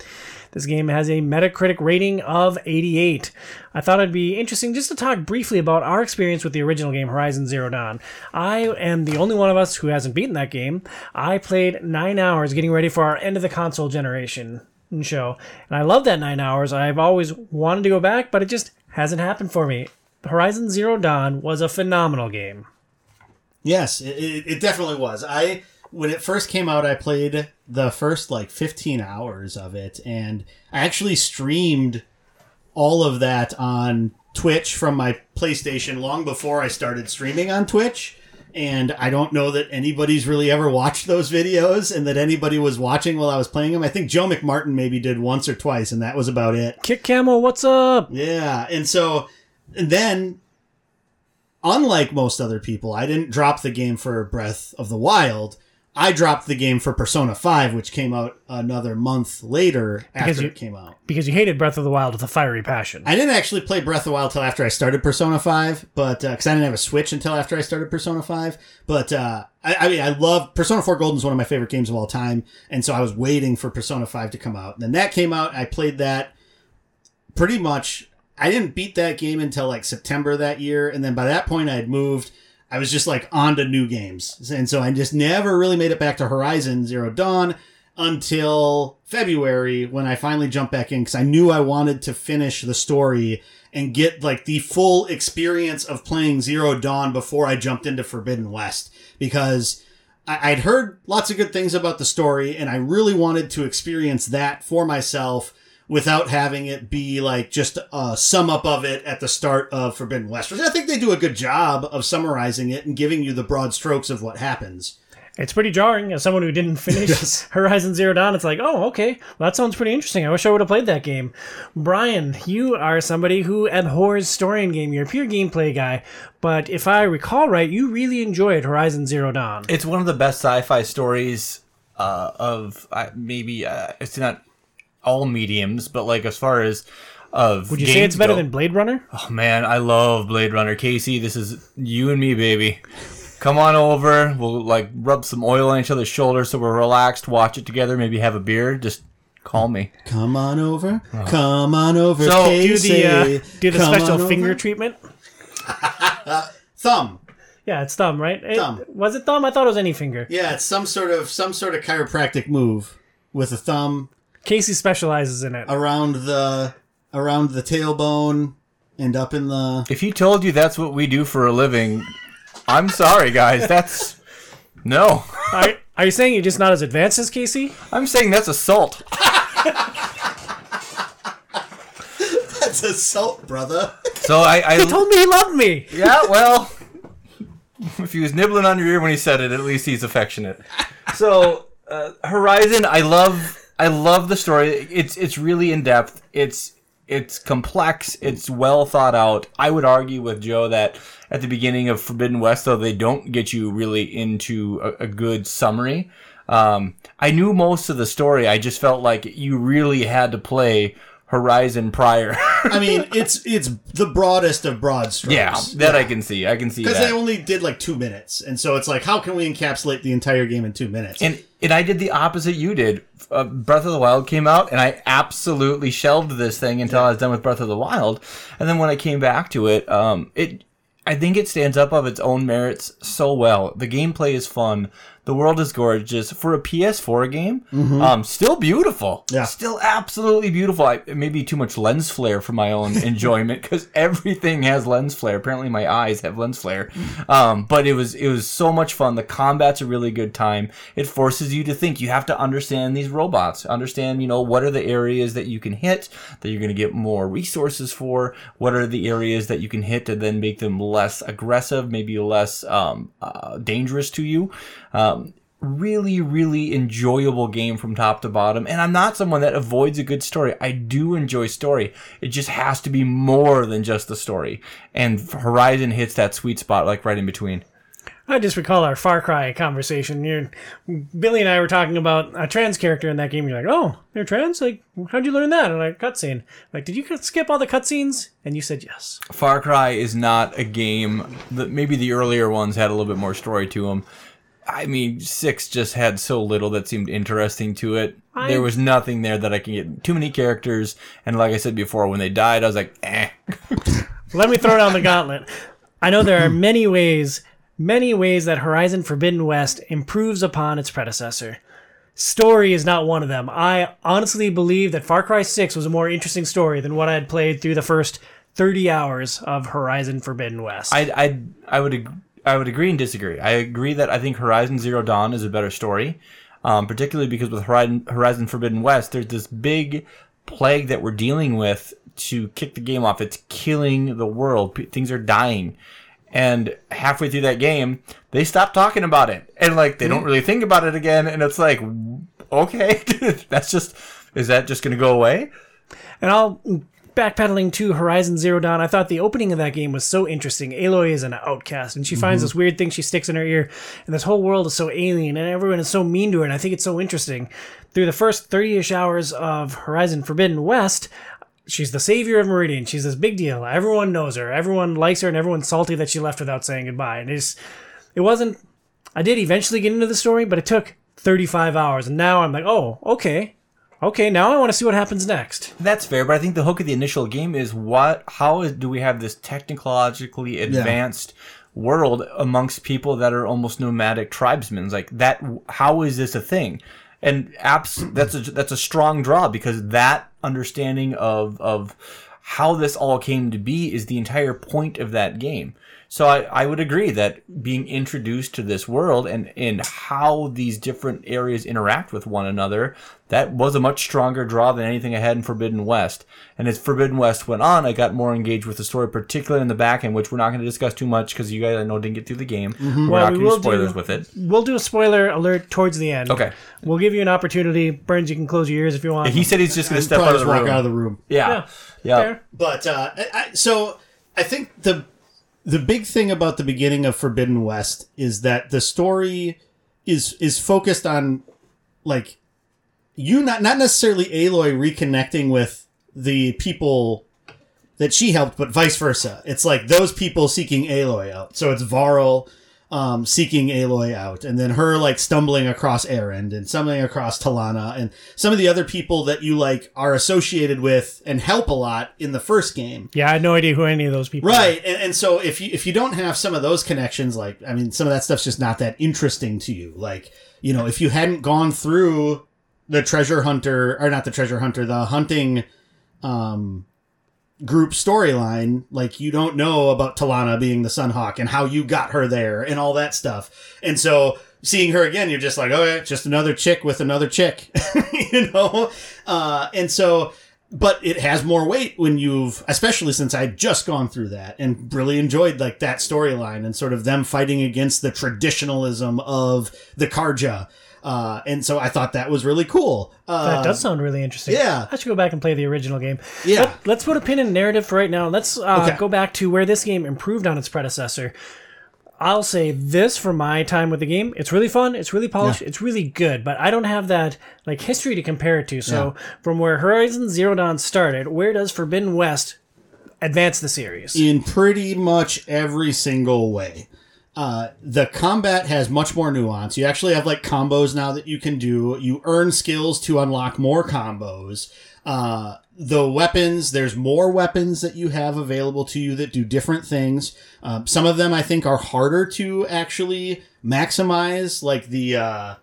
This game has a Metacritic rating of 88. I thought it'd be interesting just to talk briefly about our experience with the original game, Horizon Zero Dawn. I am the only one of us who hasn't beaten that game. I played nine hours getting ready for our end of the console generation show, and I love that nine hours. I've always wanted to go back, but it just hasn't happened for me. Horizon Zero Dawn was a phenomenal game. Yes, it, it, it definitely was. I when it first came out, I played the first like 15 hours of it, and I actually streamed all of that on Twitch from my PlayStation long before I started streaming on Twitch. And I don't know that anybody's really ever watched those videos and that anybody was watching while I was playing them. I think Joe McMartin maybe did once or twice, and that was about it. Kick Camel, what's up? Yeah, and so and then unlike most other people, I didn't drop the game for Breath of the Wild. I dropped the game for Persona 5, which came out another month later after Because you- it came out. Because you hated Breath of the Wild with a fiery passion. I didn't actually play Breath of the Wild till after I started Persona 5, but because I didn't have a Switch until after I started Persona 5. But uh, I, I mean, I love Persona 4 Golden is one of my favorite games of all time, and so I was waiting for Persona 5 to come out. And then that came out. I played that pretty much. I didn't beat that game until like September that year, and then by that point I had moved. I was just like on to new games, and so I just never really made it back to Horizon Zero Dawn until February when I finally jumped back in because I knew I wanted to finish the story and get like the full experience of playing Zero Dawn before I jumped into Forbidden West. Because I- I'd heard lots of good things about the story and I really wanted to experience that for myself without having it be like just a sum up of it at the start of Forbidden West, which I think they do a good job of summarizing it and giving you the broad strokes of what happens. It's pretty jarring as someone who didn't finish Yes. Horizon Zero Dawn. It's like, oh, okay, well, that sounds pretty interesting. I wish I would have played that game. Brian, you are somebody who abhors story in game. You're a pure gameplay guy, but if I recall right, you really enjoyed Horizon Zero Dawn. It's one of the best sci-fi stories uh, of uh, maybe uh, it's not all mediums, but like as far as of Would you say it's better than Blade Runner? Oh man, I love Blade Runner. Casey, this is you and me, baby. Come on over. We'll like rub some oil on each other's shoulders so we're relaxed. Watch it together. Maybe have a beer. Just call me. Come on over, come on over, So, do Do Casey. the uh, do the Come special finger over. treatment? thumb. Yeah, it's thumb, right? It- Thumb. was it thumb? I thought it was any finger. Yeah, it's some sort of some sort of chiropractic move with a thumb Casey specializes in it. around the around the tailbone and up in the. If he told you that's what we do for a living, I'm sorry, guys. That's no. Are, are you saying you're just not as advanced as Casey? I'm saying that's assault. That's assault, brother. So I, I He told me he loved me. Yeah, well, if he was nibbling on your ear when he said it, at least he's affectionate. So, uh, Horizon, I love, I love the story. It's it's really in depth. It's it's complex. It's well thought out. I would argue with Joe that at the beginning of Forbidden West, though, they don't get you really into a, a good summary. Um, I knew most of the story. I just felt like you really had to play Horizon prior. I mean, it's it's the broadest of broad strokes. yeah, that I can see. I can see Because they only did like two minutes, and so it's like, how can we encapsulate the entire game in two minutes? And and I did the opposite you did. Uh, Breath of the Wild came out, and I absolutely shelved this thing until I was done with Breath of the Wild. And then when I came back to it, um, it I think it stands up of its own merits so well. The gameplay is fun. The world is gorgeous for a PS4 game. Um, still beautiful. Mm-hmm. Yeah. still absolutely beautiful. I, maybe too much lens flare for my own enjoyment because everything has lens flare. Apparently, my eyes have lens flare. Um, but it was it was so much fun. The combat's a really good time. It forces you to think. You have to understand these robots. Understand, you know, what are the areas that you can hit that you're going to get more resources for. What are the areas that you can hit to then make them less aggressive, maybe less um, uh, dangerous to you. Um, really, really enjoyable game from top to bottom. And I'm not someone that avoids a good story. I do enjoy story. It just has to be more than just the story. And Horizon hits that sweet spot, like right in between. I just recall our Far Cry conversation. You're, Billy and I were talking about a trans character in that game. You're like, "Oh, they're trans? Like, how'd you learn that?" And like, cutscene. Like, did you skip all the cutscenes? And you said yes. Far Cry is not a game that maybe the earlier ones had a little bit more story to them. I mean, six just had so little that seemed interesting to it. I- there was nothing there that I can get too many characters, and like I said before, when they died, I was like, eh. Let me throw down the gauntlet. I know there are many ways, many ways that Horizon Forbidden West improves upon its predecessor. Story is not one of them. I honestly believe that Far Cry 6 was a more interesting story than what I had played through the first 30 hours of Horizon Forbidden West. I I I would I would agree and disagree. I agree that I think Horizon Zero Dawn is a better story, um, particularly because with Horizon, Horizon Forbidden West, there's this big plague that we're dealing with to kick the game off. It's killing the world. P- things are dying. And halfway through that game, they stop talking about it, and like they don't really think about it again. And it's like, okay, that's just is that just going to go away? And I'll backpedaling to Horizon Zero Dawn. I thought the opening of that game was so interesting. Aloy is an outcast, and she mm-hmm. finds this weird thing she sticks in her ear, and this whole world is so alien, and everyone is so mean to her. And I think it's so interesting. Through the first thirty-ish hours of Horizon Forbidden West. She's the savior of Meridian. She's this big deal. Everyone knows her. Everyone likes her, and everyone's salty that she left without saying goodbye. And it's, it wasn't. I did eventually get into the story, but it took 35 hours, and now I'm like, oh, okay, okay. Now I want to see what happens next. That's fair, but I think the hook of the initial game is what? How is, do we have this technologically advanced world amongst people that are almost nomadic tribesmen? Like that. How is this a thing? And apps. That's a that's a strong draw because that understanding of of how this all came to be is the entire point of that game. So I, I would agree that being introduced to this world and, and how these different areas interact with one another, that was a much stronger draw than anything I had in Forbidden West. And as Forbidden West went on, I got more engaged with the story, particularly in the back end, which we're not going to discuss too much because you guys I know didn't get through the game. We're Mm-hmm. Well, not we going to will do spoilers do- with it. We'll do a spoiler alert towards the end. Okay. We'll give you an opportunity. Burns, you can close your ears if you want. He said he's just going to step Probably out of the room. out of the room. yeah. Yeah. Yeah. But uh, I, I, so I think the the big thing about the beginning of Forbidden West is that the story is is focused on like you not not necessarily Aloy reconnecting with the people that she helped, but vice versa. It's like those people seeking Aloy out. So it's Varl um, seeking Aloy out, and then her like stumbling across Erend and stumbling across Talanah, and some of the other people that you like are associated with and help a lot in the first game. Yeah, I had no idea who any of those people. Right, and, and so if you if you don't have some of those connections, like I mean, some of that stuff's just not that interesting to you. Like you know, if you hadn't gone through the treasure hunter or not the treasure hunter, the hunting um group storyline, like you don't know about Talanah being the Sunhawk and how you got her there and all that stuff. And so seeing her again, you're just like, oh yeah, just another chick with another chick, you know? Uh, and so, but it has more weight when you've, especially since I'd just gone through that and really enjoyed like that storyline and sort of them fighting against the traditionalism of the Carja. Uh, and so I thought that was really cool. Uh, That does sound really interesting. yeah. I should go back and play the original game. Yeah. Let, us put a pin in narrative for right now. Let's uh, Okay. go back to where this game improved on its predecessor. I'll say this for my time with the game. It's really fun. It's really polished. It's really good, but I don't have that like history to compare it to. So from where Horizon Zero Dawn started, where does Forbidden West advance the series? in pretty much every single way. Uh, the combat has much more nuance. You actually have like combos now that you can do. You earn skills to unlock more combos. Uh, the weapons, there's more weapons that you have available to you that do different things. Um, some of them I think are harder to actually maximize, like the uh,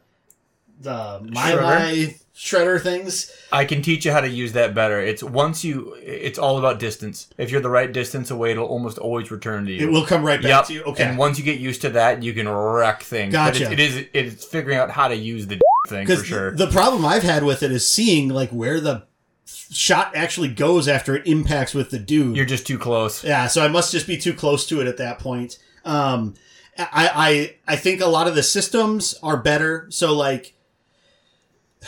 the my Shredder? things. I can teach you how to use that better. It's once you, it's all about distance. If you're the right distance away, it'll almost always return to you. It will come right back Yep. to you. Okay. And once you get used to that, you can wreck things. Gotcha. But it, it is it's figuring out how to use the thing for sure. the problem I've had with it is seeing like where the shot actually goes after it impacts with the dude. You're just too close. yeah, so I must just be too close to it at that point. Um, I, I I think a lot of the systems are better. So like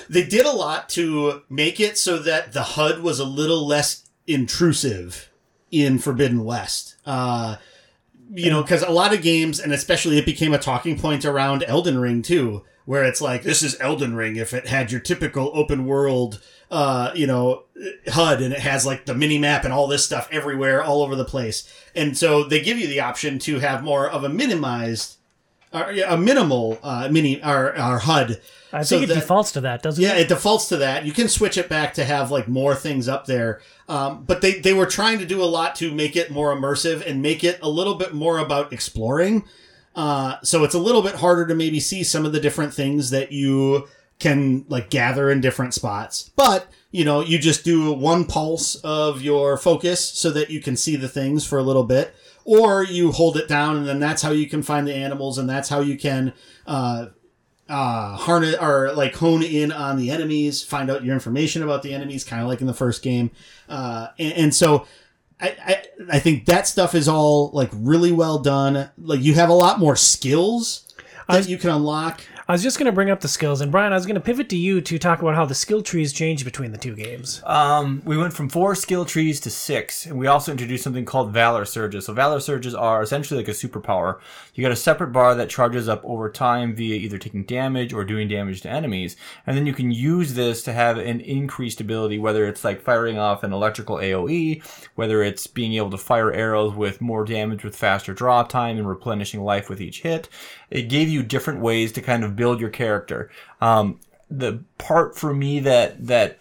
they did a lot to make it so that the HUD was a little less intrusive in Forbidden West. Uh, you know, because a lot of games, and especially it became a talking point around Elden Ring too, where it's like this is Elden Ring if it had your typical open world, uh, you know, HUD and it has like the mini map and all this stuff everywhere, all over the place, and so they give you the option to have more of a minimized, or yeah, a minimal uh, mini or, or HUD. I So think it that- defaults to that, doesn't Yeah, it? it defaults to that. You can switch it back to have like more things up there. Um, but they, they were trying to do a lot to make it more immersive and make it a little bit more about exploring. Uh, so it's a little bit harder to maybe see some of the different things that you can like gather in different spots. But, you know, you just do one pulse of your focus so that you can see the things for a little bit. Or you hold it down and then that's how you can find the animals and that's how you can, uh, uh, harness or like hone in on the enemies, find out your information about the enemies, kind of like in the first game. Uh, and, and so I, I, I think that stuff is all like really well done. Like you have a lot more skills that you can unlock. I was just going to bring up the skills, and Brian, I was going to pivot to you to talk about how the skill trees changed between the two games. Um, we went from four skill trees to six, and we also introduced something called Valor Surges. So Valor Surges are essentially like a superpower. You got a separate bar that charges up over time via either taking damage or doing damage to enemies, and then you can use this to have an increased ability, whether it's like firing off an electrical AOE, whether it's being able to fire arrows with more damage with faster draw time and replenishing life with each hit. It gave you different ways to kind of build your character. Um, the part for me that that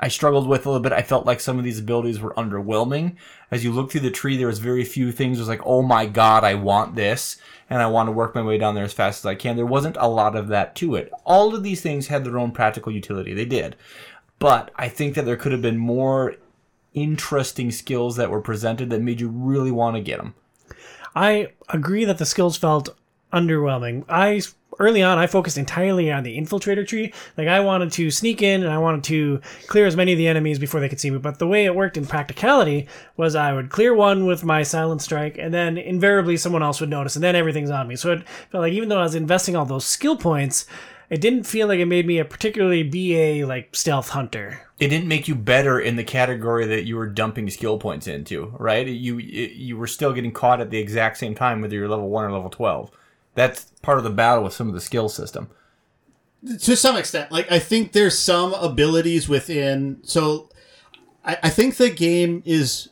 I struggled with a little bit. I felt like some of these abilities were underwhelming. As you look through the tree, there was very few things. It was like, oh my god, I want this, and I want to work my way down there as fast as I can. There wasn't a lot of that to it. All of these things had their own practical utility. They did, but I think that there could have been more interesting skills that were presented that made you really want to get them. I agree that the skills felt underwhelming. I early on I focused entirely on the infiltrator tree. Like I wanted to sneak in and I wanted to clear as many of the enemies before they could see me. But the way it worked in practicality was I would clear one with my silent strike and then invariably someone else would notice and then everything's on me. So it felt like even though I was investing all those skill points, it didn't feel like it made me a particularly BA like stealth hunter. it didn't make you better in the category that you were dumping skill points into, right? You you were still getting caught at the exact same time whether you're level 1 or level 12. That's part of the battle with some of the skill system. to some extent. Like i think there's some abilities within so i, I think the game is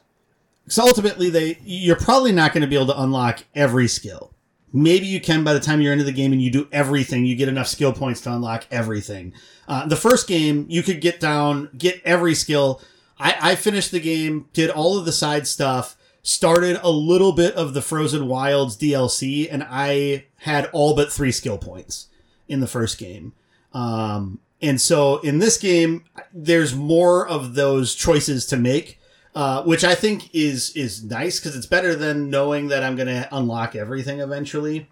so ultimately they you're probably not going to be able to unlock every skill. Maybe you can by the time you're into the game and you do everything you get enough skill points to unlock everything. Uh, the first game you could get down get every skill. I, I finished the game did all of the side stuff started a little bit of the frozen wilds dlc and i had all but three skill points in the first game um, and so in this game, there's more of those choices to make, uh, which I think is is nice because it's better than knowing that I'm going to unlock everything eventually.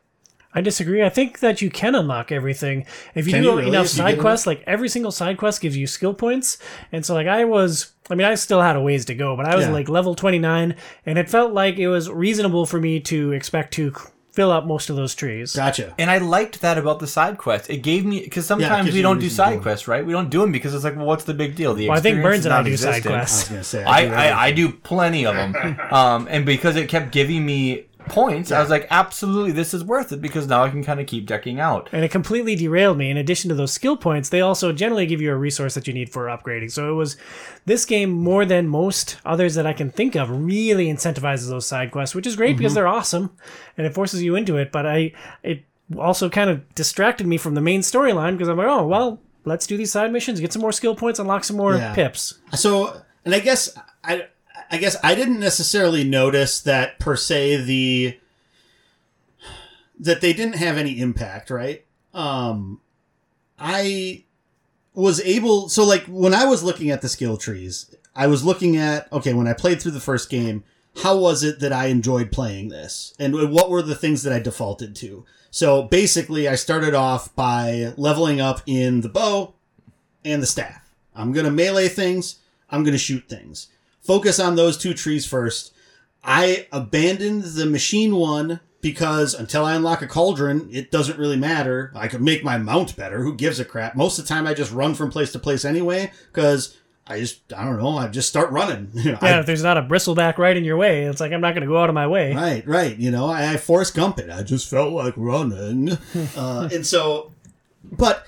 I disagree. I think that you can unlock everything if you Can do you really? enough If side quests. Like every single side quest gives you skill points, and so like I was. I mean, I still had a ways to go, but I was Yeah. like level twenty nine, and it felt like it was reasonable for me to expect to fill up most of those trees. Gotcha. And I liked that about the side quests. It gave me because sometimes gives we don't do reason to do side quests, right? We don't do them because it's like, well, what's the big deal? The Well, I think Burns is and I do side non-existent. I was quests. going I, do I, I do plenty of them, um, and because it kept giving me points, I was like, absolutely, this is worth it because now I can kind of keep decking out. And it completely derailed me. In addition to those skill points, they also generally give you a resource that you need for upgrading. So it was this game more than most others that I can think of really incentivizes those side quests, which is great because mm-hmm. they're awesome and it forces you into it. But I it also kind of distracted me from the main storyline because I'm like, oh well, let's do these side missions, get some more skill points, unlock some more Yeah. pips. So, and I guess I, I guess I didn't necessarily notice that per se the that they didn't have any impact, right? Um, I was able so like when I was looking at the skill trees, I was looking at okay when I played through the first game, how was it that I enjoyed playing this, and what were the things that I defaulted to? So basically, I started off by leveling up in the bow and the staff. I'm gonna melee things. I'm gonna shoot things. Focus on those two trees first. I abandoned the machine one because until I unlock a cauldron, it doesn't really matter. I could make my mount better. Who gives a crap? Most of the time, I just run from place to place anyway because I just I don't know. I just start running. You know, I- Yeah, if there's not a bristleback right in your way, it's like I'm not going to go out of my way. Right, right. You know, I, I Forrest Gump it. I just felt like running. uh, and so, but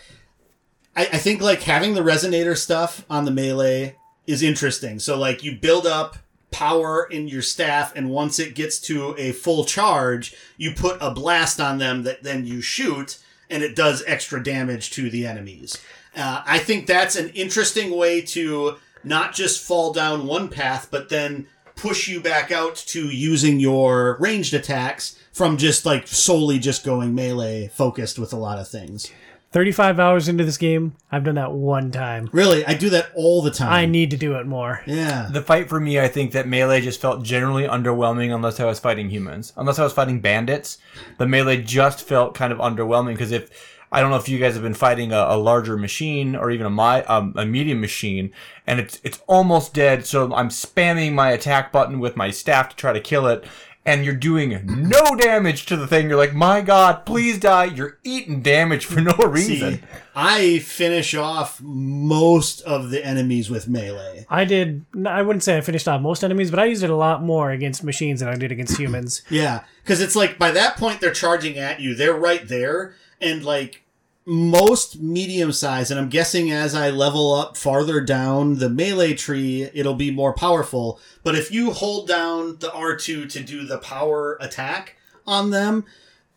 I, I think like having the resonator stuff on the melee is interesting. So, like, you build up power in your staff, and once it gets to a full charge, you put a blast on them that then you shoot, and it does extra damage to the enemies. Uh, I think that's an interesting way to not just fall down one path, but then push you back out to using your ranged attacks from just like solely just going melee focused with a lot of things. 35 hours into this game, I've done that one time. Really, I do that all the time. I need to do it more. yeah. The fight for me, I think that melee just felt generally underwhelming unless I was fighting humans. Unless I was fighting bandits, the melee just felt kind of underwhelming because if I don't know if you guys have been fighting a, a larger machine or even a my um, a medium machine, and it's it's almost dead. So I'm spamming my attack button with my staff to try to kill it, and you're doing no damage to the thing. You're like, my God, please die! You're eating damage for no reason. See, I finish off most of the enemies with melee. I did, I wouldn't say I finished off most enemies, but I used it a lot more against machines than I did against humans. Yeah, because it's like by that point they're charging at you. They're right there, and like most medium size, and I'm guessing as I level up farther down the melee tree, it'll be more powerful. But if you hold down the R2 to do the power attack on them,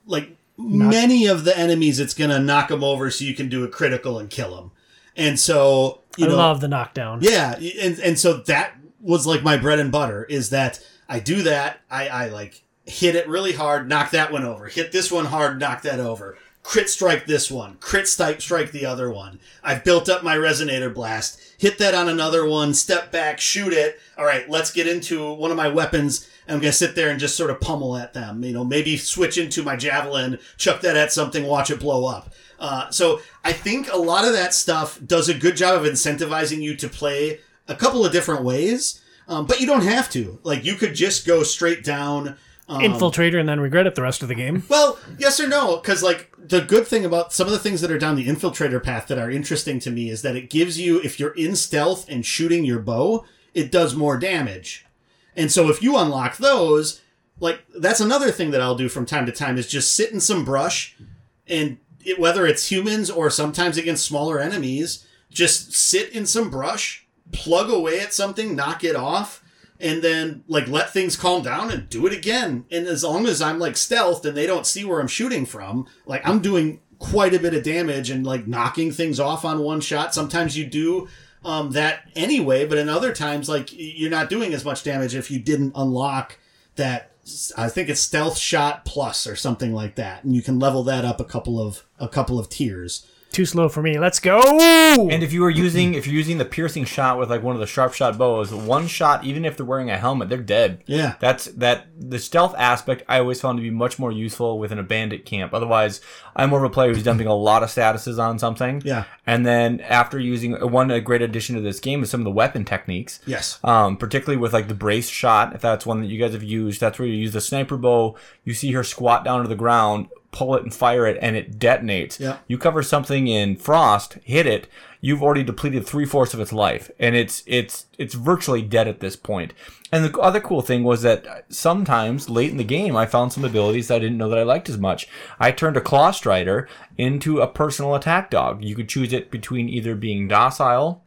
like many of the enemies, it's gonna knock them over so you can do a critical and kill them. And so you I know, love the knockdown. yeah, and and so that was like my bread and butter is that I do that. I I like hit it really hard, knock that one over. Hit this one hard, knock that over. Crit strike this one. Crit strike strike the other one. I've built up my resonator blast. Hit that on another one. Step back, shoot it. All right, let's get into one of my weapons. I'm gonna sit there and just sort of pummel at them. You know, maybe switch into my javelin, chuck that at something, watch it blow up. Uh, so I think a lot of that stuff does a good job of incentivizing you to play a couple of different ways, um, but you don't have to. Like you could just go straight down. Um, Infiltrator and then regret it the rest of the game. well, yes or no? Because like the good thing about some of the things that are down the infiltrator path that are interesting to me is that it gives you if you're in stealth and shooting your bow, it does more damage. And so if you unlock those, like that's another thing that I'll do from time to time is just sit in some brush and it, whether it's humans or sometimes against smaller enemies, just sit in some brush, plug away at something, knock it off, and then like let things calm down and do it again. And as long as I'm like stealthed and they don't see where I'm shooting from, like I'm doing quite a bit of damage and like knocking things off on one shot. Sometimes you do um, that anyway, but in other times, like you're not doing as much damage if you didn't unlock that. I think it's stealth shot plus or something like that, and you can level that up a couple of a couple of tiers. Too slow for me. Let's go! And if you were using if you're using the piercing shot with like one of the sharp shot bows, one shot, even if they're wearing a helmet, they're dead. Yeah. That's that the stealth aspect I always found to be much more useful within a bandit camp. Otherwise, I'm more of a player who's dumping a lot of statuses on something. Yeah. And then after using one a great addition to this game is some of the weapon techniques. Yes. Um, particularly with like the brace shot, if that's one that you guys have used, that's where you use the sniper bow. You see her squat down to the ground, pull it and fire it, and it detonates. Yeah. You cover something in frost, hit it, you've already depleted three fourths of its life, and it's it's it's virtually dead at this point. And the other cool thing was that sometimes late in the game, I found some abilities that I didn't know that I liked as much. I turned a Claw Strider into a personal attack dog. You could choose it between either being docile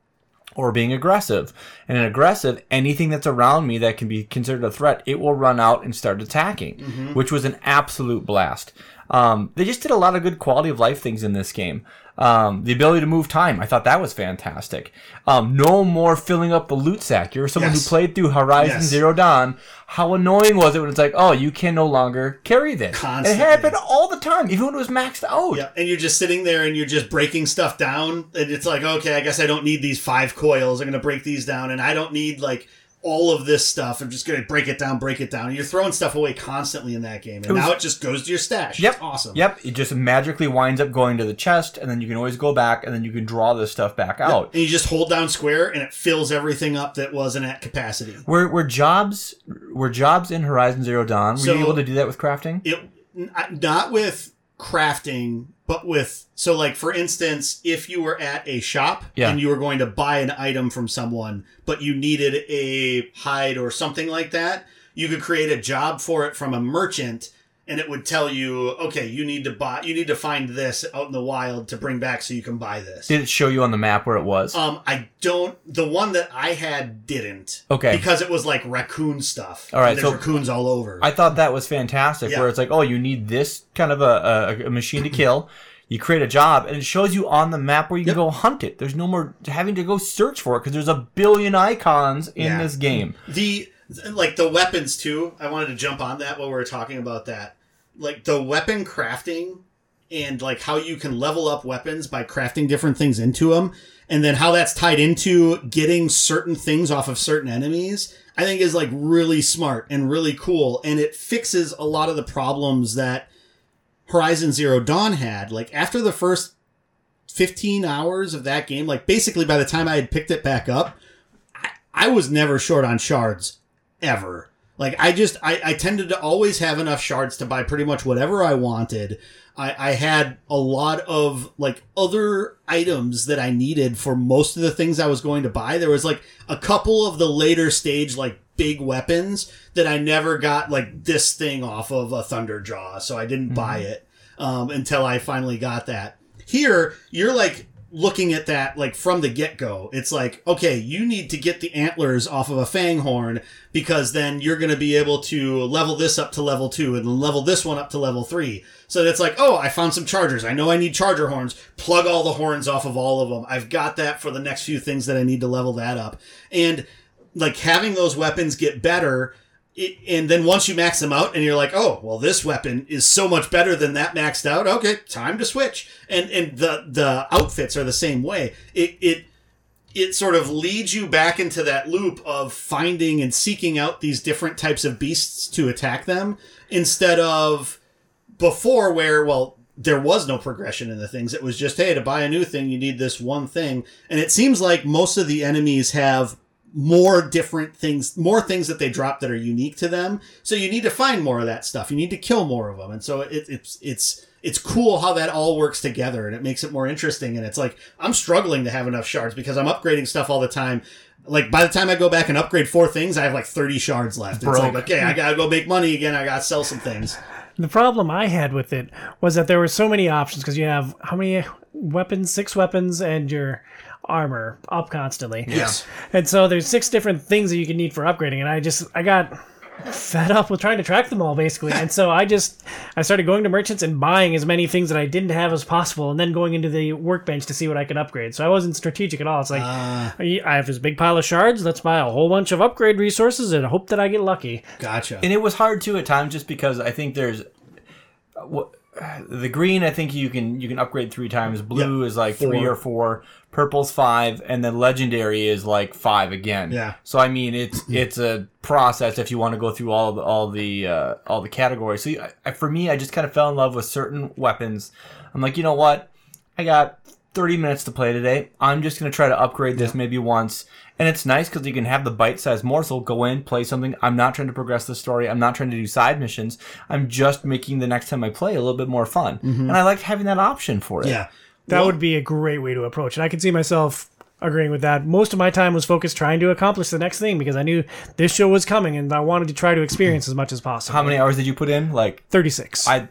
or being aggressive. And an aggressive, anything that's around me that can be considered a threat, it will run out and start attacking, mm-hmm. which was an absolute blast. Um, they just did a lot of good quality of life things in this game. Um, the ability to move time, I thought that was fantastic. Um, no more filling up the loot sack. You're someone Yes. who played through Horizon Yes. Zero Dawn. How annoying was it when it's like, oh, you can no longer carry this? Constantly. It happened all the time, even when it was maxed out. Yeah, and you're just sitting there and you're just breaking stuff down, and it's like, okay, I guess I don't need these five coils. I'm gonna break these down, and I don't need like all of this stuff. I'm just gonna break it down, break it down. And you're throwing stuff away constantly in that game, and was- now it just goes to your stash. Yep. It's awesome. Yep. It just magically winds up going to the chest, and then you can always go back, and then you can draw this stuff back out. And you just hold down square, and it fills everything up that wasn't at capacity. Were, were jobs were jobs in Horizon Zero Dawn? Were So- you able to do that with crafting? it not with crafting but with so like for instance if you were at a shop Yeah. and you were going to buy an item from someone but you needed a hide or something like that you could create a job for it from a merchant and it would tell you okay you need to buy you need to find this out in the wild to bring back so you can buy this Did it show you on the map where it was? um i don't the one that i had didn't Okay. because it was like raccoon stuff All right, and there's so- raccoons all over I thought that was fantastic. Yeah. Where it's like, oh, you need this kind of a, a, a machine to kill. You create a job, and it shows you on the map where you can go hunt it. There's no more having to go search for it because there's a billion icons in Yeah. this game. the like the weapons too i wanted to jump on that while we were talking about that like the weapon crafting and like how you can level up weapons by crafting different things into them and then how that's tied into getting certain things off of certain enemies i think is like really smart and really cool and it fixes a lot of the problems that horizon zero dawn had like after the first 15 hours of that game like basically by the time i had picked it back up I, I was never short on shards ever. Like I just I, I tended to always have enough shards to buy pretty much whatever I wanted. I, I had a lot of like other items that I needed for most of the things I was going to buy. There was like a couple of the later stage like big weapons that I never got like this thing off of a Thunderjaw, so I didn't buy it um, until I finally got that. Here, you're like looking at that like from the get go. It's like, okay, you need to get the antlers off of a fanghorn because then you're going to be able to level this up to level two and level this one up to level three. So it's like, oh, I found some chargers. I know I need charger horns. Plug all the horns off of all of them. I've got that for the next few things that I need to level that up. And like having those weapons get better and then once you max them out and you're like oh well this weapon is so much better than that maxed out. Okay time to switch. And and the the outfits are the same way. It it it sort of leads you back into that loop of finding and seeking out these different types of beasts to attack them instead of before where well there was no progression in the things. It was just hey to buy a new thing you need this one thing. And it seems like most of the enemies have more different things more things that they drop that are unique to them. So you need to find more of that stuff. You need to kill more of them. And so it, it's it's it's cool how that all works together and it makes it more interesting. And it's like i'm struggling to have enough shards because i'm upgrading stuff all the time. Like by the time i go back and upgrade four things i have like 30 shards left. It's like Broke. okay i gotta go make money again. I gotta sell some things. The problem I had with it was that there were so many options because you have how many weapons? Six weapons and your armor up constantly. Yes. And so there's six different things that you can need for upgrading, and I just I got fed up with trying to track them all basically, and so I just I started going to merchants and buying as many things that I didn't have as possible, and then going into the workbench to see what I could upgrade. So I wasn't strategic at all. It's like I have this big pile of shards. Let's buy a whole bunch of upgrade resources and hope that I get lucky. gotcha and it was hard too at times just because I think there's uh, what the green I think you can you can upgrade three times. Blue is like three Four. or four. Purple's five, and then legendary is like five again. Yeah. So I mean, it's it's a process if you want to go through all the all the uh, all the categories. So I, I- for me, I just kind of fell in love with certain weapons. I'm like, you know what? I got 30 minutes to play today. I'm just going to try to upgrade this maybe once. And it's nice because you can have the bite sized morsel, go in, play something. I'm not trying to progress the story. I'm not trying to do side missions. I'm just making the next time I play a little bit more fun. And I like having that option for it. Yeah. That would be a great way to approach it. I can see myself agreeing with that. Most of my time was focused trying to accomplish the next thing because I knew this show was coming and I wanted to try to experience as much as possible. How many hours did you put in? Like, 36. I.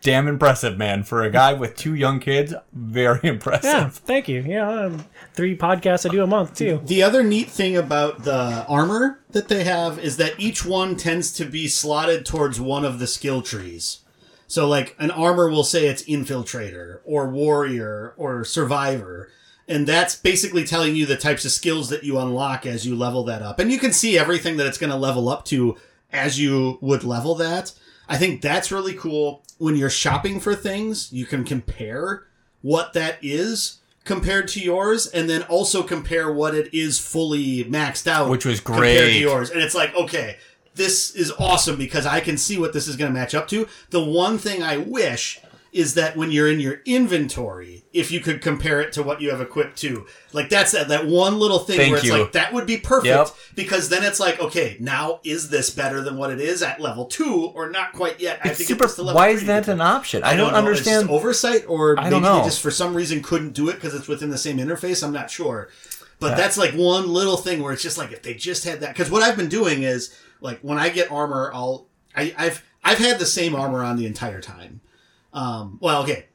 Damn impressive, man. For a guy with two young kids, very impressive. yeah, thank you. Yeah, um, three podcasts I do a month too. The other neat thing about the armor that they have is that each one tends to be slotted towards one of the skill trees. So, like, an armor will say it's infiltrator or warrior or survivor. And that's basically telling you the types of skills that you unlock as you level that up. And you can see everything that it's going to level up to as you would level that. I think that's really cool. When you're shopping for things, you can compare what that is compared to yours and then also compare what it is fully maxed out Which was compared to great. yours and it's like okay this is awesome because i can see what this is going to match up to the one thing i wish is that when you're in your inventory if you could compare it to what you have equipped to like that's that, that one little thing Thank where it's you. like that would be perfect Yep. because then it's like okay now is this better than what it is at level two or not quite yet i It's think super. it's level Why is that an option? I, don't, know. It's understand. oversight, or I maybe don't they know. just for some reason couldn't do it because it's within the same interface. I'm not sure, but that's like one little thing where it's just like if they just had that. Because what I've been doing is like when I get armor, I'll I, I've I've had the same armor on the entire time. Um, well, okay.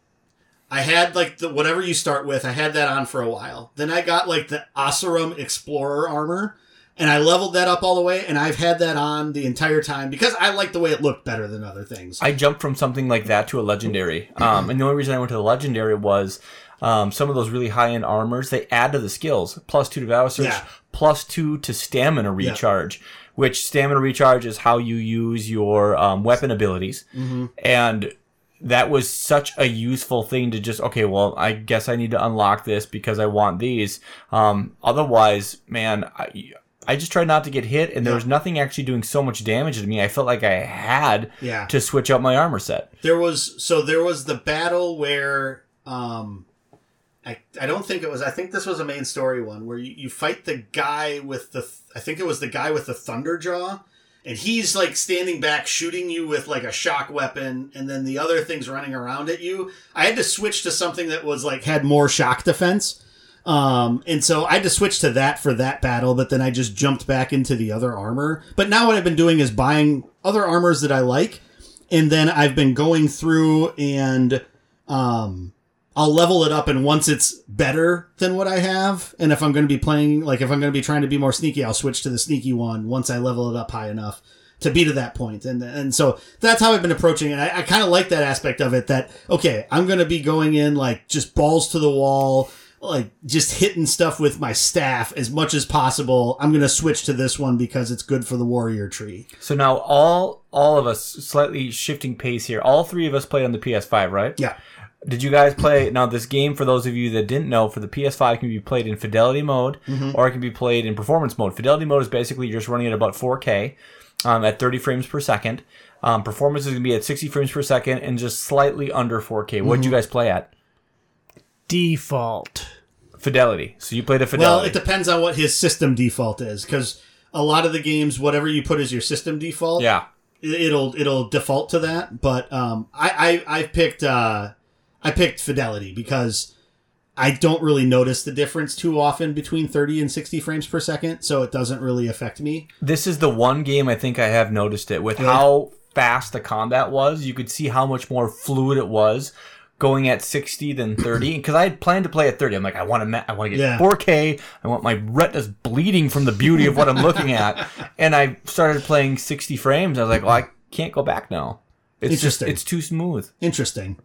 I had like the whatever you start with. I had that on for a while. Then I got like the Oseram Explorer armor, and I leveled that up all the way. And I've had that on the entire time because I like the way it looked better than other things. I jumped from something like that to a legendary. Um, and the only reason I went to the legendary was um, some of those really high end armors, they add to the skills. Plus two to valor surge, Yeah. plus two to stamina recharge, which stamina recharge is how you use your um, weapon abilities. And that was such a useful thing to just, okay, well, I guess I need to unlock this because I want these. Um, otherwise, man, I, I just tried not to get hit, and there was nothing actually doing so much damage to me. I felt like I had Yeah. to switch up my armor set. There was so there was the battle where um I, I don't think it was I think this was a main story one where you, you fight the guy with the I think it was the guy with the thunder jaw and he's like standing back shooting you with like a shock weapon and then the other things running around at you. I had to switch to something that was like had more shock defense. Um, and so I had to switch to that for that battle, but then I just jumped back into the other armor. But now what I've been doing is buying other armors that I like and then I've been going through and um I'll level it up and once it's better than what I have and if I'm going to be playing like if I'm going to be trying to be more sneaky I'll switch to the sneaky one once I level it up high enough to be to that point. and and so that's how I've been approaching it I, I kind of like that aspect of it that okay I'm going to be going in like just balls to the wall like just hitting stuff with my staff as much as possible I'm going to switch to this one because it's good for the warrior tree So now all all of us slightly shifting pace here. All three of us played on the PS5, right? yeah Did you guys play now this game for those of you that didn't know for the PS5 can be played in fidelity mode or it can be played in performance mode. Fidelity mode is basically you're just running at about 4K um, at 30 frames per second. Um, performance is going to be at 60 frames per second and just slightly under 4K. What did you guys play at? Default. Fidelity. So you played at Fidelity. Well, it depends on what his system default is, because a lot of the games, whatever you put as your system default, yeah. it- it'll it'll default to that. But um, I I I picked uh, I picked fidelity because I don't really notice the difference too often between thirty and sixty frames per second, so it doesn't really affect me. This is the one game I think I have noticed it with how fast the combat was. You could see how much more fluid it was going at 60 than 30 because I had planned to play at 30. I'm like I want to ma- I want to get Yeah. 4K. I want my retinas bleeding from the beauty of what I'm looking at. And I started playing 60 frames. I was like, "Well, I can't go back now." It's just Interesting. it's too smooth. Interesting.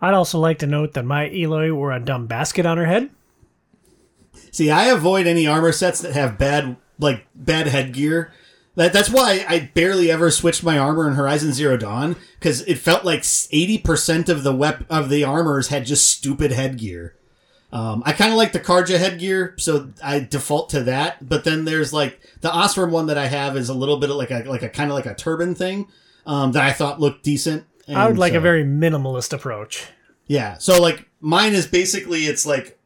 I'd also like to note that my Aloy wore a dumb basket on her head. See, I avoid any armor sets that have bad like bad headgear. That, that's why I barely ever switched my armor in Horizon Zero Dawn because it felt like eighty percent of the wep- of the armors had just stupid headgear. Um, I kind of like the Carja headgear, so I default to that. But then there's like the Oseram one that I have is a little bit of like a like a kind of like a turban thing um, that I thought looked decent. I would like so- a very minimalist approach. Yeah. So like mine is basically it's like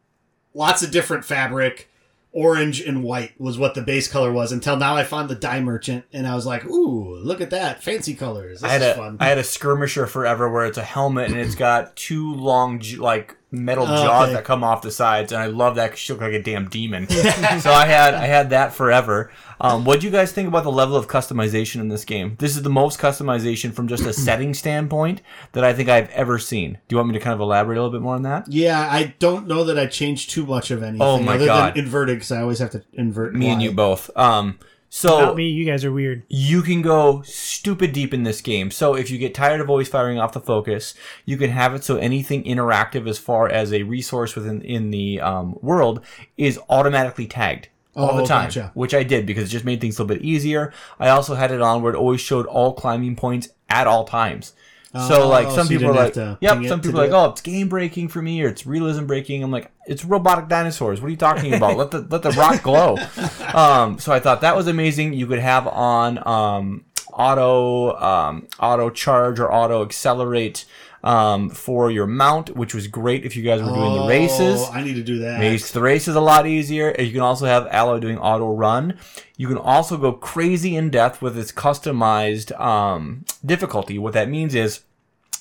lots of different fabric. Orange and white was what the base color was until now I found the dye merchant and I was like, ooh, look at that. Fancy colors. This I had is a fun. I had a skirmisher forever where it's a helmet and it's got two long like metal Oh, jaws okay. that come off the sides and I love that she looked like a damn demon. so I had I had that forever. Um, what do you guys think about the level of customization in this game? This is the most customization from just a setting standpoint that I think I've ever seen. Do you want me to kind of elaborate a little bit more on that? yeah, I don't know that I changed too much of anything Oh my other God. than inverted because I always have to invert. Me and you both. Um, so Not me. You guys are weird. you can go stupid deep in this game. So if you get tired of always firing off the focus, you can have it so anything interactive as far as a resource within in the um, world is automatically tagged all Oh, the time, gotcha. which I did because it just made things a little bit easier. I also had it on where it always showed all climbing points at all times. So Oh, like some so people are like, didn't have to yep. Some people are like, it? oh, it's game breaking for me, or it's realism breaking. I'm like, it's robotic dinosaurs. What are you talking about? let the let the rock glow. um, so I thought that was amazing. You could have on um, auto um, auto charge or auto accelerate um, for your mount, which was great if you guys were doing the races. Oh, I need to do that. Makes the races a lot easier. You can also have Aloy doing auto run. You can also go crazy in depth with its customized um, difficulty. What that means is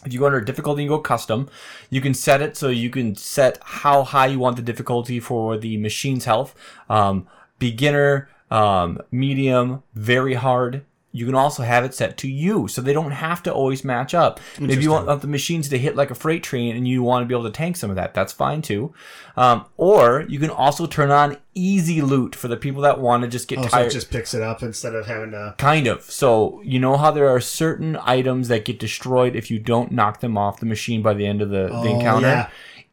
if you go under difficulty and go custom, you can set it so you can set how high you want the difficulty for the machine's health. Um, beginner, um, medium, very hard. You can also have it set to you, so they don't have to always match up. Maybe you want the machines to hit like a freight train, and you want to be able to tank some of that. That's fine too. Um, or you can also turn on easy loot for the people that want to just get Oh, so tired. it just picks it up instead of having to. Kind of. So you know how there are certain items that get destroyed if you don't knock them off the machine by the end of the, the Oh, encounter. yeah.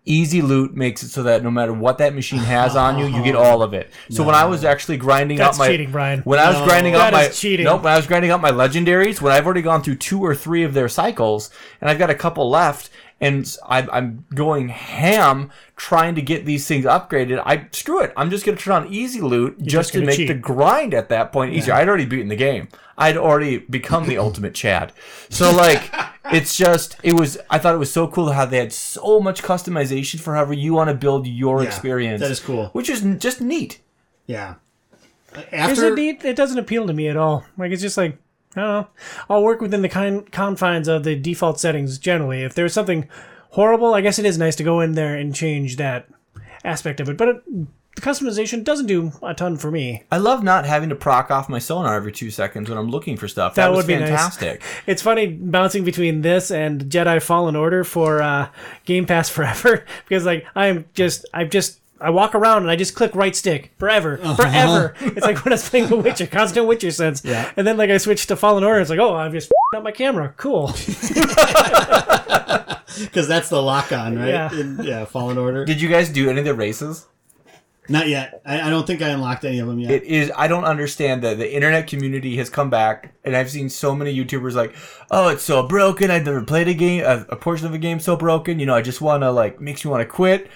Easy loot makes it so that no matter what that machine has on you, you get all of it. So when I was actually grinding That's up my cheating, Brian. when I was No. grinding up That my is cheating. nope, when I was grinding up my legendaries, when I've already gone through two or three of their cycles, and I've got a couple left, and I'm, I'm going ham trying to get these things upgraded. I screw it. I'm just gonna turn on easy loot just, just to make cheat. the grind at that point easier. I'd already beaten the game. I'd already become the ultimate Chad. So like, it's just it was. I thought it was so cool how they had so much customization for however you want to build your Yeah, experience. that is cool. Which is just neat. Yeah. Is After it neat? It doesn't appeal to me at all. Like it's just like I don't know. I'll work within the con- confines of the default settings generally. If there's something horrible, I guess it is nice to go in there and change that aspect of it. But it, the customization doesn't do a ton for me. I love not having to proc off my sonar every two seconds when I'm looking for stuff. That, That was would be nice. fantastic. It's funny bouncing between this and Jedi Fallen Order for uh, Game Pass Forever because like I'm just I've just I walk around and I just click right stick forever, uh-huh. forever. It's like when I was playing The Witcher, constant Witcher sense. Yeah. And then like I switched to Fallen Order, it's like oh I'm just up my camera, cool. because that's the lock on, right? Yeah. In, yeah. Fallen Order. Did you guys do any of the races? Not yet. I, I don't think I unlocked any of them yet. It is. I don't understand that the internet community has come back, and I've seen so many YouTubers like, "Oh, it's so broken. I've never played a game, a, a portion of a game so broken. You know, I just want to like makes me want to quit."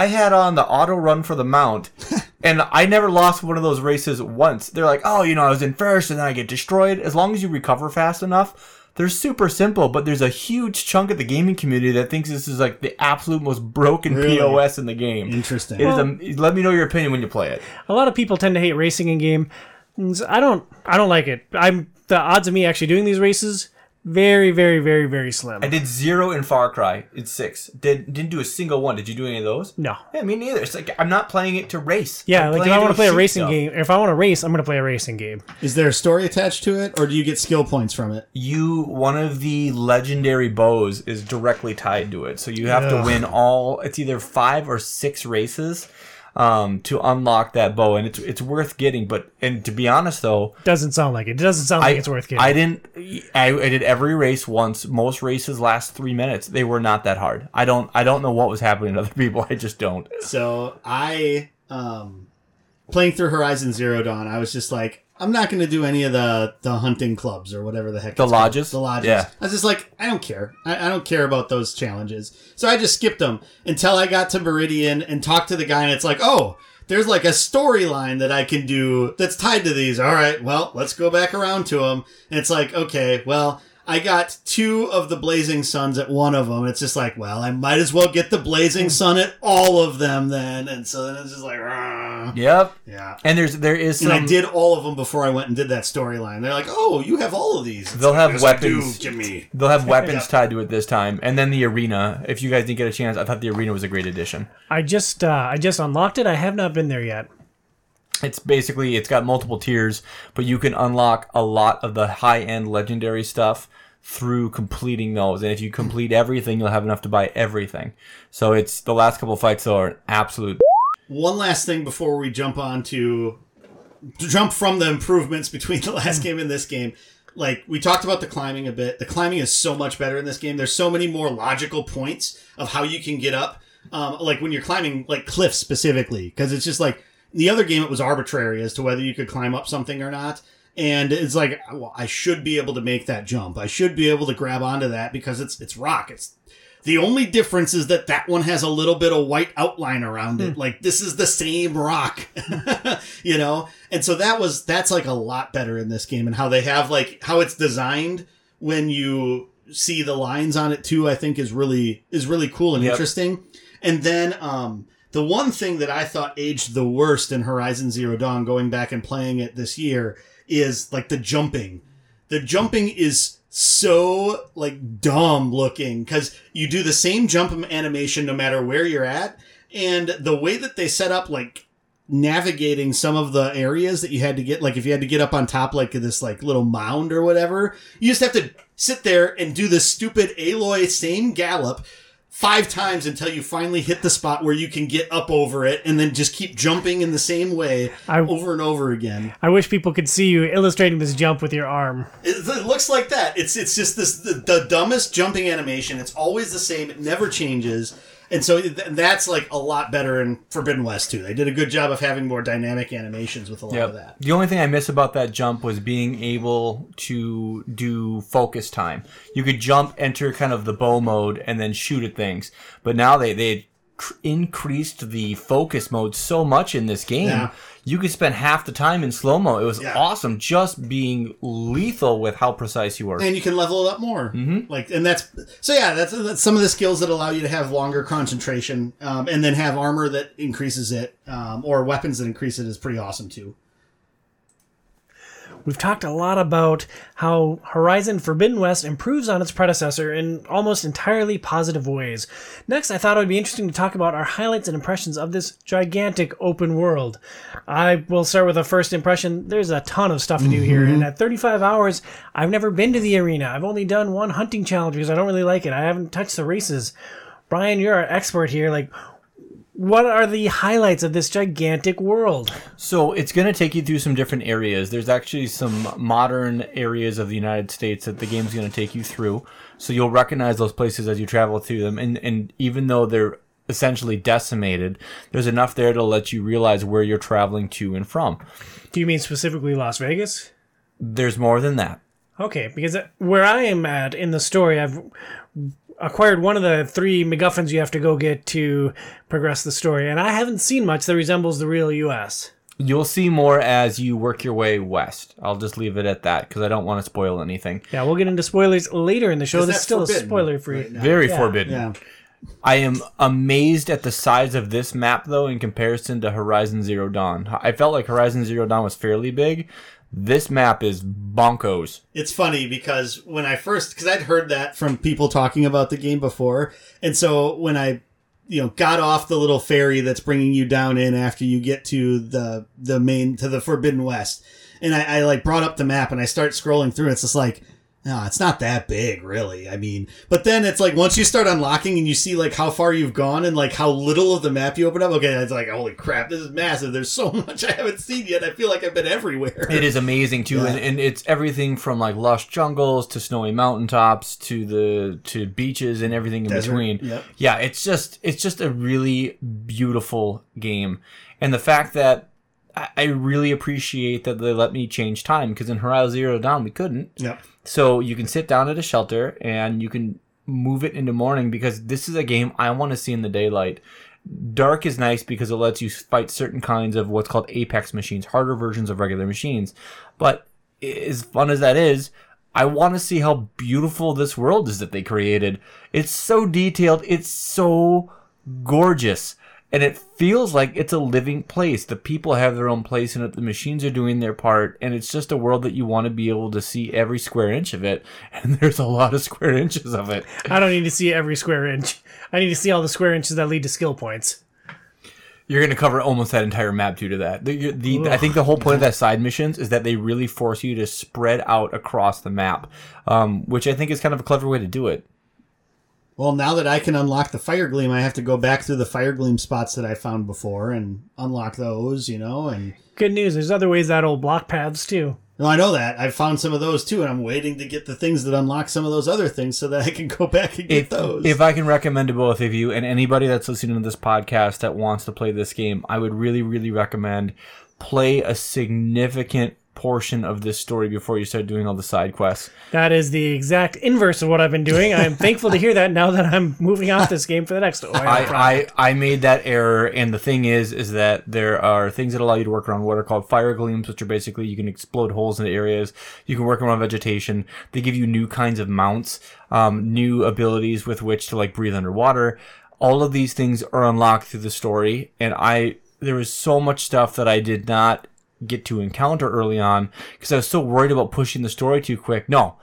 I had on the auto run for the mount, and I never lost one of those races once. They're like, "Oh, you know, I was in first, and then I get destroyed." As long as you recover fast enough. They're super simple, but there's a huge chunk of the gaming community that thinks this is like the absolute most broken Really? POS in the game. Interesting. It is a, let me know your opinion when you play it. a lot of people tend to hate racing in game. I don't I don't like it. I'm the odds of me actually doing these races very very very very slim. I did zero in Far Cry. It's six. Did didn't do a single one. Did you do any of those? no. Yeah, me neither. It's like I'm not playing it to race. Yeah, I'm like if I want to play a racing stuff. game, if I want to race, I'm going to play a racing game. Is there a story attached to it, or do you get skill points from it? You one of the legendary bows is directly tied to it, so you have to win all. It's either five or six races um, to unlock that bow, and it's it's worth getting. But and to be honest though, Doesn't sound like it. It doesn't sound like it's worth getting. I didn't. I, I did every race once. Most races last three minutes. They were not that hard. I don't. I don't know what was happening to other people. I just don't. So I, um, playing through Horizon Zero Dawn, I was just like, I'm not going to do any of the the hunting clubs or whatever the heck. The it's called. lodges? The lodges. Yeah. I was just like, I don't care. I, I don't care about those challenges. So I just skipped them until I got to Meridian and talked to the guy, and it's like, oh. There's like a storyline that I can do that's tied to these. All right, well, let's go back around to them. And it's like, okay, well, I got two of the Blazing Suns at one of them. It's just like, well, I might as well get the Blazing hmm. Sun at all of them then. And so then it's just like, "Rah." Yep. yeah. And there's there is some And I did all of them before I went and did that storyline. They're like, "Oh, you have all of these." It's They'll like, have "Yes, I do, weapons. They'll have weapons Yeah. tied to it this time, and then the arena. If you guys didn't get a chance, I thought the arena was a great addition. I just uh, I just unlocked it. I have not been there yet. It's basically it's got multiple tiers, but you can unlock a lot of the high end legendary stuff through completing those. And if you complete everything, you'll have enough to buy everything. So it's the last couple fights though are an absolute. One last thing before we jump on to jump from the improvements between the last game and this game. Like we talked about the climbing a bit. The climbing is so much better in this game. There's so many more logical points of how you can get up. Um, like when you're climbing like cliffs specifically, because it's just like the other game. It was arbitrary as to whether you could climb up something or not. And it's like, well, I should be able to make that jump. I should be able to grab onto that because it's it's rock. It's the only difference is that that one has a little bit of white outline around it. Like this is the same rock, you know? And so that was, that's like a lot better in this game and how they have like, how it's designed when you see the lines on it too, I think is really, is really cool and Yep. interesting. And then, um, the one thing that I thought aged the worst in Horizon Zero Dawn, going back and playing it this year, is like the jumping the jumping is so like dumb looking because you do the same jump animation no matter where you're at and the way that they set up like navigating some of the areas that you had to get like if you had to get up on top like this like little mound or whatever you just have to sit there and do this stupid aloy same gallop five times until you finally hit the spot where you can get up over it and then just keep jumping in the same way I- over and over again I wish people could see you illustrating this jump with your arm. it, it looks like that. It's it's just this the, the dumbest jumping animation. It's always the same. It never changes. And so th- that's like a lot better in Forbidden West too. They did a good job of having more dynamic animations with a lot of that. The only thing I miss about that jump was being able to do focus time. You could jump, enter kind of the bow mode, and then shoot at things. But now they they cr- increased the focus mode so much in this game. Yeah. You could spend half the time in slow mo. It was Yeah. awesome, just being lethal with how precise you were. And you can level it up more. Mm-hmm. Like, and that's so yeah. That's, that's some of the skills that allow you to have longer concentration, um, and then have armor that increases it, um, or weapons that increase it is pretty awesome too. We've talked a lot about how Horizon Forbidden West improves on its predecessor in almost entirely positive ways. Next, I thought it would be interesting to talk about our highlights and impressions of this gigantic open world. I will start with a first impression. There's a ton of stuff to do here, and mm-hmm. at 35 hours, I've never been to the arena. I've only done one hunting challenge because I don't really like it. I haven't touched the races. Brian, you're our expert here. Like, what are the highlights of this gigantic world? So it's going to take you through some different areas. There's actually some modern areas of the United States that the game's going to take you through. So you'll recognize those places as you travel through them. And, and even though they're essentially decimated, there's enough there to let you realize where you're traveling to and from. Do you mean specifically Las Vegas? There's more than that. Okay, because where I am at in the story, I've acquired one of the three MacGuffins you have to go get to progress the story, and I haven't seen much that resembles the real U.S. You'll see more as you work your way west. I'll just leave it at that because I don't want to spoil anything. Yeah, we'll get into spoilers later in the show. 'Cause That's that's still a spoiler free. right. Very Yeah. forbidden. Yeah. I am amazed at the size of this map, though, in comparison to Horizon Zero Dawn. I felt like Horizon Zero Dawn was fairly big. This map is bonkos. It's funny because when I first, because I'd heard that from people talking about the game before, and so when I, you know, got off the little ferry that's bringing you down in after you get to the the main to the Forbidden West, and I, I like brought up the map and I start scrolling through. It's just like. No, it's not that big, really. I mean, but then it's like once you start unlocking and you see like how far you've gone and like how little of the map you open up. Okay, it's like holy crap, this is massive. There's so much I haven't seen yet. I feel like I've been everywhere. It is amazing too, Yeah. and, and it's everything from like lush jungles to snowy mountaintops to the to beaches and everything in Desert, between. yep. Yeah, it's just it's just a really beautiful game, and the fact that I, really appreciate that they let me change time because in Horizon Zero Dawn we couldn't. Yep. So you can sit down at a shelter and you can move it into morning because this is a game I want to see in the daylight. Dark is nice because it lets you fight certain kinds of what's called apex machines, harder versions of regular machines. But as fun as that is, I want to see how beautiful this world is that they created. It's so detailed. It's so gorgeous. And it feels like it's a living place. The people have their own place in it. The machines are doing their part. And it's just a world that you want to be able to see every square inch of it. And there's a lot of square inches of it. I don't need to see every square inch. I need to see all the square inches that lead to skill points. You're going to cover almost that entire map due to that. The, the, I think the whole point of that side missions is that they really force you to spread out across the map, um, which I think is kind of a clever way to do it. Well, now that I can unlock the fire gleam, I have to go back through the fire gleam spots that I found before and unlock those, you know, and Good news. There's other ways that old block paths too. no, I know that. I've found some of those too, and I'm waiting to get the things that unlock some of those other things so that I can go back and get If, those. if I can recommend to both of you and anybody that's listening to this podcast that wants to play this game, I would really, really recommend play a significant portion of this story before you start doing all the side quests. That is the exact inverse of what I've been doing. I am thankful to hear that now that I'm moving off this game for the next. I, I, I made that error, and the thing is, is that there are things that allow you to work around what are called fire gleams, which are basically you can explode holes in areas. You can work around vegetation. They give you new kinds of mounts, um, new abilities with which to like breathe underwater. All of these things are unlocked through the story, and I there was so much stuff that I did not get to encounter early on because I was so worried about pushing the story too quick. No,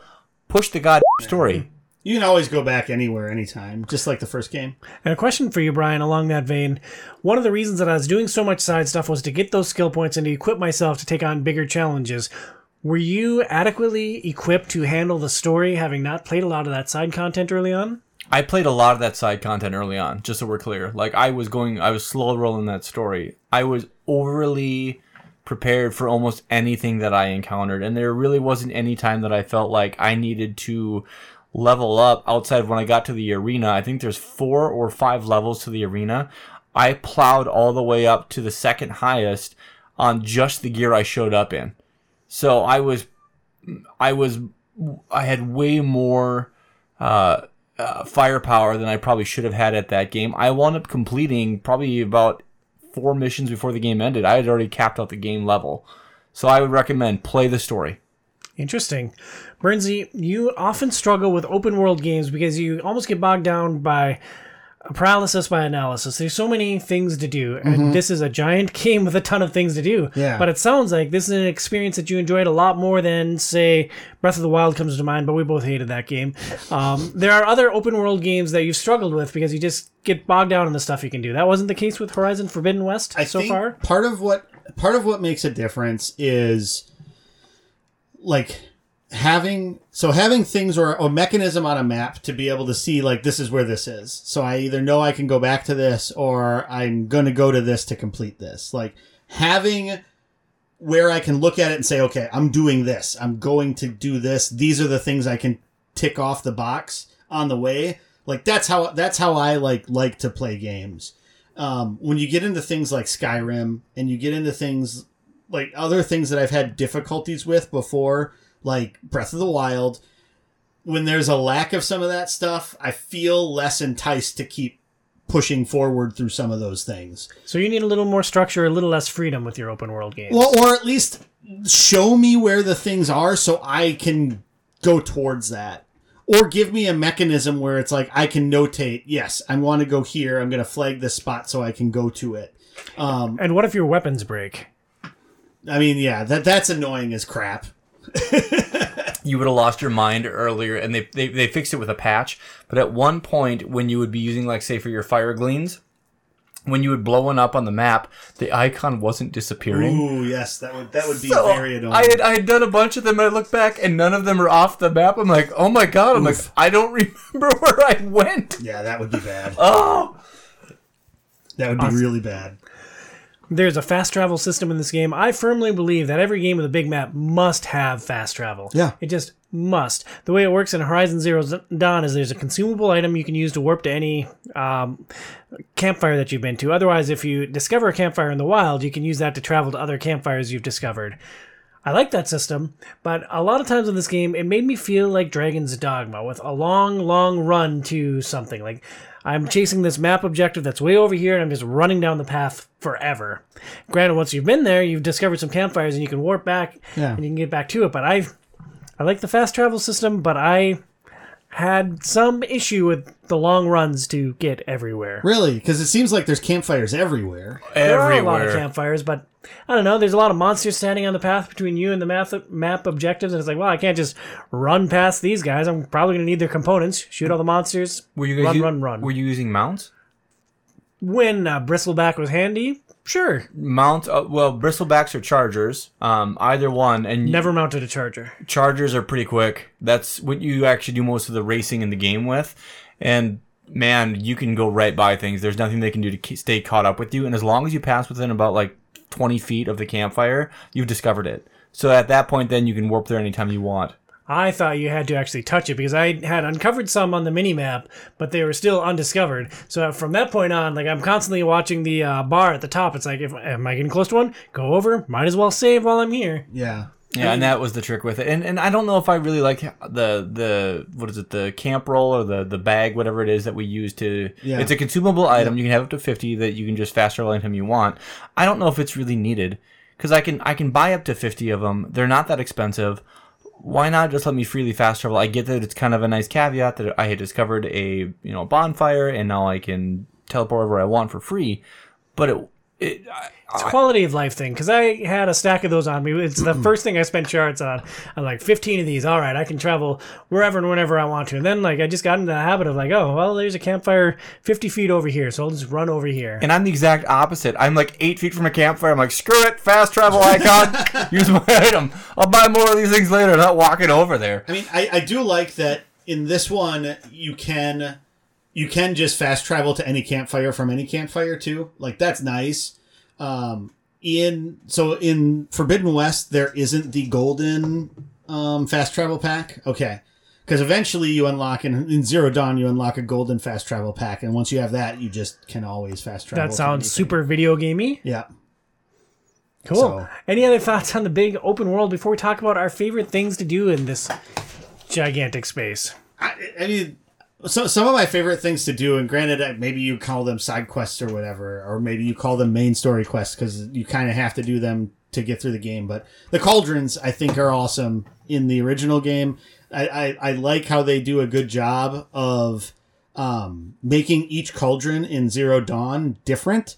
push the god story. you can always go back anywhere, anytime, just like the first game. And a question for you, Brian, along that vein. One of the reasons that I was doing so much side stuff was to get those skill points and to equip myself to take on bigger challenges. Were you adequately equipped to handle the story, having not played a lot of that side content early on? I played a lot of that side content early on, just so we're clear. Like I was going, I was slow rolling that story. I was overly prepared for almost anything that I encountered, and there really wasn't any time that I felt like I needed to level up outside when I got to the arena. I think there's four or five levels to the arena. I plowed all the way up to the second highest on just the gear I showed up in. So I was, I was, I had way more. Uh, uh, firepower than I probably should have had at that game. I wound up completing probably about four missions before the game ended. I had already capped out the game level. So I would recommend play the story. Interesting. Bernsey, you often struggle with open world games because you almost get bogged down by paralysis by analysis. There's so many things to do, and this is a giant game with a ton of things to do. Yeah. But it sounds like this is an experience that you enjoyed a lot more than, say, Breath of the Wild comes to mind, but we both hated that game. Um, there are other open world games that you've struggled with because you just get bogged down in the stuff you can do. That wasn't the case with Horizon Forbidden West I so think far. part of what part of what makes a difference is like having so having things or a mechanism on a map to be able to see like this is where this is. So I either know I can go back to this or I'm going to go to this to complete this. Like having where I can look at it and say, okay, I'm doing this. I'm going to do this. These are the things I can tick off the box on the way. Like that's how that's how I like like to play games. Um, when you get into things like Skyrim and you get into things like other things that I've had difficulties with before, like Breath of the Wild, when there's a lack of some of that stuff, I feel less enticed to keep pushing forward through some of those things. So you need a little more structure, a little less freedom with your open world games. Well, or at least show me where the things are so I can go towards that. Or give me a mechanism where it's like I can notate, yes, I want to go here. I'm going to flag this spot so I can go to it. Um, and what if your weapons break? I mean, yeah, that that's annoying as crap. You would have lost your mind earlier, and they, they, they fixed it with a patch. But at one point, when you would be using, like, say, for your fire gleams, when you would blow one up on the map, the icon wasn't disappearing. Ooh, yes, that would that would be So, very annoying. I had I had done a bunch of them. and I look back, and none of them are off the map. I'm like, oh my god! I'm like, I don't remember where I went. yeah, that would be bad. Oh, That would be really bad. There's a fast travel system in this game. I firmly believe that every game with a big map must have fast travel. Yeah. It just must. The way it works in Horizon Zero Dawn is there's a consumable item you can use to warp to any um, campfire that you've been to. Otherwise, if you discover a campfire in the wild, you can use that to travel to other campfires you've discovered. I like that system, but a lot of times in this game, it made me feel like Dragon's Dogma with a long, long run to something. Like, I'm chasing this map objective that's way over here, and I'm just running down the path forever. Granted, once you've been there, you've discovered some campfires, and you can warp back, Yeah. and you can get back to it. But I, I like the fast travel system, but I had some issue with the long runs to get everywhere. Really? Because it seems like there's campfires everywhere. There are a lot of Everywhere. campfires, but I don't know. There's a lot of monsters standing on the path between you and the map, map objectives, and it's like, well, I can't just run past these guys. I'm probably going to need their components. Shoot all the monsters. Were you guys run, u- run, run? Were you using mounts? when uh, Bristleback was handy, sure. Mount uh, well, bristlebacks or chargers, um, either one, and Never mounted a charger. chargers are pretty quick. That's what you actually do most of the racing in the game with, and man, you can go right by things. There's nothing they can do to stay caught up with you, and as long as you pass within about like 20 feet of the campfire, you've discovered it. So at that point, then you can warp there anytime you want. I thought you had to actually touch it because I had uncovered some on the mini map, but they were still undiscovered. So from that point on, like I'm constantly watching the uh, bar at the top. It's like, if am I getting close to one? Go over. Might as well save while I'm here. Yeah. Yeah, and that was the trick with it. And and I don't know if I really like the the what is it the camp roll or the the bag whatever it is that we use to. Yeah. It's a consumable item. You can have up to fifty that you can just fast travel anytime you want. I don't know if it's really needed because I can I can buy up to fifty of them. They're not that expensive. Why not just let me freely fast travel? I get that it's kind of a nice caveat that I had discovered a you know bonfire and now I can teleport wherever I want for free. But it it I, It's a quality of life thing because I had a stack of those on me. It's the hmm. first thing I spent shards on. I'm like 15 of these. All right, I can travel wherever and whenever I want to. And then like I just got into the habit of like, oh well, there's a campfire 50 feet over here, so I'll just run over here. And I'm the exact opposite. I'm like eight feet from a campfire. I'm like, screw it, fast travel icon. Use my item. I'll buy more of these things later. Not walking over there. I mean, I, I do like that in this one you can you can just fast travel to any campfire from any campfire too. Like that's nice. Um, in so in Forbidden West there isn't the golden um, fast travel pack. Okay. Because eventually you unlock in, in Zero Dawn you unlock a golden fast travel pack, and once you have that, you just can always fast travel. That sounds super video gamey. Yeah. Cool. So- Any other thoughts on the big open world before we talk about our favorite things to do in this gigantic space? I, I mean, so some of my favorite things to do, and granted, uh, maybe you call them side quests or whatever, or maybe you call them main story quests because you kind of have to do them to get through the game. But the cauldrons, I think, are awesome in the original game. I, I, I like how they do a good job of um, making each cauldron in Zero Dawn different.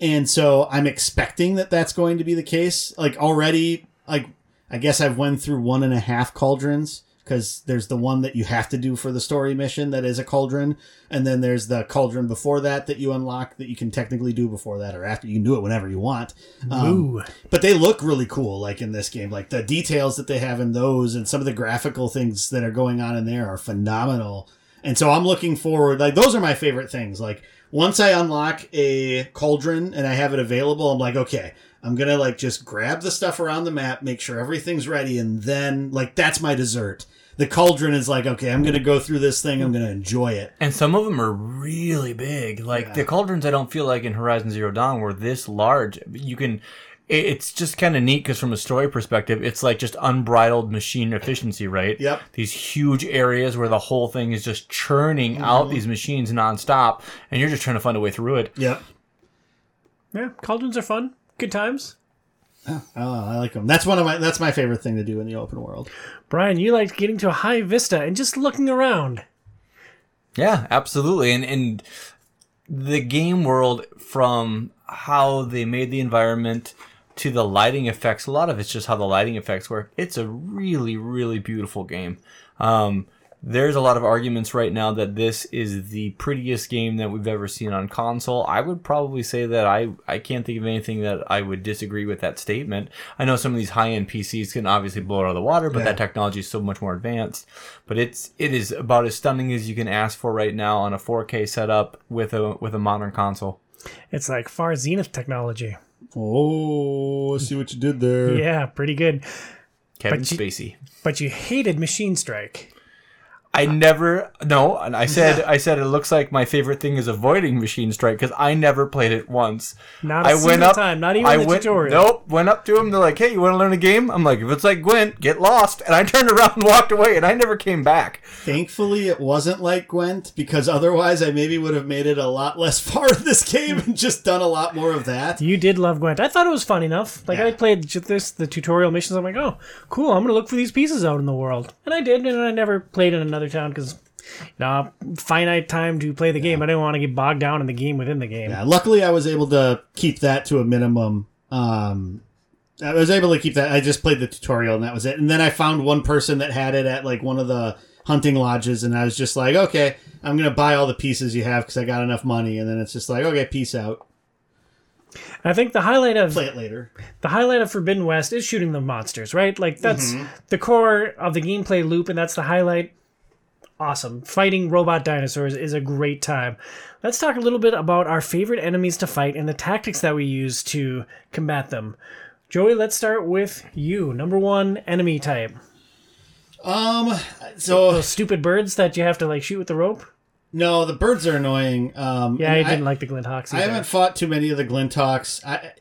And so I'm expecting that that's going to be the case. Like already, like I guess I've went through one and a half cauldrons because there's the one that you have to do for the story mission that is a cauldron, and then there's the cauldron before that that you unlock that you can technically do before that or after. You can do it whenever you want. Um, but they look really cool, like in this game. Like the details that they have in those, and some of the graphical things that are going on in there are phenomenal. And so I'm looking forward. Like those are my favorite things. Like once I unlock a cauldron and I have it available, I'm like, okay, I'm gonna like just grab the stuff around the map, make sure everything's ready, and then like that's my dessert. The cauldron is like, okay, I'm gonna go through this thing. I'm gonna enjoy it. And some of them are really big. Like the cauldrons, I don't feel like in Horizon Zero Dawn were this large. You can. It's just kind of neat because from a story perspective, it's like just unbridled machine efficiency, right? Yep. These huge areas where the whole thing is just churning out mm-hmm. these machines nonstop, and you're just trying to find a way through it. Yep. Yeah, cauldrons are fun. Good times. Oh, I like them. That's one of my. That's my favorite thing to do in the open world. Brian, you liked getting to a high vista and just looking around. Yeah, absolutely. And and the game world from how they made the environment to the lighting effects, a lot of it's just how the lighting effects work. It's a really, really beautiful game. Um, there's a lot of arguments right now that this is the prettiest game that we've ever seen on console. I would probably say that I, I can't think of anything that I would disagree with that statement. I know some of these high end PCs can obviously blow it out of the water, but Yeah. that technology is so much more advanced. But it's it is about as stunning as you can ask for right now on a 4K setup with a with a modern console. It's like far zenith technology. Oh, I see what you did there. Yeah, pretty good. Kevin But you- Spacey. But you hated Machine Strike. I never no, and I said I said it looks like my favorite thing is avoiding machine strike because I never played it once. Not a I single time, not even I the went, tutorial. Nope, went up to him. They're like, "Hey, you want to learn a game?" I'm like, "If it's like Gwent, get lost." And I turned around and walked away, and I never came back. Thankfully, it wasn't like Gwent because otherwise, I maybe would have made it a lot less far of this game and just done a lot more of that. You did love Gwent. I thought it was fun enough. Like Yeah. I played this the tutorial missions. I'm like, oh, cool. I'm gonna look for these pieces out in the world, and I did. And I never played in another town because, nah, finite time to play the game. I didn't want to get bogged down in the game within the game. Yeah, luckily, I was able to keep that to a minimum. Um, I was able to keep that. I just played the tutorial and that was it. And then I found one person that had it at like one of the hunting lodges, and I was just like, okay, I'm gonna buy all the pieces you have because I got enough money. And then it's just like, okay, peace out. I think the highlight of Play it later. the highlight of Forbidden West is shooting the monsters, right? Like that's Mm-hmm. the core of the gameplay loop, and that's the highlight. Awesome. Fighting robot dinosaurs is a great time. Let's talk a little bit about our favorite enemies to fight and the tactics that we use to combat them. Joey, let's start with you. Number one enemy type. Um, so Those stupid birds that you have to like shoot with the rope. no, the birds are annoying. Um, Yeah, I didn't like the Glint Hawks. I haven't fought too many of the Glinthawks. I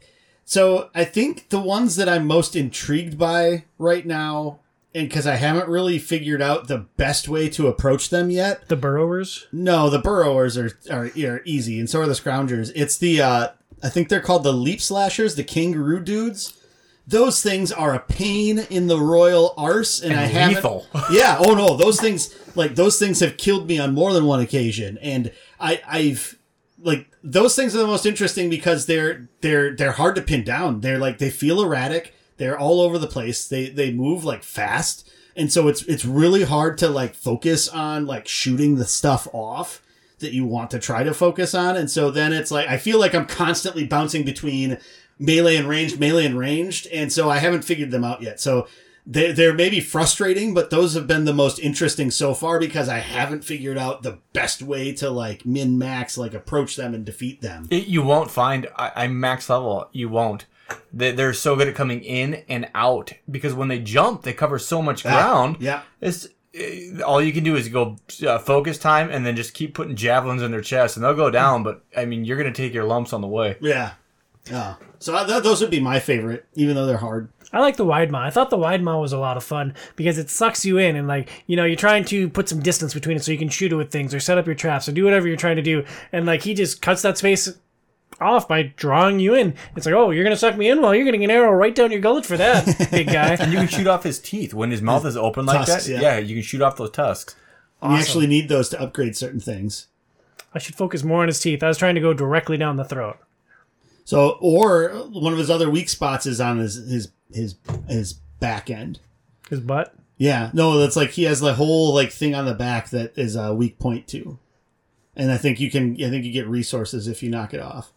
so I think the ones that I'm most intrigued by right now, and because I haven't really figured out the best way to approach them yet. the burrowers. No, the burrowers are are, are easy, and so are the scroungers. It's the uh, I think they're called the Leaplashers, the kangaroo dudes. Those things are a pain in the royal arse, and, I haven't. lethal. yeah. Oh no, those things like those things have killed me on more than one occasion, and I I've like those things are the most interesting because they're they're they're hard to pin down. They're like they feel erratic. They're all over the place. They they move like fast, and so it's it's really hard to like focus on like shooting the stuff off that you want to try to focus on. And so then it's like I feel like I'm constantly bouncing between melee and ranged, melee and ranged, and so I haven't figured them out yet. So they they're maybe frustrating, but those have been the most interesting so far because I haven't figured out the best way to like min max like approach them and defeat them. It, you won't find. I, I'm max level. You won't. They, they're so good at coming in and out because when they jump, they cover so much ground. yeah. It's eh, all you can do is go uh, focus time and then just keep putting javelins in their chest and they'll go down. But I mean, you're gonna take your lumps on the way. Yeah. Oh. So I, th- those would be my favorite, even though they're hard. I like the wide maw. I thought the wide maw was a lot of fun because it sucks you in and like you know you're trying to put some distance between it so you can shoot it with things or set up your traps or do whatever you're trying to do and like he just cuts that space off by drawing you in. It's like oh you're gonna suck me in well you're getting an arrow right down your gullet for that big guy. And you can shoot off his teeth when his mouth is open like tusks, that. yeah. Yeah. you can shoot off those tusks. You actually need those to upgrade certain things. I should focus more on his teeth. I was trying to go directly down the throat. So, or one of his other weak spots is on his his his his back end. His butt. Yeah, no, that's like he has the whole like thing on the back that is a weak point too, and I think you can. I think you get resources if you knock it off,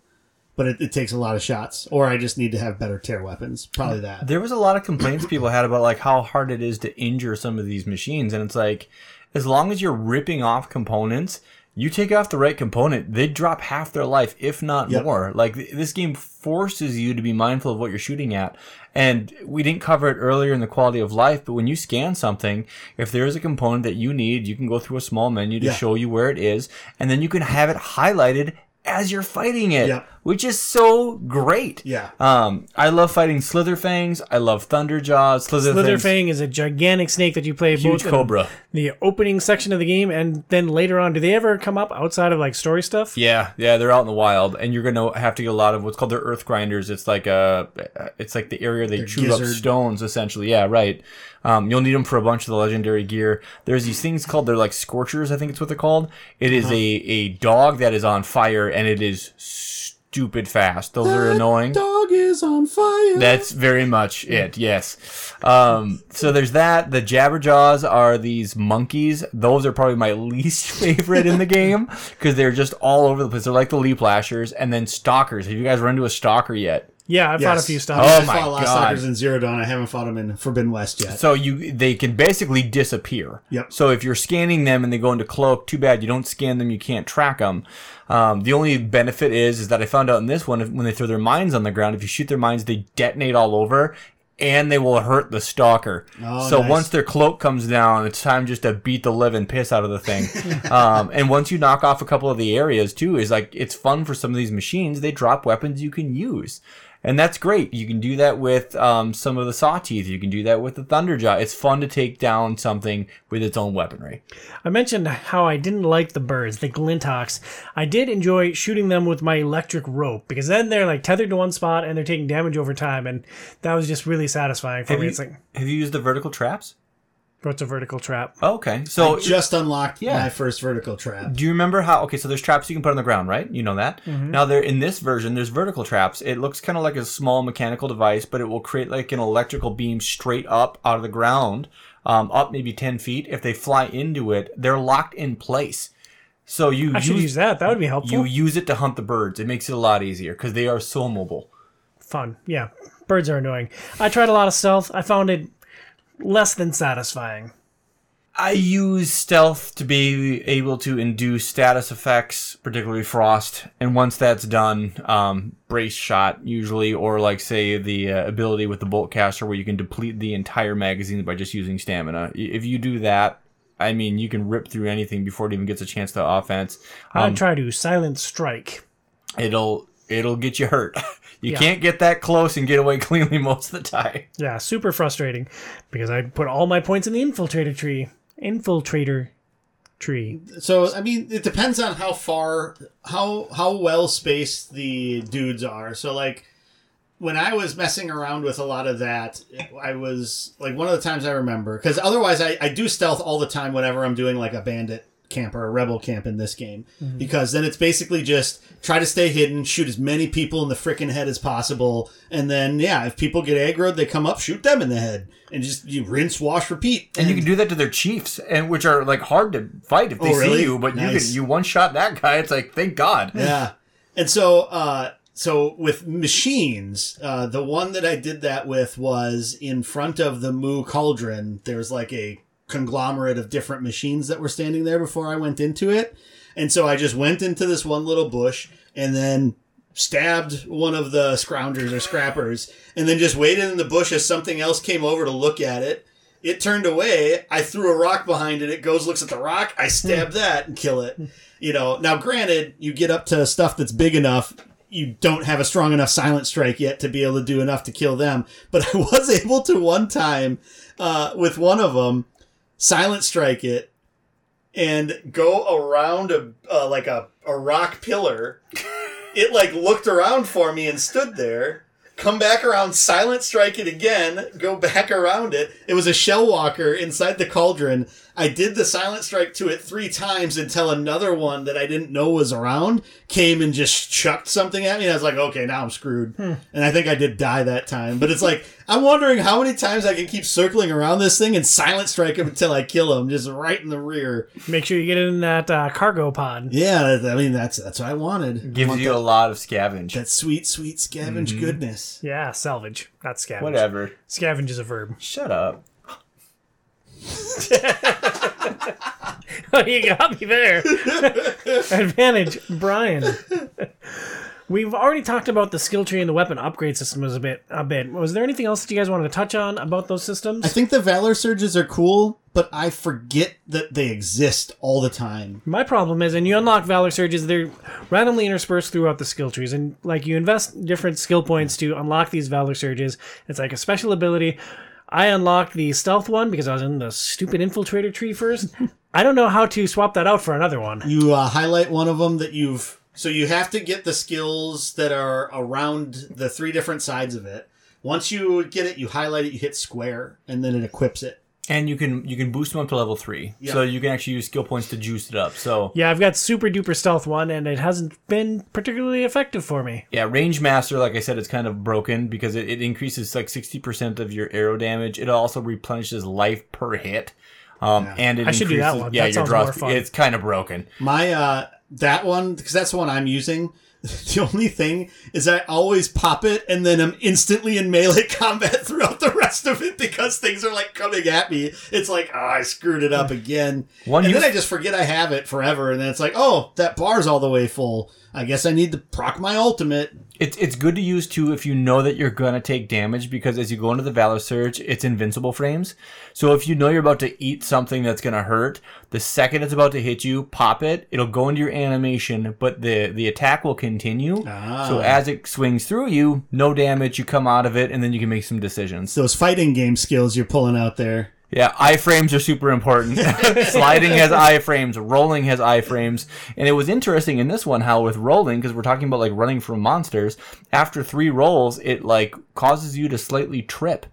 but it, it takes a lot of shots. Or I just need to have better tear weapons. Probably that. There was a lot of complaints people had about like how hard it is to injure some of these machines, and it's like as long as you're ripping off components, you take off the right component, they drop half their life, if not Yep. more. Like th- this game forces you to be mindful of what you're shooting at. And we didn't cover it earlier in the quality of life, but when you scan something, if there is a component that you need, you can go through a small menu to Yeah. show you where it is, and then you can have it highlighted as you're fighting it, Yep. Which is so great. Yeah. Um, I love fighting Slitherfangs. I love Thunderjaws. Slitherfangs. Slitherfang is a gigantic snake that you play Huge both in cobra. the opening section of the game and then later on. Do they ever come up outside of like story stuff? Yeah, yeah, they're out in the wild, and you're gonna have to get a lot of what's called their earth grinders. It's like a, it's like the area they chew up stones, essentially. Yeah, right. Um, you'll need them for a bunch of the legendary gear. There's these things called they're like scorchers, I think it's what they're called. It is a a dog that is on fire, and it is stupid fast. Those are annoying. Dog is on fire. That's very much it. Yes. Um, so there's that. The Clamberjaws are these monkeys. Those are probably my least favorite in the game because they're just all over the place. They're like the leap lashers and then stalkers. Have you guys run into a stalker yet? Yeah, I've fought a few I stuff. mean, Oh I my fought a lot of God. stalkers in Zero Dawn. I haven't fought them in Forbidden West yet. So you they can basically disappear. Yep. So if you're scanning them and they go into cloak, too bad you don't scan them. You can't track them. Um, the only benefit is is that I found out in this one if- when they throw their mines on the ground, if you shoot their mines, they detonate all over. and they will hurt the stalker. Oh, so nice. once their cloak comes down, it's time just to beat the living piss out of the thing. um, and once you knock off a couple of the areas too, is like it's fun for some of these machines. They drop weapons you can use. And that's great. You can do that with um, some of the saw teeth. You can do that with the thunderjaw. It's fun to take down something with its own weaponry. I mentioned how I didn't like the birds, the glinthawks. I did enjoy shooting them with my electric rope because then they're like tethered to one spot and they're taking damage over time, and that was just really satisfying for Have me. you, It's like have you used the vertical traps? What's a vertical trap? Okay, so I just unlocked Yeah. my first vertical trap. Do you remember how? Okay, so there's traps you can put on the ground, right? You know that. Now, there in this version, there's vertical traps. It looks kind of like a small mechanical device, but it will create like an electrical beam straight up out of the ground, um, up maybe ten feet. If they fly into it, they're locked in place. So you I should use, use that. That would be helpful. you use it to hunt the birds. It makes it a lot easier because they are so mobile. Fun. Yeah. Birds are annoying. I tried a lot of stealth. I found it less than satisfying. I use stealth to be able to induce status effects, particularly frost. And once that's done, um, brace shot usually, or like say the uh, ability with the bolt caster where you can deplete the entire magazine by just using stamina. If you do that, I mean, you can rip through anything before it even gets a chance to offense. I'd try to silent strike. It'll it'll get you hurt. you Yeah. can't get that close and get away cleanly most of the time. Yeah, super frustrating because I put all my points in the infiltrator tree. Infiltrator tree. So I mean, it depends on how far, how how well spaced the dudes are. So like, when I was messing around with a lot of that, I was like one of the times I remember because otherwise I, I do stealth all the time whenever I'm doing like a bandit camp or a rebel camp in this game because then it's basically just try to stay hidden, shoot as many people in the freaking head as possible, and then yeah, if people get aggroed, they come up, shoot them in the head, and just you rinse, wash, repeat. And you can do that to their chiefs, and which are like hard to fight if they Oh, really? see you. But you can you one shot that guy. It's like thank God. yeah and so uh so with machines uh the one that i did that with was in front of the MU cauldron there's like a conglomerate of different machines that were standing there before i went into it and so i just went into this one little bush and then stabbed one of the scroungers or scrappers and then just waited in the bush as something else came over to look at it it turned away. I threw a rock behind it. It goes, looks at the rock. I stab that and kill it. You know, now granted, you get up to stuff that's big enough. You don't have a strong enough silent strike yet to be able to do enough to kill them. But I was able to one time, uh, with one of them, silent strike it and go around a, uh, like a, a rock pillar. It like looked around for me and stood there come back around, silent strike it again, go back around it. It was a shell walker inside the cauldron. I did the silent strike to it three times until another one that I didn't know was around came and just chucked something at me. And I was like, okay, now I'm screwed. And I think I did die that time. But it's like, I'm wondering how many times I can keep circling around this thing and silent strike him until I kill him, just right in the rear. Make sure you get in that uh, cargo pod. Yeah, I mean, that's that's what I wanted. I Gives want you a lot of scavenge. that sweet, sweet scavenge goodness. Yeah, salvage, not scavenge. Whatever. Scavenge is a verb. Shut up. Oh, you got me there. Advantage, Brian. We've already talked about the skill tree and the weapon upgrade system a bit. A bit. Was there anything else that you guys wanted to touch on about those systems? I think the Valor Surges are cool, but I forget that they exist all the time. My problem is, and you unlock Valor Surges, they're randomly interspersed throughout the skill trees. And, like, you invest different skill points to unlock these Valor Surges. It's like a special ability. I unlocked the stealth one because I was in the stupid infiltrator tree first. I don't know how to swap that out for another one. You uh, highlight one of them that you've. So you have to get the skills that are around the three different sides of it. Once you get it, you highlight it, you hit square, and then it equips it. And you can you can boost them up to level three, Yeah. so you can actually use skill points to juice it up. So Yeah, I've got super duper stealth one, and it hasn't been particularly effective for me. yeah, range master, like I said, it's kind of broken because it, it increases like sixty percent of your arrow damage. It also replenishes life per hit, um, and it I should do that increases- one. Yeah, That your sounds draw. more fun. It's kind of broken. My uh that one because that's the one I'm using. The only thing is I always pop it and then I'm instantly in melee combat throughout the rest of it because things are like coming at me. It's like, oh, I screwed it up hmm. again. One and use- then I just forget I have it forever and then it's like, oh, that bar's all the way full. I guess I need to proc my ultimate. It's it's good to use too if you know that you're gonna take damage because as you go into the Valor Surge, it's invincible frames. So if you know you're about to eat something that's gonna hurt, the second it's about to hit you, pop it. It'll go into your animation, but the the attack will continue. Ah. So as it swings through you, no damage. You come out of it, and then you can make some decisions. Those fighting game skills you're pulling out there. Yeah, iframes are super important. Sliding has iframes, rolling has iframes. And it was interesting in this one how with rolling, because we're talking about like running from monsters, after three rolls, it like causes you to slightly trip.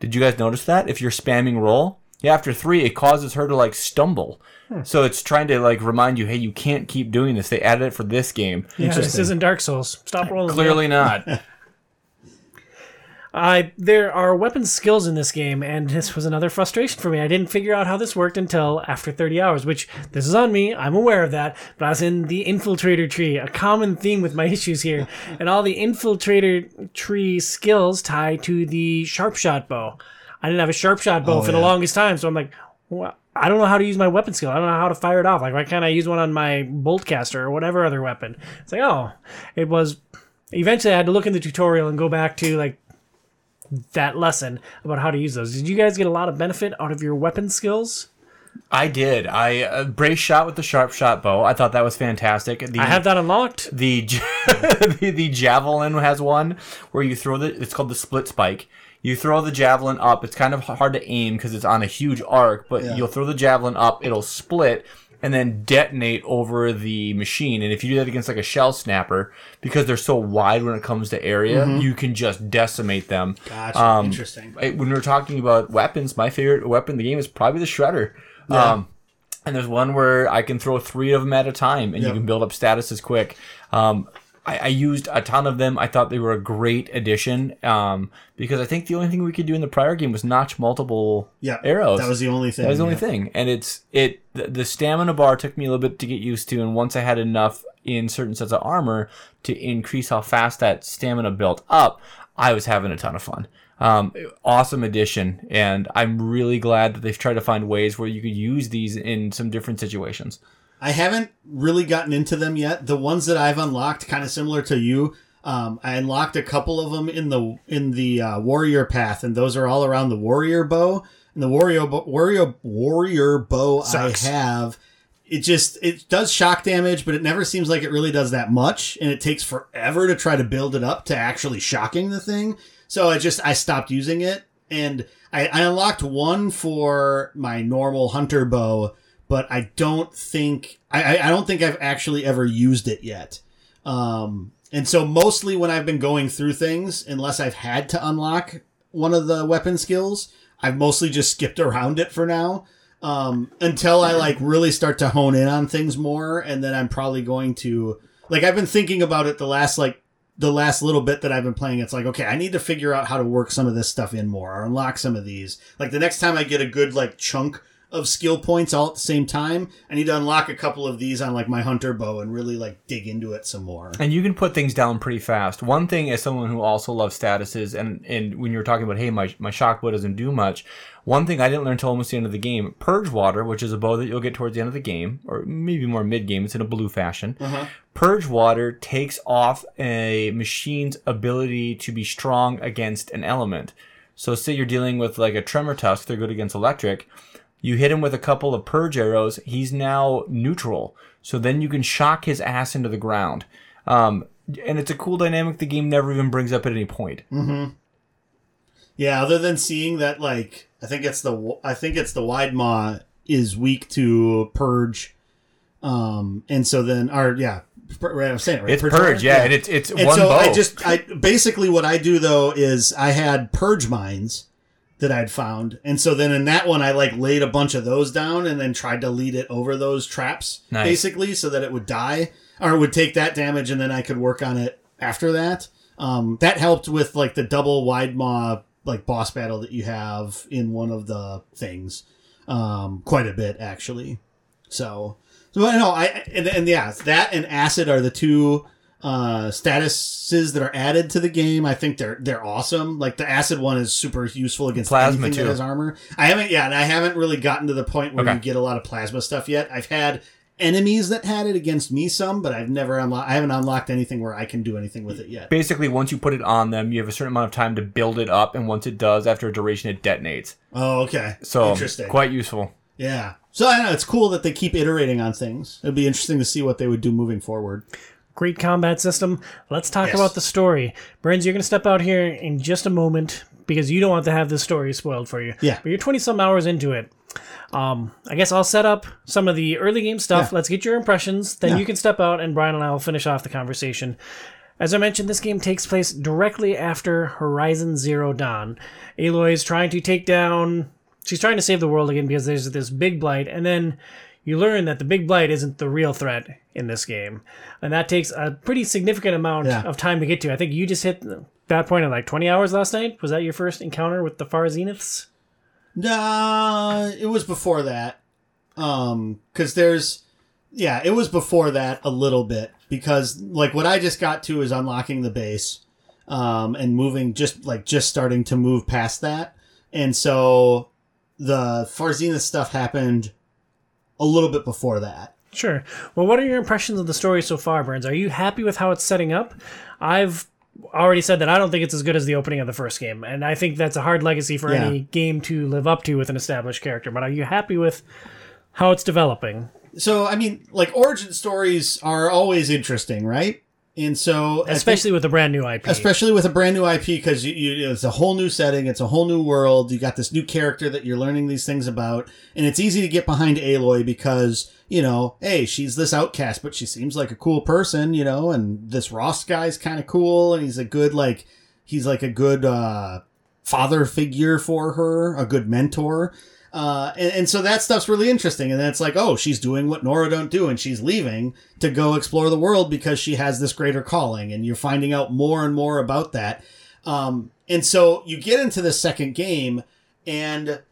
Did you guys notice that? If you're spamming roll? Yeah, after three, it causes her to like stumble. Hmm. So it's trying to like remind you, hey, you can't keep doing this. They added it for this game. Yeah, this isn't Dark Souls. Stop rolling. Clearly not. I there are weapon skills in this game, and this was another frustration for me. I didn't figure out how this worked until after 30 hours, which this is on me. I'm aware of that, but I was in the infiltrator tree, a common theme with my issues here, and all the infiltrator tree skills tie to the sharp shot bow. I didn't have a sharp shot bow Oh, for the longest time, so I'm like, well, I don't know how to use my weapon skill. I don't know how to fire it off. Like, why can't I use one on my bolt caster or whatever other weapon? It's like, oh, it was. Eventually, I had to look in the tutorial and go back to like that lesson about how to use those. Did you guys get a lot of benefit out of your weapon skills? I did. I uh, brace shot with the sharp shot bow. I thought that was fantastic. The, I have that unlocked. the, the the javelin has one where you throw the it's called the split spike. You throw the javelin up. It's kind of hard to aim because it's on a huge arc, but you'll throw the javelin up. It'll split and then detonate over the machine. And if you do that against like a shell snapper, because they're so wide when it comes to area, you can just decimate them. Gotcha. Um, Interesting. I- when we're talking about weapons, my favorite weapon in the game is probably the shredder. Um, and there's one where I can throw three of them at a time, and Yep. you can build up statuses quick. Um, I, I used a ton of them. I thought they were a great addition um, because I think the only thing we could do in the prior game was notch multiple Yeah, arrows. That was the only thing. That was the only yeah. thing, and it's it. The, the stamina bar took me a little bit to get used to, and once I had enough in certain sets of armor to increase how fast that stamina built up, I was having a ton of fun. Um, awesome addition, and I'm really glad that they've tried to find ways where you could use these in some different situations. I haven't really gotten into them yet. The ones that I've unlocked, kind of similar to you, um, I unlocked a couple of them in the in the uh, warrior path, and those are all around the warrior bow. And the warrior bo- warrior warrior bow Sucks. I have, it just it does shock damage, but it never seems like it really does that much, and it takes forever to try to build it up to actually shocking the thing. So I just I stopped using it, and I, I unlocked one for my normal hunter bow, but I don't think I, I- don't think I've actually ever used it yet. Um, and so mostly when I've been going through things, unless I've had to unlock one of the weapon skills, I've mostly just skipped around it for now. Um, until I like really start to hone in on things more, and then I'm probably going to like I've been thinking about it the last like the last little bit that I've been playing, it's like, okay, I need to figure out how to work some of this stuff in more or unlock some of these. Like the next time I get a good like chunk of skill points all at the same time, I need to unlock a couple of these on like my hunter bow and really like dig into it some more. And you can put things down pretty fast. One thing, as someone who also loves statuses, and and when you were talking about, hey, my my shock bow doesn't do much. One thing I didn't learn until almost the end of the game: Purge Water, which is a bow that you'll get towards the end of the game, or maybe more mid game. It's in a blue fashion. Uh-huh. Purge Water takes off a machine's ability to be strong against an element. So, say you're dealing with like a Tremor Tusk, they're good against electric. You hit him with a couple of purge arrows. He's now neutral. So then you can shock his ass into the ground. Um, and it's a cool dynamic the game never even brings up at any point. Yeah, other than seeing that, like I think it's the I think it's the wide maw is weak to purge, um, and so then our yeah, right, I'm saying it, right? It's purge, yeah, and it's it's And one so bow. I just I basically what I do though is I had purge mines that I'd found, and so then in that one I like laid a bunch of those down and then tried to lead it over those traps Nice. basically so that it would die or would take that damage and then I could work on it after that. Um, that helped with like the double wide maw like boss battle that you have in one of the things um, quite a bit actually. So, so I know I and, and yeah, that and acid are the two uh statuses that are added to the game. I think they're they're awesome. Like the acid one is super useful against Plasma, anything too. that has armor. I haven't yeah, and I haven't really gotten to the point where Okay. you get a lot of plasma stuff yet. I've had enemies that had it against me some, but I've never unlocked. I haven't unlocked anything where I can do anything with it yet. Basically, once you put it on them, you have a certain amount of time to build it up, and once it does, after a duration, it detonates. Oh, okay. So interesting. quite useful. Yeah. So I know. It's cool that they keep iterating on things. It'd be interesting to see what they would do moving forward. Great combat system. Let's talk Yes. about the story. Burns, you're going to step out here in just a moment because you don't want to have this story spoiled for you. Yeah. But you're 20 some hours into it. Um, I guess I'll set up some of the early game stuff. Yeah. Let's get your impressions. Then Yeah. you can step out, and Brian and I will finish off the conversation. As I mentioned, this game takes place directly after Horizon Zero Dawn. Aloy is trying to take down. She's trying to save the world again because there's this big blight, and then you learn that the big blight isn't the real threat in this game, and that takes a pretty significant amount Yeah. of time to get to. I think you just hit that point in like 20 hours last night. Was that your first encounter with the Far Zeniths? Nah, it was before that. Um, because there's, yeah, it was before that a little bit because like what I just got to is unlocking the base, um, and moving just like just starting to move past that, and so the Far Zenith stuff happened a little bit before that. Sure. Well, what are your impressions of the story so far, Burns? Are you happy with how it's setting up? I've already said that I don't think it's as good as the opening of the first game, and I think that's a hard legacy for Yeah. any game to live up to with an established character. But are you happy with how it's developing? So I mean, like origin stories are always interesting, right? And so I think- Especially with a brand new IP. especially with a brand new IP because you, you, it's a whole new setting, it's a whole new world. You got this new character that you're learning these things about, and it's easy to get behind Aloy because you know, hey, she's this outcast, but she seems like a cool person, you know, and this Rost guy's kind of cool, and he's a good like, he's like a good uh, father figure for her, a good mentor. Uh, and, and so that stuff's really interesting. And then it's like, oh, she's doing what Nora don't do, and she's leaving to go explore the world because she has this greater calling, and you're finding out more and more about that. Um, and so you get into the second game, and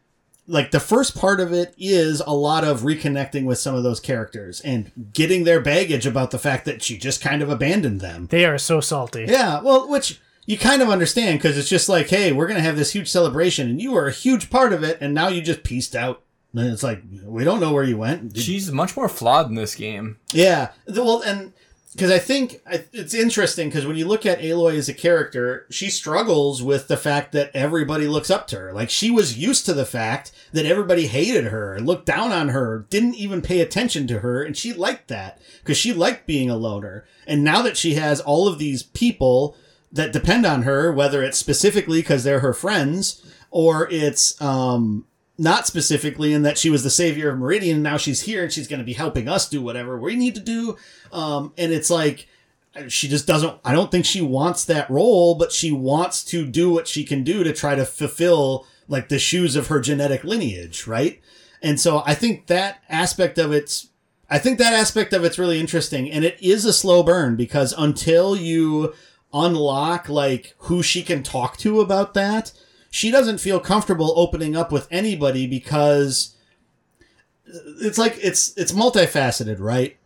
like the first part of it is a lot of reconnecting with some of those characters and getting their baggage about the fact that she just kind of abandoned them. they are so salty. Yeah, well, which you kind of understand because it's just like, hey, we're gonna have this huge celebration, and you were a huge part of it, and now you just pieced out. And it's like we don't know where you went. Did- She's much more flawed in this game. yeah, well, and because I think it's interesting because when you look at Aloy as a character, she struggles with the fact that everybody looks up to her. Like she was used to the fact that everybody hated her looked down on her, didn't even pay attention to her, and she liked that because she liked being a loner. And now that she has all of these people that depend on her, whether it's specifically because they're her friends or it's um not specifically in that she was the savior of Meridian and now she's here and she's going to be helping us do whatever we need to do. Um, and it's like, she just doesn't, I don't think she wants that role, but she wants to do what she can do to try to fulfill like the shoes of her genetic lineage. Right. And so I think that aspect of it's, I think that aspect of it's really interesting and it is a slow burn because until you unlock like who she can talk to about that, she doesn't feel comfortable opening up with anybody because it's like it's it's multifaceted, right?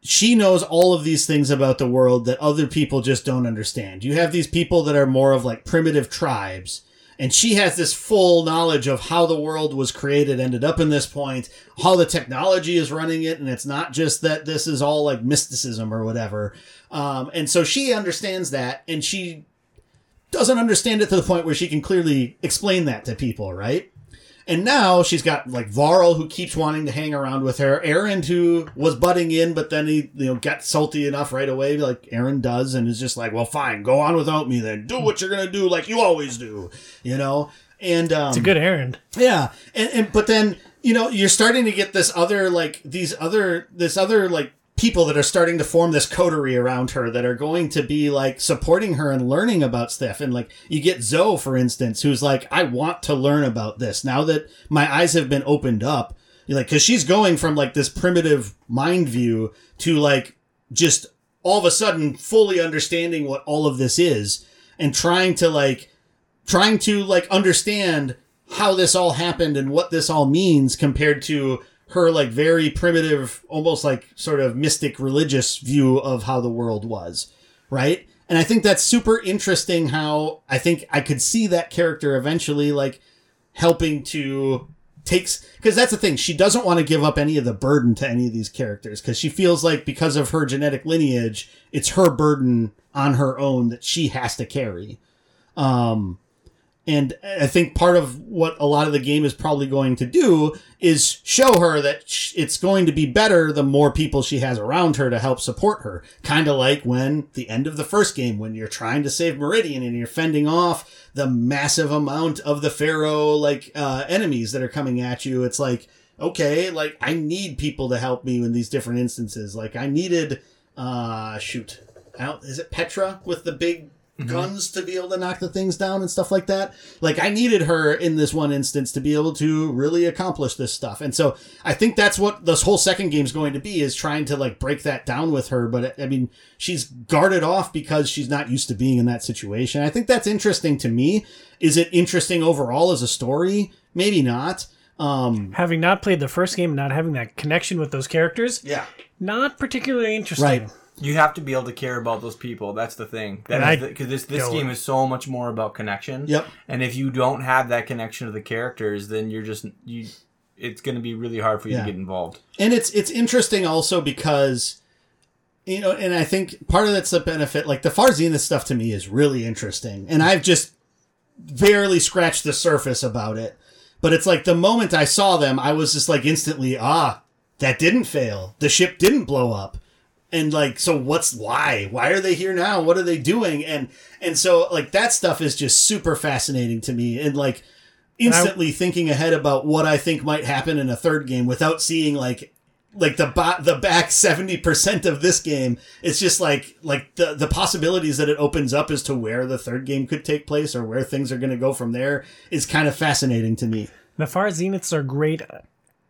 She knows all of these things about the world that other people just don't understand. You have these people that are more of like primitive tribes, and she has this full knowledge of how the world was created, ended up in this point, how the technology is running it, and it's not just that this is all like mysticism or whatever. Um, and so she understands that, and she doesn't understand it to the point where she can clearly explain that to people, right? And now she's got like Varl who keeps wanting to hang around with her, Erend who was butting in, but then he you know got salty enough right away, like Erend does, and is just like, well, fine, go on without me then, do what you're gonna do, like you always do, you know. And um, It's a good errand. yeah, and, and but then you know you're starting to get this other like these other this other like people that are starting to form this coterie around her that are going to be like supporting her and learning about stuff. And like you get Zoe, for instance, who's like, I want to learn about this now that my eyes have been opened up. You're like, because she's going from like this primitive mind view to like just all of a sudden fully understanding what all of this is and trying to like trying to like understand how this all happened and what this all means compared to her like very primitive almost like sort of mystic religious view of how the world was right? And i think that's super interesting how i think i could see that character eventually like helping to takes because that's the thing she doesn't want to give up any of the burden to any of these characters because she feels like because of her genetic lineage it's her burden on her own that she has to carry. Um and i think part of what a lot of the game is probably going to do is show her that it's going to be better the more people she has around her to help support her. Kind of like when the end of the first game when you're trying to save meridian and you're fending off the massive amount of the Faro like uh, enemies that are coming at you. It's like okay like i need people to help me in these different instances. Like i needed uh shoot out is it petra with the big guns to be able to knock the things down and stuff like that. Like i needed her in this one instance to be able to really accomplish this stuff. And so i think that's what this whole second game's going to be is trying to like break that down with her. But i mean she's guarded off because she's not used to being in that situation. I think that's interesting to me. Is it interesting overall as a story? Maybe not. Um Having not played the first game, and not having that connection with those characters, yeah. not particularly interesting. right You have to be able to care about those people. That's the thing. That because this this game is so much more about connection. Yep. And if you don't have that connection to the characters, then you're just you. It's going to be really hard for you Yeah. to get involved. and it's it's interesting also because you know and i think part of that's the benefit like the far zenith stuff to me is really interesting and i've just barely scratched the surface about it but it's like the moment i saw them i was just like instantly ah that didn't fail the ship didn't blow up and like so what's why? Why are they here now? What are they doing? And and so like that stuff is just super fascinating to me. And like instantly thinking ahead about what i think might happen in a third game without seeing like like the ba- the back 70% of this game. It's just like like the the possibilities that it opens up as to where the third game could take place or where things are going to go from there is kind of fascinating to me. The Far Zeniths are great.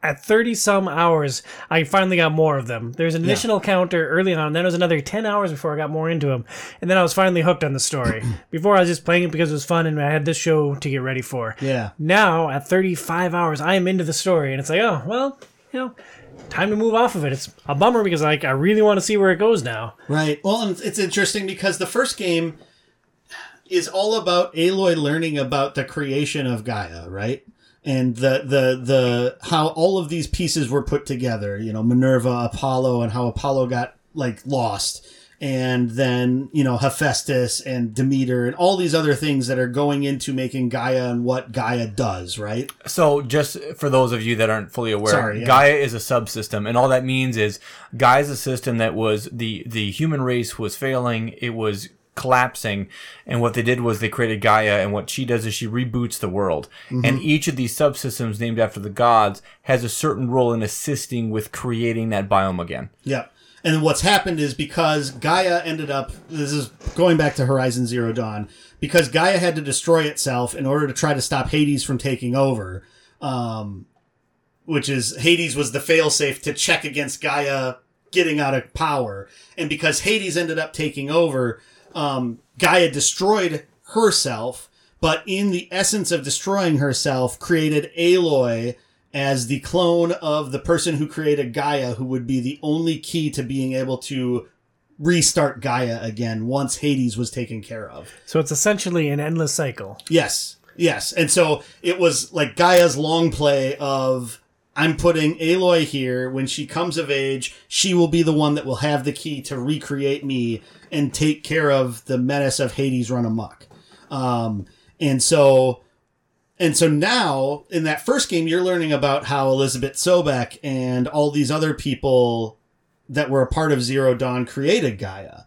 At 30 some hours, I finally got more of them. There's an additional counter early on, then it was another 10 hours before I got more into them. And then I was finally hooked on the story. before I was just playing it because it was fun and I had this show to get ready for. yeah Now, at 35 hours, I am into the story. And it's like, oh, well, you know, time to move off of it. It's a bummer because like I really want to see where it goes now. Right. Well, and it's interesting because the first game is all about Aloy learning about the creation of Gaia, right? And the the the how all of these pieces were put together. You know, Minerva, Apollo, and how Apollo got like lost. And then, you know, Hephaestus and Demeter and all these other things that are going into making Gaia and what Gaia does, right? So, just for those of you that aren't fully aware, Sorry, yeah. Gaia is a subsystem, and all that means is Gaia is a system that was the the human race was failing. It was collapsing, and what they did was they created Gaia, and what she does is she reboots the world. Mm-hmm. And each of these subsystems, named after the gods, has a certain role in assisting with creating that biome again. Yeah. And what's happened is because Gaia ended up, this is going back to Horizon Zero Dawn, because Gaia had to destroy itself in order to try to stop Hades from taking over, um, which is Hades was the failsafe to check against Gaia getting out of power. And because Hades ended up taking over, um, Gaia destroyed herself, but in the essence of destroying herself, created Aloy as the clone of the person who created Gaia, who would be the only key to being able to restart Gaia again once Hades was taken care of. So it's essentially an endless cycle. Yes, yes. And so it was like Gaia's long play of I'm putting Aloy here. When she comes of age, she will be the one that will have the key to recreate me and take care of the menace of Hades run amok. Um, and so, and so now in that first game, you're learning about how Elizabeth Sobeck and all these other people that were a part of Zero Dawn created Gaia.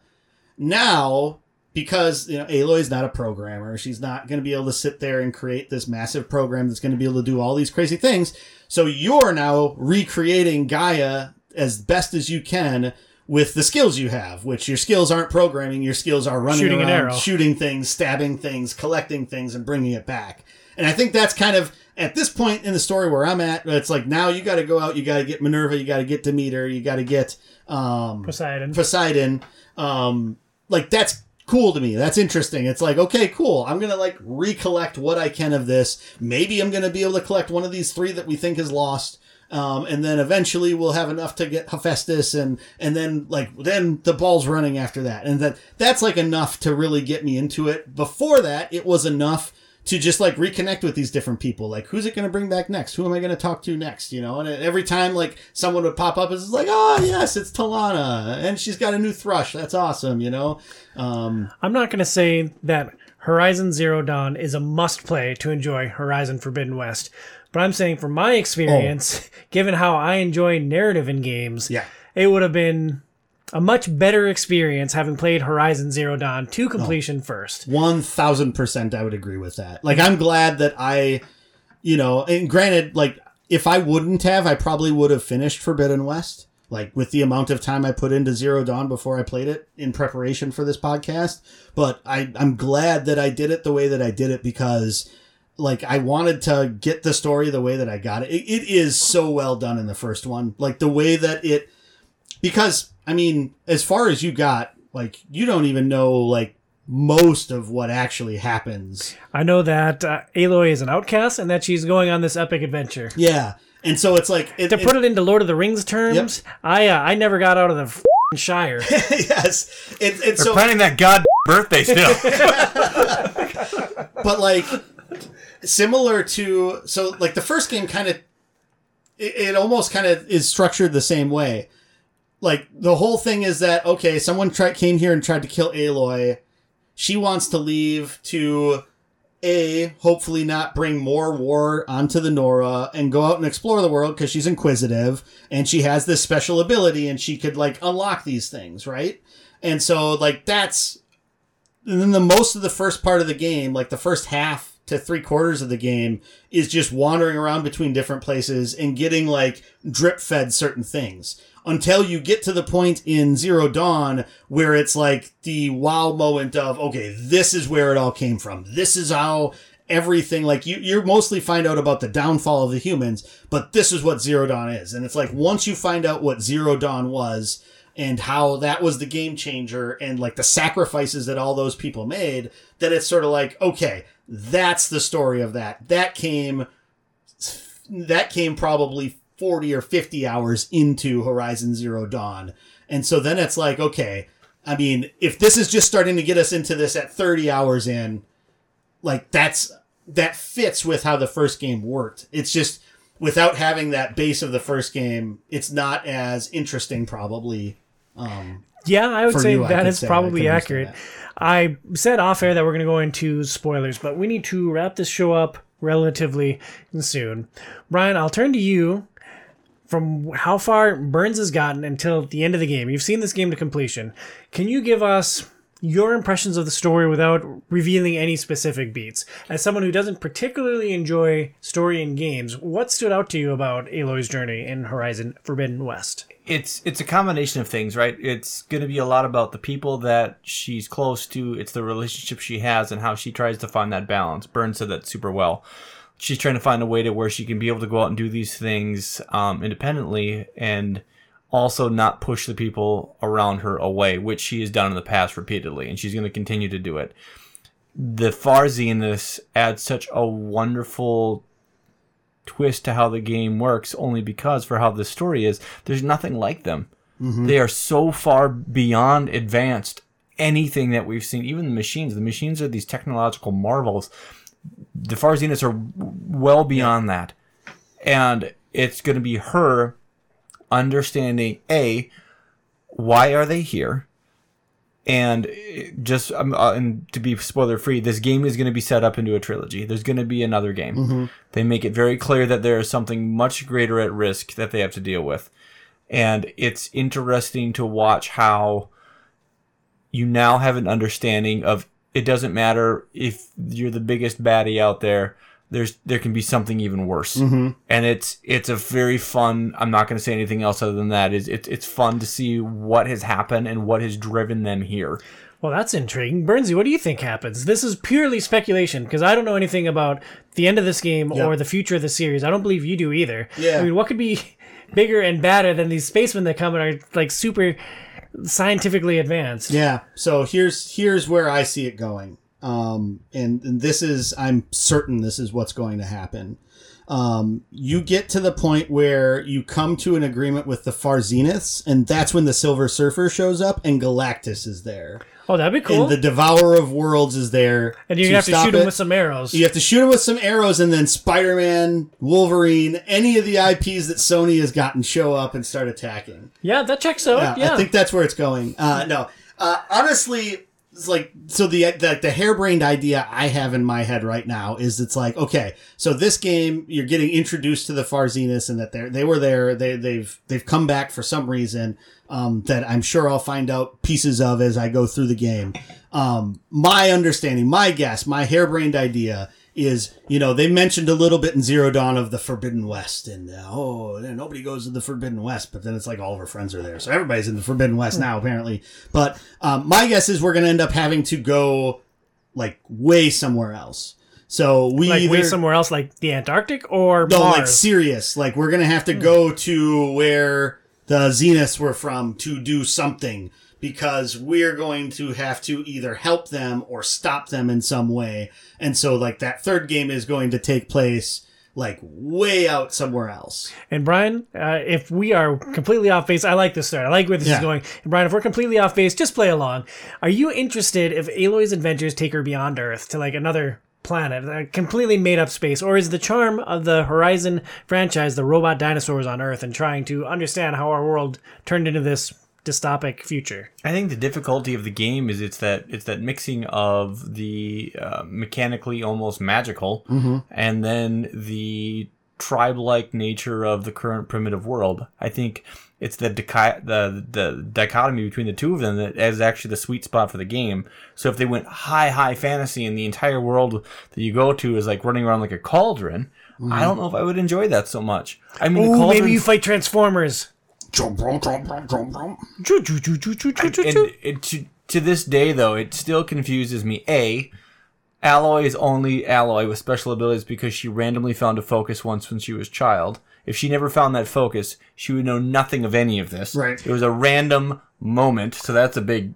Now, because you know Aloy's not a programmer, she's not going to be able to sit there and create this massive program that's going to be able to do all these crazy things. So you're now recreating Gaia as best as you can with the skills you have, which your skills aren't programming, your skills are running Shooting around, shooting things, stabbing things, collecting things, and bringing it back. And I think that's kind of at this point in the story where I'm at. It's like now you got to go out, you got to get Minerva, you got to get Demeter, you got to get um, Poseidon. Poseidon. Um, like that's cool to me. That's interesting. It's like, okay, cool. I'm gonna like recollect what I can of this. Maybe I'm gonna be able to collect one of these three that we think is lost. Um, and then eventually we'll have enough to get Hephaestus and, and then like, then the ball's running after that. And that, that's like enough to really get me into it. Before that, it was enough to just like reconnect with these different people. Like, who's it going to bring back next? Who am I going to talk to next? You know, and every time like someone would pop up, it's like, oh yes, it's Talanah, and she's got a new thrush. That's awesome. You know, um, I'm not going to say that Horizon Zero Dawn is a must play to enjoy Horizon Forbidden West, but I'm saying from my experience, given how I enjoy narrative in games, Yeah. it would have been a much better experience having played Horizon Zero Dawn to oh. completion first. One thousand percent, I would agree with that. Like, I'm glad that I, you know, and granted, like, if I wouldn't have, I probably would have finished Forbidden West. Like with the amount of time I put into Zero Dawn before I played it in preparation for this podcast, but I, I'm glad that I did it the way that I did it because, like, I wanted to get the story the way that I got it. It, it is so well done in the first one, like the way that it, because I mean, as far as you got, like, you don't even know like most of what actually happens. I know that uh, Aloy is an outcast and that she's going on this epic adventure. Yeah, and so it's like it, To put it into Lord of the Rings terms, I uh, I never got out of the f***ing Shire. yes, it, it's They're so planning that god birthday still. but like similar to so like the first game kind of it, it almost kind of is structured the same way like the whole thing is that okay someone tried came here and tried to kill aloy. She wants to leave to a hopefully not bring more war onto the nora and go out and explore the world because she's inquisitive and she has this special ability and she could like unlock these things right? And so like that's and then the most of the first part of the game, like the first half to three quarters of the game, is just wandering around between different places and getting like drip fed certain things until you get to the point in Zero Dawn where it's like the wow moment of, okay, this is where it all came from. This is how everything like you you mostly find out about the downfall of the humans but this is what zero dawn is and it's like once you find out what zero dawn was and how that was the game changer and like the sacrifices that all those people made that it's sort of like okay that's the story of that that came that came probably 40 or 50 hours into horizon zero dawn. And so then it's like okay i mean if this is just starting to get us into this at 30 hours in like that's that fits with how the first game worked. It's just without having that base of the first game it's not as interesting probably um Yeah, I would say you, I that is say, probably understand accurate. I said off air that we're going to go into spoilers, but we need to wrap this show up relatively soon. Brian, I'll turn to you from how far Burns has gotten until the end of the game. You've seen this game to completion. Can you give us your impressions of the story without revealing any specific beats? As someone who doesn't particularly enjoy story in games, what stood out to you about Aloy's journey in Horizon Forbidden West? it's it's a combination of things, right? It's going to be a lot about the people that she's close to. It's the relationship she has and how she tries to find that balance. Burns said that super well. She's trying to find a way to where she can be able to go out and do these things um, independently and also not push the people around her away, which she has done in the past repeatedly, and she's going to continue to do it. The Far Zeniths adds such a wonderful twist to how the game works only because for how the story is there's nothing like them. They are so far beyond advanced anything that we've seen even the machines. The machines are these technological marvels the Far Zeniths are well beyond that. And it's going to be her understanding a why are they here? And just um, uh, and to be spoiler free, this game is going to be set up into a trilogy. There's going to be another game. They make it very clear that there is something much greater at risk that they have to deal with, and it's interesting to watch how you now have an understanding of it doesn't matter if you're the biggest baddie out there. There's there can be something even worse, mm-hmm. and it's it's a very fun. I'm not going to say anything else other than that. Is it's it's fun to see what has happened and what has driven them here. Well, that's intriguing. Bernsey, what do you think happens? This is purely speculation because I don't know anything about the end of this game Yeah. or the future of the series. I don't believe you do either. Yeah. I mean, what could be bigger and badder than these spacemen that come and are like super scientifically advanced? Yeah. So here's here's where I see it going. Um, and, and this is I'm certain this is what's going to happen. Um, you get to the point where you come to an agreement with the Far Zeniths, and that's when the Silver Surfer shows up and Galactus is there. Oh, that'd be cool. And the Devourer of Worlds is there. And you have to shoot him with some arrows. You have to shoot him with some arrows, and then Spider Man, Wolverine, any of the IPs that Sony has gotten show up and start attacking. Yeah, that checks out. Yeah. I think that's where it's going. Uh, no, uh, honestly, it's like so the, the the harebrained idea I have in my head right now is it's like okay, so this game you're getting introduced to the Far Zeniths and that they they were there, they they've they've come back for some reason um, that I'm sure I'll find out pieces of as I go through the game. Um, my understanding, my guess, my harebrained idea is, you know, they mentioned a little bit in Zero Dawn of the Forbidden West, and uh, oh, nobody goes to the Forbidden West, but then it's like all of our friends are there, so everybody's in the Forbidden West now, apparently. But um, my guess is we're going to end up having to go like way somewhere else. So we like either way somewhere else, like the Antarctic or no, Mars. like serious. Like we're gonna have to go to where the Zeniths were from to do something because we're going to have to either help them or stop them in some way. And so like that third game is going to take place like way out somewhere else. And Brian, uh, if we are completely off base, I like this start. I like where this Yeah. is going. And Brian, if we're completely off base, just play along. Are you interested if Aloy's adventures take her beyond Earth to like another planet, a completely made up space, or is the charm of the Horizon franchise the robot dinosaurs on Earth and trying to understand how our world turned into this dystopic future? I think the difficulty of the game is it's that it's that mixing of the uh, mechanically almost magical and then the tribe-like nature of the current primitive world. I think it's the dichi- the the dichotomy between the two of them that is actually the sweet spot for the game. So if they went high high fantasy and the entire world that you go to is like running around like a cauldron, I mm-hmm. don't know if I would enjoy that so much. I mean, the Ooh, cauldron maybe you fight Transformers. and it, to, to this day though it still confuses me a Aloy is only Aloy with special abilities because she randomly found a focus once when she was child if she never found that focus she would know nothing of any of this Right. it was a random moment so that's a big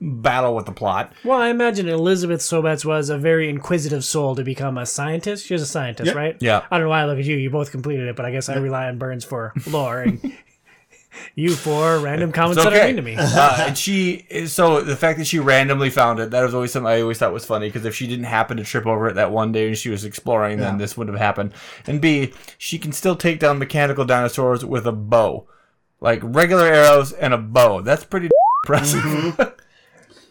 battle with the plot Well, I imagine Elizabeth Sobats was a very inquisitive soul to become a scientist. She was a scientist, Yep. right? Yeah. I don't know why I look at you. You both completed it, but I guess I rely on Burns for lore and you for random comments It's that are okay. mean to me. uh, and she so the fact that she randomly found it that was always something I always thought was funny because if she didn't happen to trip over it that one day and she was exploring, then this wouldn't have happened. And B, she can still take down mechanical dinosaurs with a bow, like regular arrows and a bow. That's pretty impressive.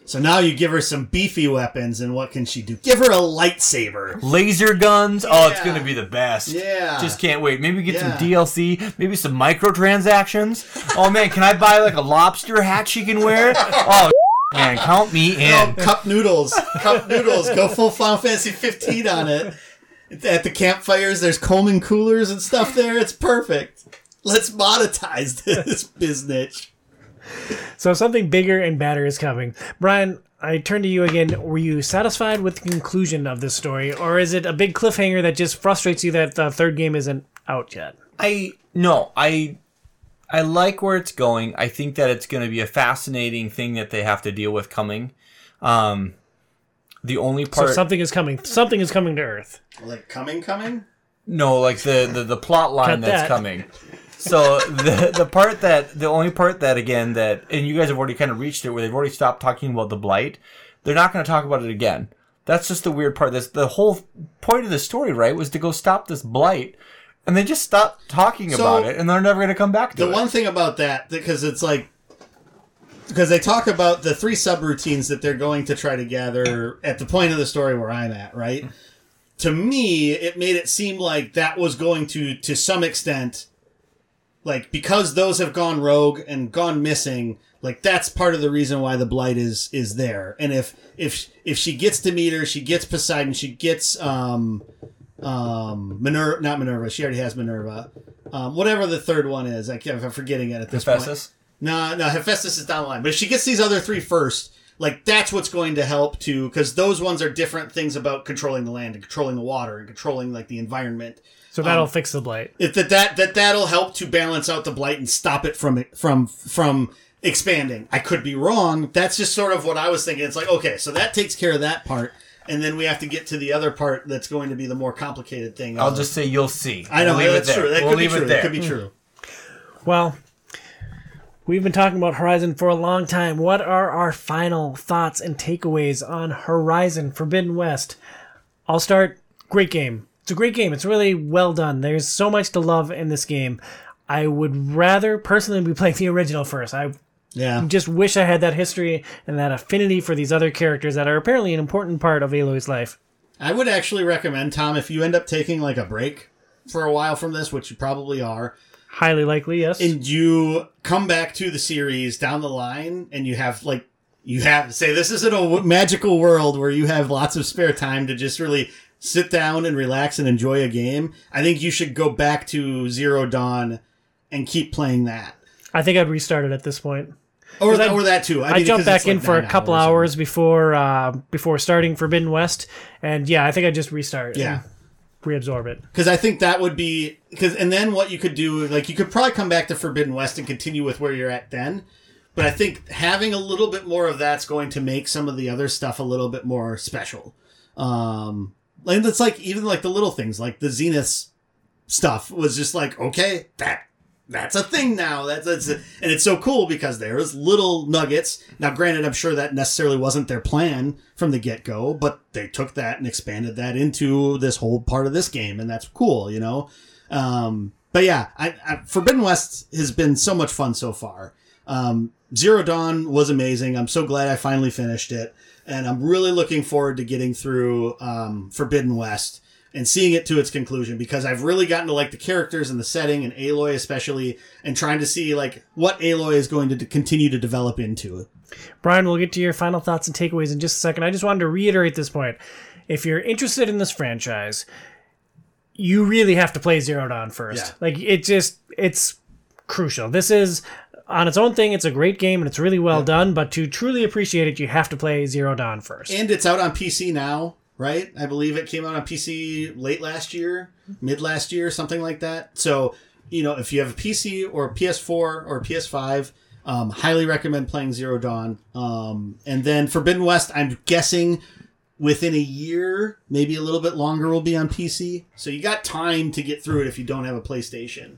So now you give her some beefy weapons, and what can she do? Give her a lightsaber. Laser guns. Oh, it's Yeah. gonna be the best. Yeah. Just can't wait. Maybe get Yeah. some DLC. Maybe some microtransactions. Oh man, can I buy like a lobster hat she can wear? Oh man, count me in. cup noodles. Cup noodles. Go full Final Fantasy 15 on it. At the campfires, there's Coleman coolers and stuff there. It's perfect. Let's monetize this business. So something bigger and badder is coming. Brian, I turn to you again. Were you satisfied with the conclusion of this story, or is it a big cliffhanger that just frustrates you that the third game isn't out yet? I no, I I like where it's going. I think that it's going to be a fascinating thing that they have to deal with coming. Um, the only So part, something is coming. Something is coming to Earth. Like coming, coming? no, like the the, the plot line Cut that's that. coming. So the the part that the only part that again that and you guys have already kind of reached it where they've already stopped talking about the blight. They're not going to talk about it again. That's just the weird part. This the whole point of the story, right, was to go stop this blight, and they just stopped talking So, about it, and they're never going to come back to The it. The one thing about that, because it's like, because they talk about the three subroutines that they're going to try to gather at the point of the story where I'm at, right? To me, it made it seem like that was going to, to some extent, like because those have gone rogue and gone missing, like that's part of the reason why the blight is is there. And if if if she gets Demeter, she gets Poseidon, she gets um um Minerva, not Minerva. She already has Minerva. Um, whatever the third one is, I can't, I'm forgetting it at this Hephaestus? point. No, no, Hephaestus is down the line. But if she gets these other three first, like that's what's going to help to because those ones are different things about controlling the land and controlling the water and controlling like the environment. So that'll um, fix the blight. If that that that that'll help to balance out the blight and stop it from from from expanding. I could be wrong. That's just sort of what I was thinking. It's like okay, so that takes care of that part, and then we have to get to the other part that's going to be the more complicated thing. I'll just say you'll see. I know We'll that's true. That We'll could be leave it true. there. That could be hmm. true. Well, We've been talking about Horizon for a long time. What are our final thoughts and takeaways on Horizon Forbidden West? I'll start. Great game. It's a great game. It's really well done. There's so much to love in this game. I would rather personally be playing the original first. I Yeah. just wish I had that history and that affinity for these other characters that are apparently an important part of Aloy's life. I would actually recommend, Tom, if you end up taking like a break for a while from this, which you probably are, Highly likely, yes. and you come back to the series down the line and you have like you have say this isn't a magical world where you have lots of spare time to just really sit down and relax and enjoy a game i think you should go back to zero dawn and keep playing that I think I'd restart it at this point. or, I- or that too I mean, jumped back in for a couple or hours before uh, before starting Forbidden West, and yeah, I think I just restart. yeah and reabsorb it. because I think that would be because and then what you could do like you could probably come back to Forbidden West and continue with where you're at then. But I think having a little bit more of that's going to make some of the other stuff a little bit more special. Um, and it's like even like the little things like the Zenith stuff was just like okay that that's a thing now. That's, that's and it's so cool because there's little nuggets. Now granted i'm sure that necessarily wasn't their plan from the get-go but they took that and expanded that into this whole part of this game and that's cool you know? Um, but yeah I, I, forbidden west has been so much fun so far. Um, zero dawn was amazing. I'm so glad i finally finished it and i'm really looking forward to getting through um, forbidden west and seeing it to its conclusion because I've really gotten to like the characters and the setting and Aloy especially and trying to see like what Aloy is going to d- continue to develop into. Brian, we'll get to your final thoughts and takeaways in just a second. I just wanted to reiterate this point. If you're interested in this franchise, you really have to play Zero Dawn first. Yeah. Like it just it's crucial. This is on its own thing, it's a great game and it's really well done, but to truly appreciate it, you have to play Zero Dawn first. And it's out on PC now, right? I believe it came out on PC late last year, mid last year, something like that. So, you know, if you have a PC or a PS4 or a PS5, um, highly recommend playing Zero Dawn. Um, and then Forbidden West, I'm guessing within a year, maybe a little bit longer, will be on PC. So you got time to get through it if you don't have a PlayStation.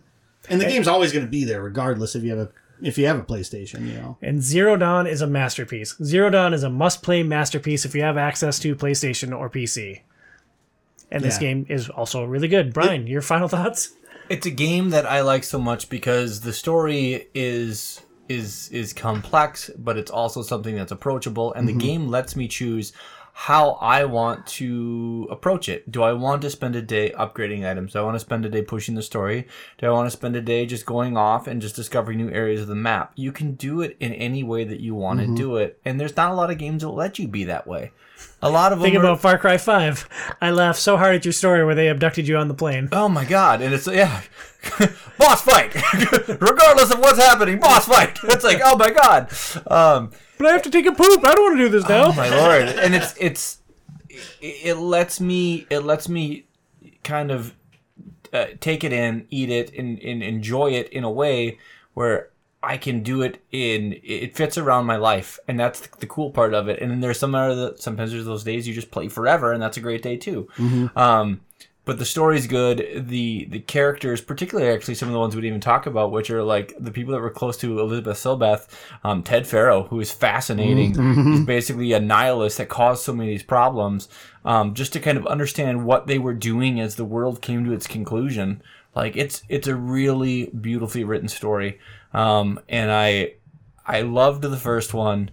And the game's always going to be there, regardless if you have a if you have a PlayStation. You know. And Zero Dawn is a masterpiece. Zero Dawn is a must play masterpiece if you have access to PlayStation or PC. And this Yeah. game is also really good. Brian, your final thoughts? It's a game that I like so much because the story is is is complex, but it's also something that's approachable, and the mm-hmm. game lets me choose how I want to approach it. Do I want to spend a day upgrading items? Do I want to spend a day pushing the story? Do I want to spend a day just going off and just discovering new areas of the map? You can do it in any way that you want to do it, and there's not a lot of games that let you be that way. A lot of Think them are, about Far Cry 5. I laughed so hard at your story where they abducted you on the plane. Oh my god! And it's yeah, boss fight. Regardless of what's happening, boss fight. It's like oh my god. Um, But I have to take a poop. I don't want to do this now. oh my lord! And it's it's it, it lets me it lets me kind of uh, take it in, eat it, and, and enjoy it in a way where I can do it in it fits around my life, and that's the cool part of it. And then there's some other sometimes there's those days you just play forever, and that's a great day too. Um, but the story's good. The the characters, particularly actually some of the ones we'd even talk about, which are like the people that were close to Elizabeth Silbeth, um, Ted Faro, who is fascinating. He's basically a nihilist that caused so many of these problems. Um, just to kind of understand what they were doing as the world came to its conclusion. Like it's it's a really beautifully written story, um, and I I loved the first one.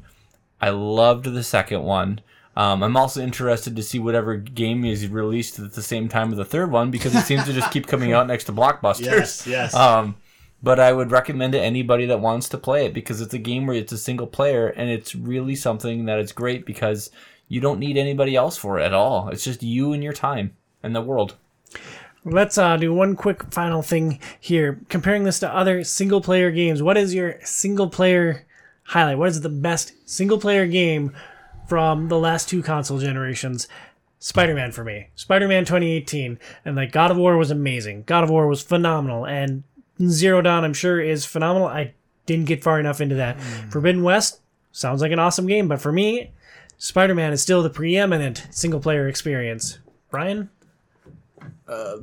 I loved the second one. Um, I'm also interested to see whatever game is released at the same time as the third one because it seems to just keep coming out next to blockbusters. Yes, yes. Um, but I would recommend it to anybody that wants to play it because it's a game where it's a single player and it's really something that is great because you don't need anybody else for it at all. It's just you and your time and the world. Let's uh, do one quick final thing here. Comparing this to other single player games, what is your single player highlight? What is the best single player game from the last two console generations? Spider Man for me. Spider Man 2018. And like God of War was amazing. God of War was phenomenal. And Zero Dawn, I'm sure, is phenomenal. I didn't get far enough into that. Hmm. Forbidden West sounds like an awesome game, but for me, Spider Man is still the preeminent single player experience. Brian? Uh,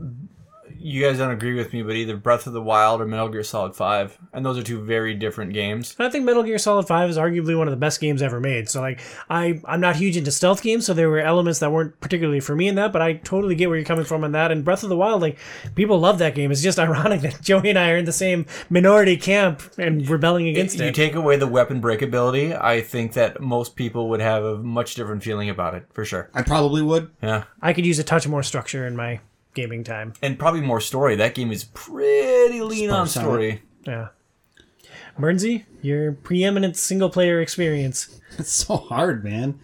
you guys don't agree with me, but either Breath of the Wild or Metal Gear Solid Five, and those are two very different games. I think Metal Gear Solid 5 is arguably one of the best games ever made. So like I I'm not huge into stealth games, so there were elements that weren't particularly for me in that, but I totally get where you're coming from on that. And Breath of the Wild, like people love that game. It's just ironic that Joey and I are in the same minority camp and rebelling against you it. take away the weapon breakability, I think that most people would have a much different feeling about it for sure. I probably would. Yeah, I could use a touch more structure in my gaming time. and probably more story. That game is pretty lean on Sparse on story. Yeah. Bernsey, your preeminent single player experience. It's so hard, man.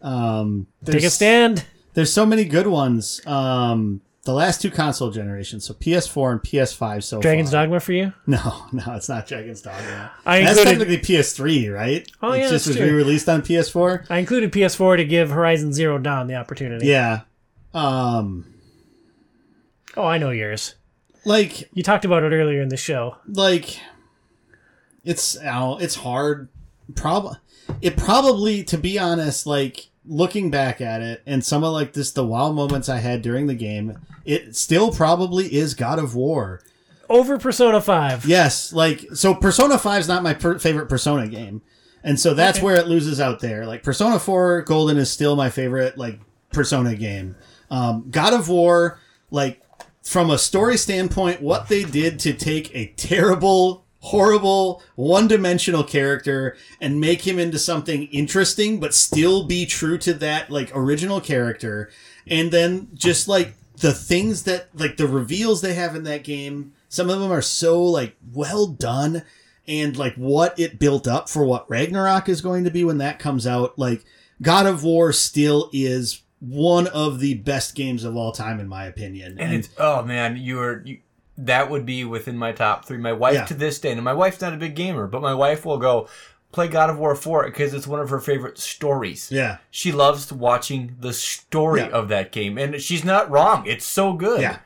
Um, Take a there's- stand. There's so many good ones. Um, the last two console generations, so PS4 and PS5 so Dragon's far. Dogma for you? No, no, it's not Dragon's Dogma. I That's included technically PS3, right? Oh, it yeah, just that's was true. re-released on PS4. I included PS4 to give Horizon Zero Dawn the opportunity. Yeah. Um, Oh, I know yours. like, You talked about it earlier in the show. like, it's oh, it's hard. Prob, it probably, to be honest, like looking back at it, and some of like this, the wow moments I had during the game, it still probably is God of War. Over Persona 5. Yes, like so Persona 5 is not my per- favorite Persona game. And so that's Okay. where it loses out there. Like Persona 4 Golden is still my favorite like Persona game. Um, God of War like from a story standpoint what they did to take a terrible horrible one-dimensional character and make him into something interesting but still be true to that like original character. And then just like the things that like the reveals they have in that game some of them are so like well done and like what it built up for what Ragnarok is going to be when that comes out. Like God of War still is one of the best games of all time in my opinion And it's oh man, you were you, that would be within my top three. My wife Yeah. to this day, and my wife's not a big gamer, but my wife will go play God of War 4 because it's one of her favorite stories. yeah She loves watching the story Yeah. of that game, and she's not wrong. It's so good. Yeah.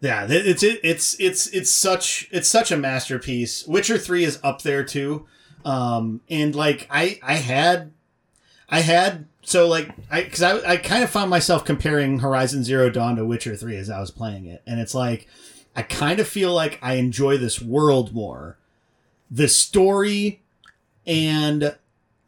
Yeah, it's it, it's it's it's such it's such a masterpiece. Witcher 3 is up there too. Um and like I I had I had so like I cuz I I kind of found myself comparing Horizon Zero Dawn to Witcher 3 as I was playing it. And it's like I kind of feel like I enjoy this world more. The story and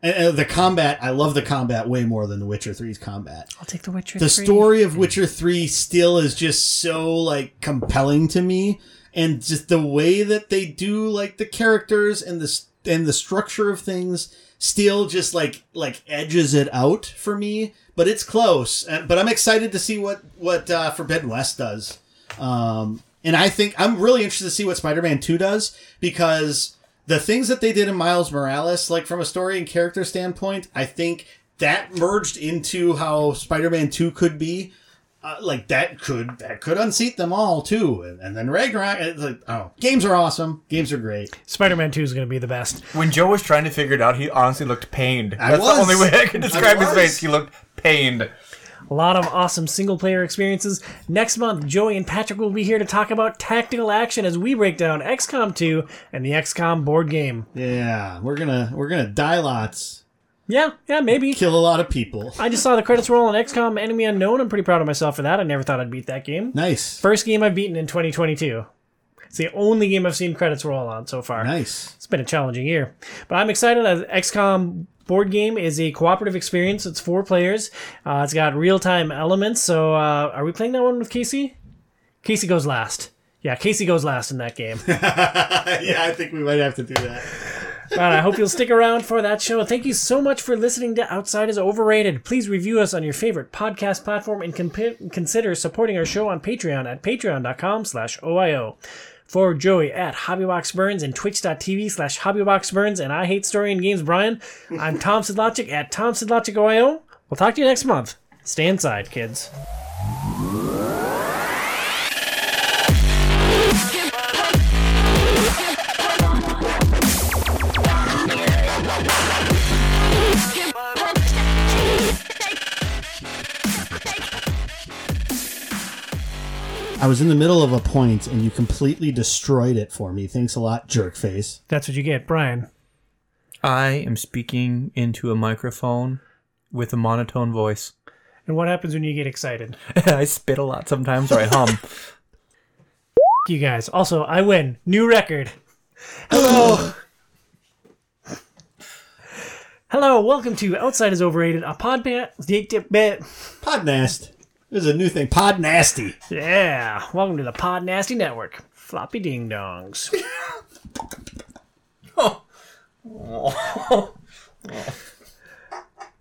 and uh, the combat, I love the combat way more than The Witcher 3's combat I'll take the Witcher the 3. story of Witcher 3 still is just so like compelling to me and just the way that they do like the characters and the and the structure of things still just like like edges it out for me but it's close Uh, but I'm excited to see what what uh, Forbidden West does um and I think I'm really interested to see what Spider-Man 2 does because the things that they did in Miles Morales, like from a story and character standpoint, I think that merged into how Spider-Man Two could be. Uh, like that could that could unseat them all too, and, and then Ragnarok. It's like, oh, games are awesome. Games are great. Spider-Man 2 is going to be the best. When Joe was trying to figure it out, he honestly looked pained. I That's was. the only way I can I describe his face. He looked pained. A lot of awesome single player experiences. Next month, Joey and Patrick will be here to talk about tactical action as we break down XCOM 2 and the XCOM board game. Yeah, we're gonna we're gonna die lots, Yeah, yeah, maybe. kill a lot of people. I just saw the credits roll on XCOM Enemy Unknown. I'm pretty proud of myself for that. I never thought I'd beat that game. Nice, First game I've beaten in 2022. It's the only game I've seen credits roll on so far. nice. It's been a challenging year. But I'm excited as XCOM board game is a cooperative experience. It's four players. Uh, it's got real time elements. So uh, are we playing that one with Casey? Casey goes last. Yeah, Casey goes last in that game. yeah, I think we might have to do that. I hope you'll stick around for that show. Thank you so much for listening to Outside is Overrated. Please review us on your favorite podcast platform and comp- consider supporting our show on Patreon at patreon.com slash OIO. For Joey at HobbyBoxBurns and twitch.tv slash HobbyBoxBurns and I Hate Story and Games Brian, I'm Tom Sidlogic at Tom Sidlogic OIO. We'll talk to you next month. Stay inside, kids. I was in the middle of a point and you completely destroyed it for me. Thanks a lot, jerk face. That's what you get, Brian. I am speaking into a microphone with a monotone voice. And what happens when you get excited? I spit a lot sometimes, or I hum. You guys. Also, I win. New record. Hello. Hello, welcome to Outside is Overrated, a podcast. Podnast. There's a new thing. Pod nasty. Yeah, welcome to the Pod Nasty Network. Floppy ding dongs. Oh. Oh.